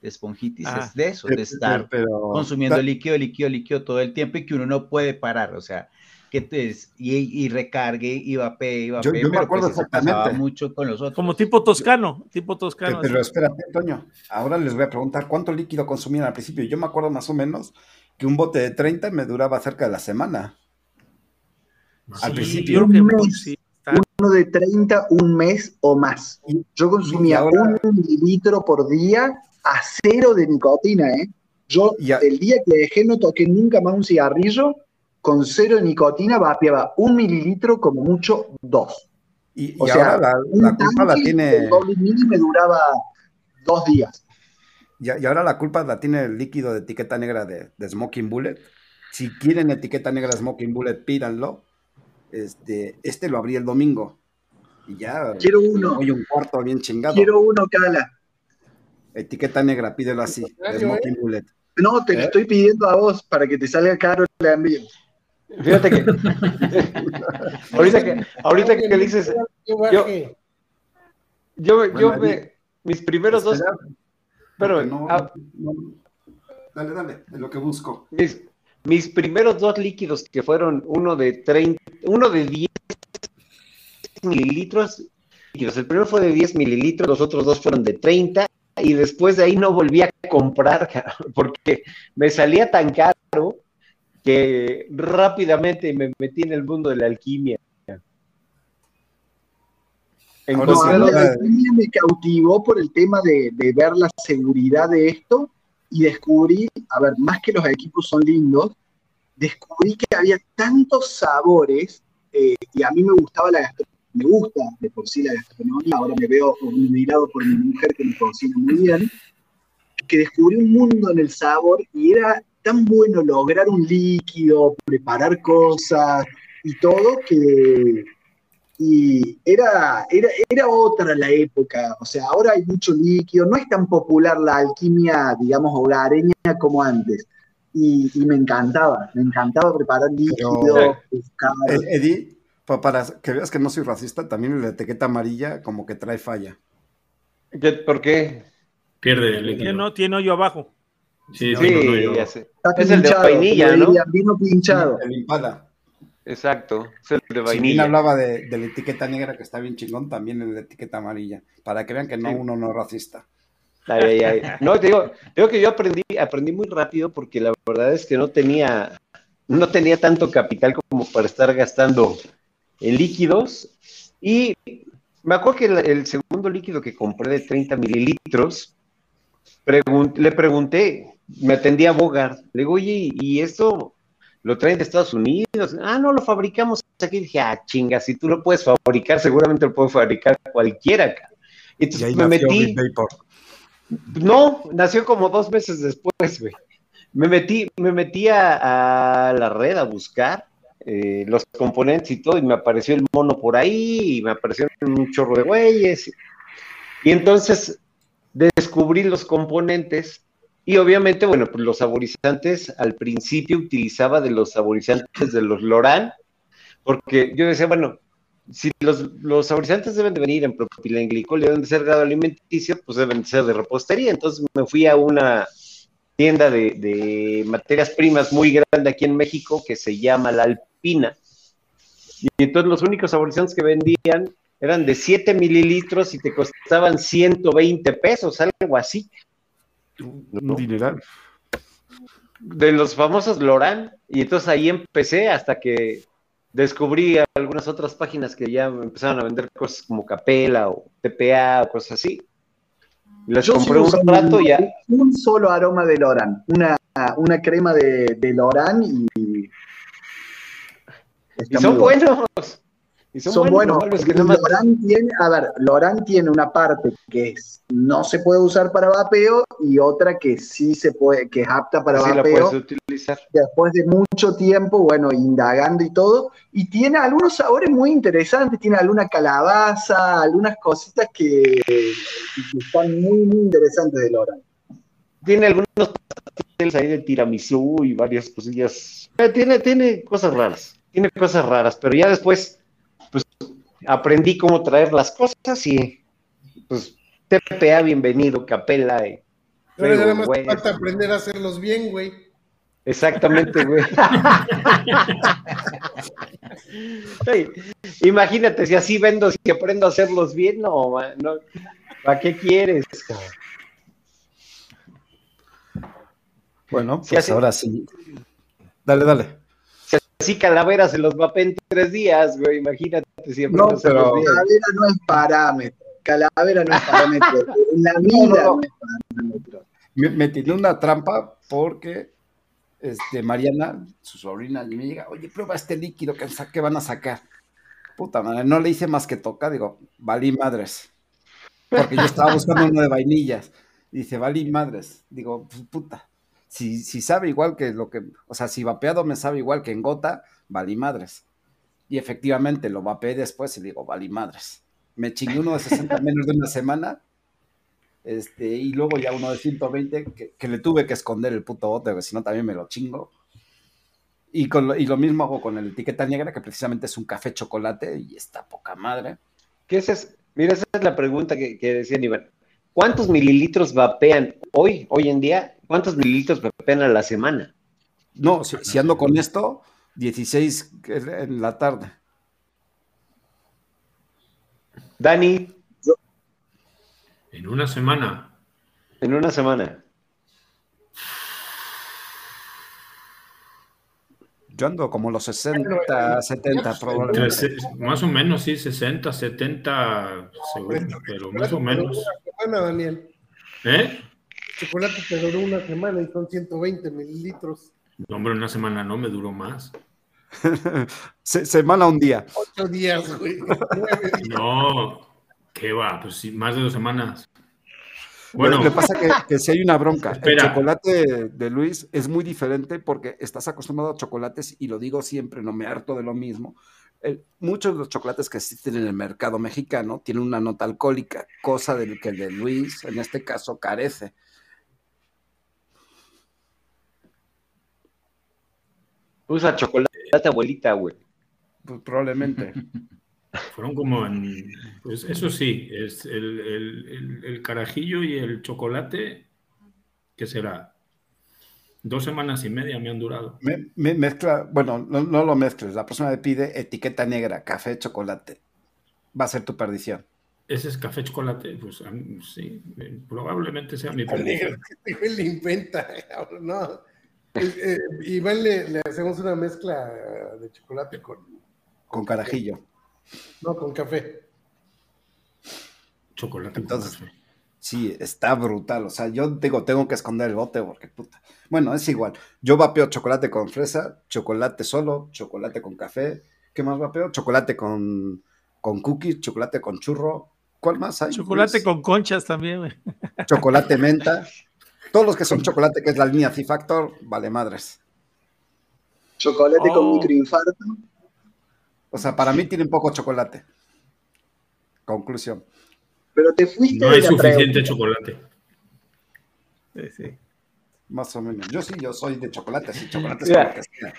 de esponjitis Ah. es de eso, de estar pero- consumiendo da- líquido, líquido, líquido todo el tiempo y que uno no puede parar, o sea, que te, y, y recargue y vapee y vapee, yo me pero acuerdo pues pasaba exactamente. mucho con los otros. Como tipo toscano, tipo toscano. Pero así. espérate, Toño. Ahora les voy a preguntar cuánto líquido consumían al principio. Yo me acuerdo más o menos que un bote de 30 me duraba cerca de la semana. Al principio. Un mes. Uno de 30, un mes o más. Yo consumía ahora- un mililitro por día a cero de nicotina, ¿eh? Yo, el día que dejé, no toqué nunca más un cigarrillo, con cero de nicotina vapeaba un mililitro, como mucho, dos. Y, y O sea, ahora la, un la culpa la tiene. doble mini me duraba dos días. Y, y ahora la culpa la tiene el líquido de etiqueta negra de, de Smoking Bullet. Si quieren etiqueta negra de Smoking Bullet, pídanlo. Este, este lo abrí el domingo. Y ya. Quiero uno. Hoy un cuarto bien chingado. Quiero uno, Cala. Etiqueta negra, pídelo así. De Contrario, Smoking Bullet. No, te lo ¿Eh? estoy pidiendo a vos para que te salga caro el envío. Fíjate que. <laughs> ahorita que, ahorita que dices. Que baje. Yo, yo Bueno, me. Mis primeros dos. Pero, no- ah, no- dale, dale, de lo que busco. mis, mis primeros dos líquidos que fueron uno de 30, uno de 10 mililitros. líquidos. El primero fue de 10 mililitros, los otros dos fueron de 30 y después de ahí no volví a comprar <laughs> porque me salía tan caro que rápidamente me metí en el mundo de la alquimia. Ahora No, a la me cautivó por el tema de, de ver la seguridad de esto y descubrí, a ver, más que los equipos son lindos, descubrí que había tantos sabores eh, y a mí me gustaba la gastronomía, me gusta de por sí la gastronomía, ahora me veo mirado por mi mujer que me cocina muy bien, que descubrí un mundo en el sabor y era tan bueno lograr un líquido, preparar cosas y todo que, y era, era, era otra la época, o sea, ahora hay mucho líquido, no es tan popular la alquimia, digamos, hogareña como antes. Y, y me encantaba, me encantaba preparar líquido, Pero- buscar. Eh, Eddie, pa- para que veas que no soy racista, también la etiqueta amarilla como que trae falla. ¿Qué- ¿Por qué? Pierde el líquido. no tiene hoyo abajo. Sí, Sí, sí, no, no, yo- ya sé. Está Es el de pinchado, vainilla, Vino pinchado. El Impala. Exacto, es el de Si vainilla. hablaba de, de la etiqueta negra que está bien chingón, también el de etiqueta amarilla. Para que vean que no, Sí. uno no es racista. Ay, ay, ay. No, te digo, digo que yo aprendí, aprendí muy rápido porque la verdad es que no tenía, no tenía tanto capital como para estar gastando en líquidos. Y me acuerdo que el, el segundo líquido que compré de 30 mililitros, pregun- le pregunté, me atendía Bogart, le digo, oye, ¿y esto lo traen de Estados Unidos? Ah, no, lo fabricamos aquí. dije, ah, chinga, si tú lo puedes fabricar, seguramente lo puede fabricar cualquiera. acá. Y Entonces ahí me nació metí. No, nació como dos meses después, güey. Me metí, me metí a, a la red a buscar eh, los componentes y todo, y me apareció el mono por ahí, y me aparecieron un chorro de güeyes. Y entonces descubrí los componentes, y obviamente, bueno, pues los saborizantes, al principio utilizaba de los saborizantes de los Loran, porque yo decía, bueno, si los, los saborizantes deben de venir en propilenglicol y deben de ser grado alimenticio, pues deben de ser de repostería. Entonces me fui a una tienda de, de materias primas muy grande aquí en México que se llama La Alpina. Y entonces los únicos saborizantes que vendían eran de 7 mililitros y te costaban 120 pesos, algo así. Un dineral. De los famosos Loran. Y entonces ahí empecé hasta que descubrí algunas otras páginas que ya empezaron a vender cosas como Capela o TPA o cosas así. Las Yo compré un rato y ya. Un solo aroma de Loran, una, una crema de, de Loran y. Y son buenos. Y son, son buenos. que Loran tiene, a ver, Loran tiene una parte que es, no se puede usar para vapeo y otra que sí se puede, que es apta para sí la vapeo. puedes utilizar. Después de mucho tiempo, bueno, indagando y todo, y tiene algunos sabores muy interesantes, tiene alguna calabaza, algunas cositas que, que están muy, muy interesantes de Loran. Tiene algunos pasteles ahí de tiramisú y varias cosillas. Eh, Tiene, tiene cosas raras, tiene cosas raras, pero ya después, aprendí cómo traer las cosas y, pues, TPA, bienvenido, capela. eh. Pero Luego, nada más güey. falta aprender a hacerlos bien, güey. Exactamente, güey. Ey, imagínate, si así vendo, si aprendo a hacerlos bien, no, no. ¿Para qué quieres? cabrón? Bueno, pues así- ahora sí. Dale, dale. Si así Calavera se los va en tres días, güey, imagínate si aprendo No, pero-. Calavera no es parámetro. Calavera no es parámetro. La vida no. no es parámetro. Me, me tiré una trampa porque este, Mariana, su sobrina, me diga, oye, prueba este líquido que, van a sacar. Puta madre, no le hice más que tocar, digo, valí madres. Porque yo estaba buscando uno de vainillas. Dice, valí madres. Digo, pues, puta, si, si sabe igual que lo que, o sea, si vapeado me sabe igual que en gota, valí madres. Y efectivamente lo vapeé después y digo, valí madres. Me chingué uno de 60 en <laughs> menos de una semana este, y luego ya uno de 120 que, que le tuve que esconder el puto bote, porque si no también me lo chingo. Y, con lo, y lo mismo hago con el etiqueta negra, que precisamente es un café chocolate y está poca madre. ¿Qué es eso? Mira, esa es la pregunta que, que decía Iván. ¿Cuántos mililitros vapean hoy, hoy en día? ¿Cuántos mililitros vapean a la semana? No, si, si ando con esto, 16 en la tarde. Dani, En una semana. en una semana. Yo ando como los 60, 70 Entre probablemente. más o menos, sí, 60, 70, seguro, pero más o menos. duró Una semana, Daniel. ¿Eh? Chocolate te duró una semana y son 120 mililitros. No, hombre, una semana no, me duró más. <laughs> Se- semana un día. Ocho días, güey. <laughs> No, ¿qué va? Pues sí, más de dos semanas. Bueno, lo que pasa que, que si hay una bronca. El chocolate de Luis es muy diferente porque estás acostumbrado a chocolates y lo digo siempre, no me harto de lo mismo. El- muchos de los chocolates que existen en el mercado mexicano tienen una nota alcohólica, cosa del que el de Luis, en este caso, carece. Usa chocolate abuelita, güey. Pues probablemente. <laughs> fueron como en. Pues eso sí, es el, el- el- el carajillo y el chocolate, ¿qué será? Dos semanas y media me han durado. Me- me- mezcla, bueno, no, no lo mezcles. La próxima me pide etiqueta negra, café, chocolate. Va a ser tu perdición. Ese es café chocolate, pues sí, probablemente sea mi perdición. Le <laughs> inventa, cabrón, <laughs> no. Eh, Iván le, le hacemos una mezcla de chocolate con, Con carajillo. no, con café. Chocolate con Entonces, café. Sí, está brutal. O sea, yo digo, tengo que esconder el bote porque puta. Bueno, es igual. Yo vapeo chocolate con fresa, chocolate solo, chocolate con café. ¿Qué más vapeo? Chocolate con, con cookies, chocolate con churro. ¿Cuál más hay? Chocolate Luis? con conchas también. Chocolate menta. <laughs> Todos los que son chocolate, que es la línea C-Factor, vale madres. Chocolate Oh. con microinfarto. O sea, para mí tienen poco chocolate. Conclusión. Pero te fuiste No hay suficiente pregunta. chocolate. Sí, sí. Más o menos. Yo sí, yo soy de chocolate, sí, chocolate es como que sea.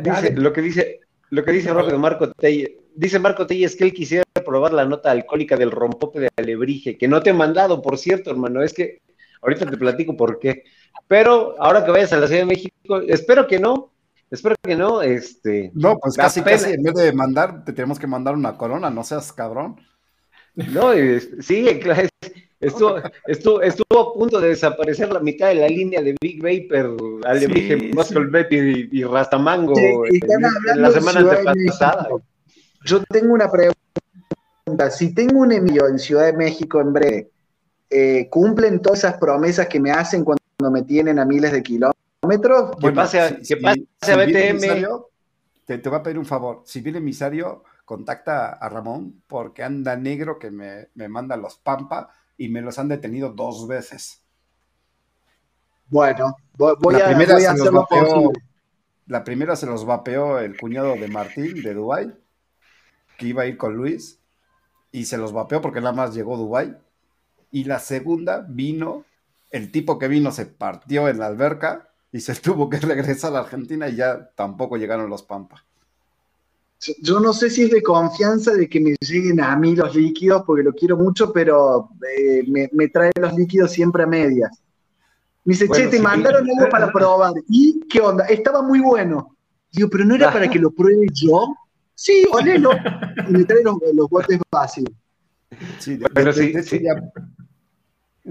Dice, lo que dice, lo que dice rápido Marco Telle. Dice Marco Telle es que él quisiera probar la nota alcohólica del rompope de alebrije, que no te he mandado, por cierto, hermano. Es que ahorita te platico por qué. Pero ahora que vayas a la Ciudad de México, espero que no, espero que no, este, No, pues casi, pena. casi, en vez de mandar, te tenemos que mandar una corona, no seas cabrón. no, es- sí, claro, es- estuvo, estuvo, estuvo a punto de desaparecer la mitad de la línea de Big Vapor, alebrije, Sí, Muscle y, y Rastamango Sí, en- la semana antepasada. Yo tengo una pregunta. Si tengo un envío en Ciudad de México en breve, eh, ¿cumplen todas esas promesas que me hacen cuando me tienen a miles de kilómetros? Que pase a- que pase a viene BTM. te, te voy a pedir un favor. Si viene emisario, contacta a Ramón porque anda negro que me, me manda los Pampa y me los han detenido dos veces. Bueno, voy, voy La a, primera voy a se los hacer lo vapeó- posible. La primera se los vapeó el cuñado de Martín de Dubai, que iba a ir con Luis, y se los vapeó porque nada más llegó Dubai. Y la segunda vino el tipo que vino se partió en la alberca y se <laughs> tuvo que regresar a la Argentina y ya tampoco llegaron los Pampa. Yo no sé si es de confianza de que me lleguen a mí los líquidos, porque lo quiero mucho, pero eh, me, me, trae los líquidos siempre a medias. Me dice, che, te mandaron algo para probar. ¿Y qué onda? Estaba muy bueno. Digo, pero no era para que lo pruebe yo. Sí, olelo. <laughs> y me trae los, los botes vacíos. Sí, pero sí, sí.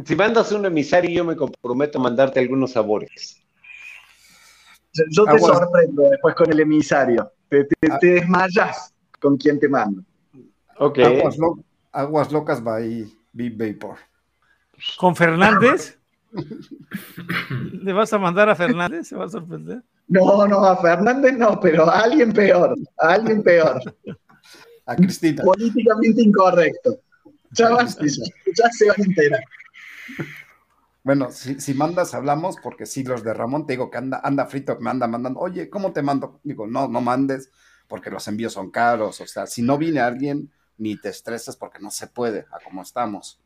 Si mandas un emisario, yo me comprometo a mandarte algunos sabores. Yo te Aguas. sorprendo después con el emisario. Te, te, te, desmayas con quien te mando. Ok. Aguas, lo, aguas locas by Big Vapor. ¿Con Fernández? <laughs> ¿Le vas a mandar a Fernández? ¿Se va a sorprender? No, no, a Fernández no, pero a alguien peor. A alguien peor. A Cristina. Políticamente incorrecto. Ya, vas, ya se van a enterar. Bueno, si, mandas, hablamos, porque si los de Ramón te digo que anda, anda frito, me anda mandando, oye, ¿cómo te mando? Digo, no, no mandes, porque los envíos son caros. O sea, si no viene alguien, ni te estreses porque no se puede, a como estamos.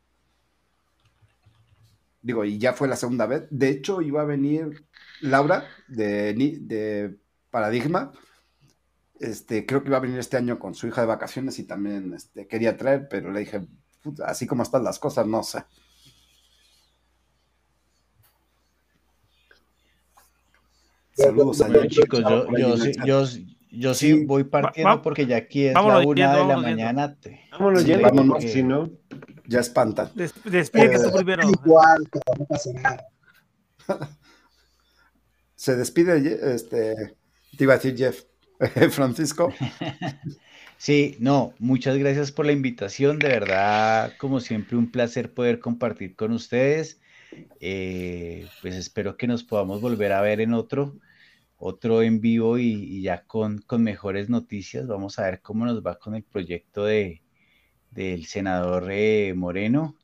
Digo, y ya fue la segunda vez. De hecho, iba a venir Laura de, de Paradigma. Este, creo que iba a venir este año con su hija de vacaciones y también este, quería traer, pero le dije, así como están las cosas, no sé. Saludos a chicos. Yo, yo, yo, yo, yo sí, sí voy partiendo va, porque ya aquí es la una yendo, de la mañana. Te... Vámonos sí, yendo, vámonos, porque... si no, ya espantan. Des, despide eh, tú primero. <laughs> Igual, no pasa nada. <laughs> Se despide, este, te iba a decir Jeff, <laughs> Francisco. Sí, no, muchas gracias por la invitación, de verdad, como siempre, un placer poder compartir con ustedes. Eh, pues espero que nos podamos volver a ver en otro otro en vivo y, ya con, con, mejores noticias. Vamos a ver cómo nos va con el proyecto de, del senador eh, Moreno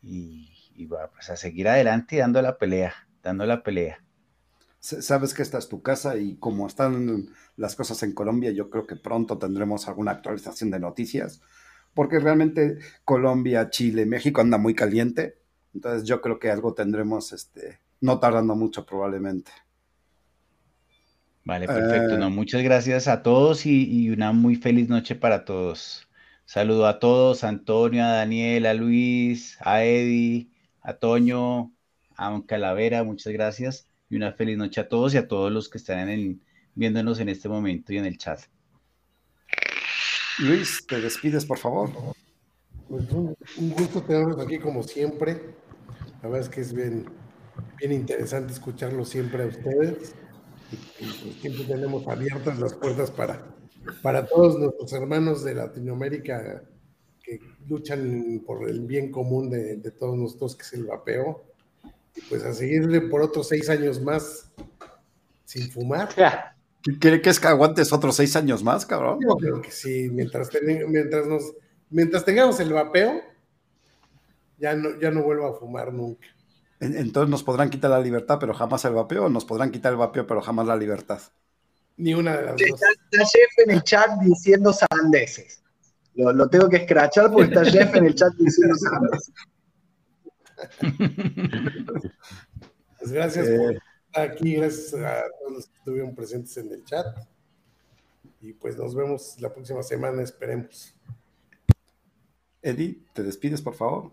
y, y va pues a seguir adelante dando la pelea, dando la pelea. Sabes que esta es tu casa y como están las cosas en Colombia, yo creo que pronto tendremos alguna actualización de noticias, porque realmente Colombia, Chile, México anda muy caliente, entonces yo creo que algo tendremos, este, no tardando mucho probablemente. Vale, perfecto. Eh, no, muchas gracias a todos y, y, una muy feliz noche para todos. Saludo a todos, a Antonio, a Daniel, a Luis, a Eddie, a Toño, a Calavera, muchas gracias. Y una feliz noche a todos y a todos los que están en el, viéndonos en este momento y en el chat. Luis, te despides, por favor. Pues un, un gusto tenerlos aquí como siempre. La verdad es que es bien, bien interesante escucharlos siempre a ustedes siempre tenemos abiertas las puertas para, para todos nuestros hermanos de Latinoamérica que luchan por el bien común de, de todos nosotros, que es el vapeo. Y pues a seguirle por otros seis años más sin fumar. <laughs> ¿Quiere que es que aguantes otros seis años más, cabrón? Yo creo que sí, mientras, ten, mientras, nos, mientras tengamos el vapeo, ya no, ya no vuelvo a fumar nunca. Entonces nos podrán quitar la libertad, pero jamás el vapeo, o nos podrán quitar el vapeo, pero jamás la libertad. Ni una de las sí, dos. Está, Jeff en el chat diciendo sandeces. Lo, lo, tengo que escrachar porque está Jeff en el chat diciendo sandeces. pues gracias eh, por estar aquí, gracias a todos los que estuvieron presentes en el chat. Y pues nos vemos la próxima semana, esperemos. Eddie, te despides, por favor.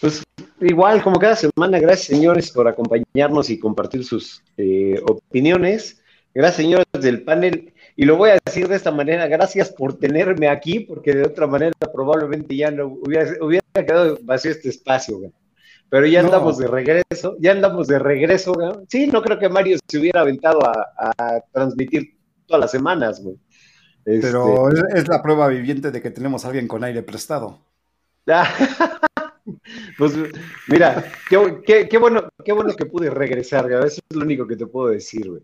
Pues igual, como cada semana, gracias señores por acompañarnos y compartir sus eh, opiniones. Gracias señores del panel. Y lo voy a decir de esta manera, gracias por tenerme aquí, porque de otra manera probablemente ya no hubiera, hubiera quedado vacío este espacio. Güey. Pero ya no. andamos de regreso, ya andamos de regreso. Güey. Sí, no creo que Mario se hubiera aventado a, a transmitir todas las semanas. Güey. Este... Pero es la prueba viviente de que tenemos a alguien con aire prestado. <laughs> Pues mira, qué, qué, qué, bueno, qué bueno que pude regresar, eso es lo único que te puedo decir, güey.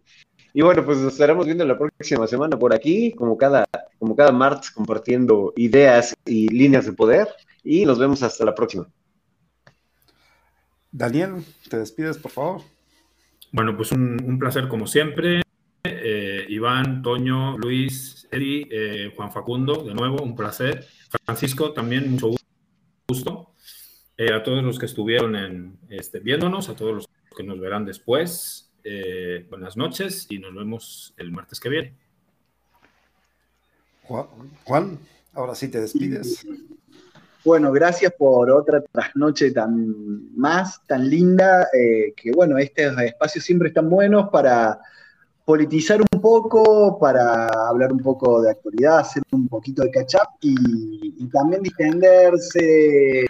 Y bueno, pues nos estaremos viendo la próxima semana por aquí, como cada, como cada martes, compartiendo ideas y líneas de poder. Y nos vemos hasta la próxima. Daniel, te despides, por favor. Bueno, pues un, un placer como siempre. Eh, Iván, Toño, Luis, Eri, eh, Juan Facundo, de nuevo, un placer. Francisco, también mucho gusto. Eh, a todos los que estuvieron en, este, viéndonos, a todos los que nos verán después, eh, buenas noches y nos vemos el martes que viene. Juan, ahora sí te despides. Bueno, gracias por otra trasnoche tan más, tan linda, eh, que bueno, estos espacios siempre están buenos para politizar un poco, para hablar un poco de actualidad, hacer un poquito de catch up y, también distenderse,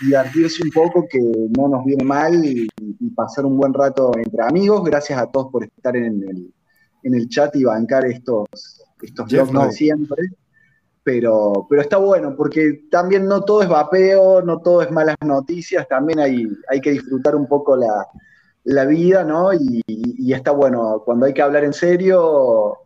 divertirse un poco, que no nos viene mal y, pasar un buen rato entre amigos. Gracias a todos por estar en el, en el chat y bancar estos, estos blogs de siempre. Pero, pero está bueno, porque también no todo es vapeo, no todo es malas noticias, también hay, hay que disfrutar un poco la, la vida, ¿no? Y, está bueno, cuando hay que hablar en serio,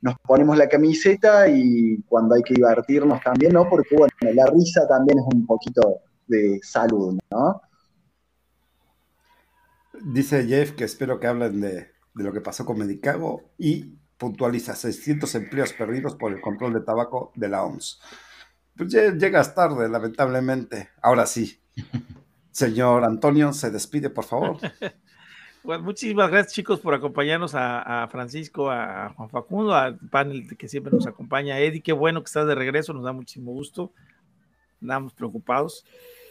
nos ponemos la camiseta y cuando hay que divertirnos también, ¿no? Porque, bueno, la risa también es un poquito de salud, ¿no? Dice Jeff que espero que hablen de, de lo que pasó con Medicago y puntualiza 600 empleos perdidos por el control de tabaco de la OMS. Pues llegas tarde, lamentablemente. Ahora sí. <laughs> Señor Antonio, se despide, por favor. <laughs> Bueno, muchísimas gracias chicos por acompañarnos a, Francisco, a Juan Facundo, al panel que siempre nos acompaña, Eddie, qué bueno que estás de regreso, nos da muchísimo gusto, andamos preocupados.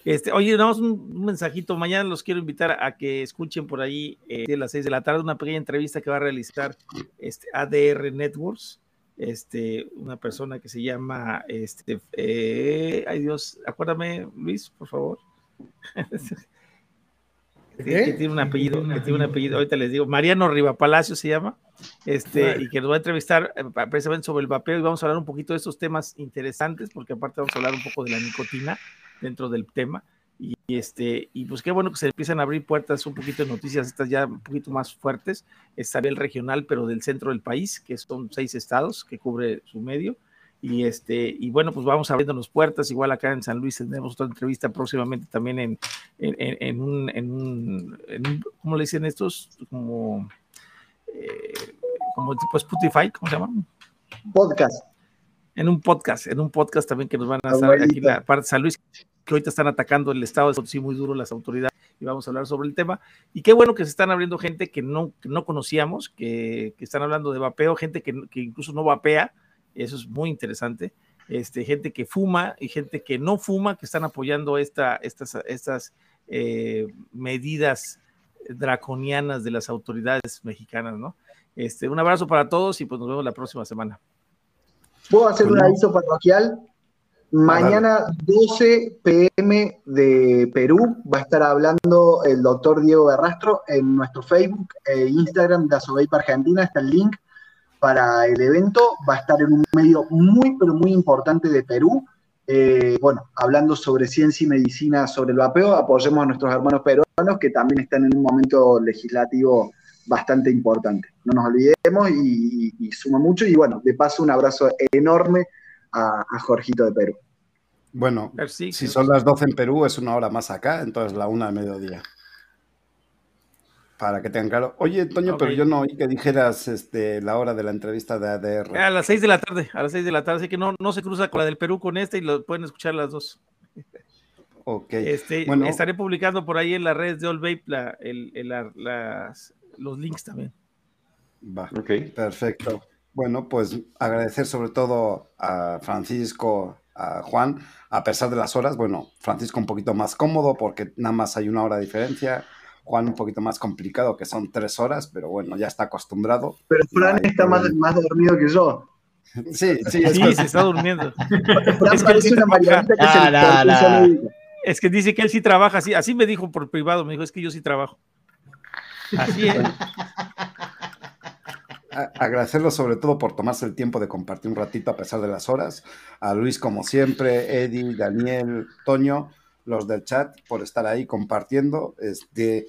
Este, oye, damos un, mensajito, mañana los quiero invitar a que escuchen por ahí eh, a las seis de la tarde una pequeña entrevista que va a realizar este, ADR Networks, este, una persona que se llama, este, eh, ay Dios, acuérdame Luis, por favor. <laughs> que tiene un apellido, que tiene un apellido, ahorita les digo, Mariano Riva Palacio se llama, este, y que nos va a entrevistar eh, precisamente sobre el vapeo y vamos a hablar un poquito de estos temas interesantes, porque aparte vamos a hablar un poco de la nicotina dentro del tema. Y, este, y pues qué bueno que se empiezan a abrir puertas un poquito de noticias, estas ya un poquito más fuertes, es a nivel regional, pero del centro del país, que son seis estados que cubre su medio y, este, y bueno, pues vamos abriéndonos puertas. Igual acá en San Luis tendremos otra entrevista próximamente también en, en, un, en, un, ¿cómo le dicen estos? Como, eh, como tipo Spotify, ¿cómo se llama? Podcast. En un podcast, en un podcast también que nos van a estar aquí la parte de San Luis, que ahorita están atacando el estado de sí muy duro las autoridades y vamos a hablar sobre el tema. Y qué bueno que se están abriendo gente que no, que no conocíamos, que, que, están hablando de vapeo, gente que, que incluso no vapea, eso es muy interesante. Este, gente que fuma y gente que no fuma, que están apoyando esta, estas, estas eh, medidas draconianas de las autoridades mexicanas, ¿no? Este, un abrazo para todos y pues nos vemos la próxima semana. ¿Puedo hacer un aviso parroquial? Mañana 12 pm de Perú va a estar hablando el doctor Diego Berrastro en nuestro Facebook e Instagram de Asobeip Argentina, está el link para el evento. Va a estar en un medio muy, pero muy importante de Perú. Eh, bueno, hablando sobre ciencia y medicina sobre el vapeo, apoyemos a nuestros hermanos peruanos que también están en un momento legislativo bastante importante. No nos olvidemos y, suma mucho. Y bueno, de paso un abrazo enorme a, Jorgito de Perú. Bueno, si son las 12 en Perú, es una hora más acá, entonces la una de mediodía para que tengan claro. Oye, Toño, pero yo no oí que dijeras este, la hora de la entrevista de ADR. A las seis de la tarde, a las seis de la tarde, así que no, no se cruza con la del Perú con esta y lo pueden escuchar las dos. Ok. Este, bueno, estaré publicando por ahí en las redes de All Vape la, el, las, los links también. Va, ok. Perfecto. Bueno, pues agradecer sobre todo a Francisco, a Juan, a pesar de las horas. Bueno, Francisco un poquito más cómodo porque nada más hay una hora de diferencia. Juan un poquito más complicado, que son tres horas, pero bueno, ya está acostumbrado. Pero Fran está más, más, dormido que yo. Sí, sí, es sí se está durmiendo. es que es una que ah, Es que dice que él sí trabaja, así, así me dijo por privado, me dijo, es que yo sí trabajo. Así es. agradecerlo sobre todo por tomarse el tiempo de compartir un ratito a pesar de las horas. A Luis, como siempre, Eddie, Daniel, Toño, los del chat, por estar ahí compartiendo. Este,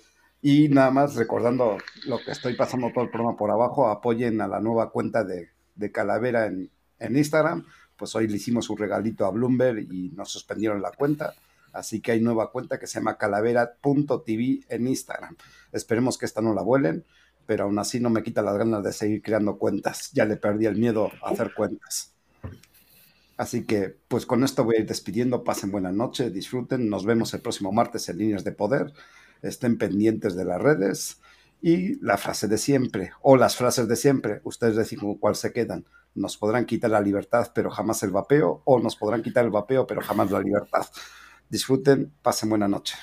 y nada más recordando lo que estoy pasando todo el programa por abajo, apoyen a la nueva cuenta de, Calavera en, Instagram. Pues hoy le hicimos un regalito a Bloomberg y nos suspendieron la cuenta. Así que hay nueva cuenta que se llama calavera.tv en Instagram. Esperemos que esta no la vuelen, pero aún así no me quita las ganas de seguir creando cuentas. Ya le perdí el miedo a hacer cuentas. Así que, pues con esto voy a ir despidiendo. Pasen buena noche, disfruten. Nos vemos el próximo martes en Líneas de Poder. Estén pendientes de las redes. Y la frase de siempre, o las frases de siempre, ustedes deciden cuál se quedan. Nos podrán quitar la libertad, pero jamás el vapeo, o nos podrán quitar el vapeo, pero jamás la libertad. Disfruten, pasen buena noche.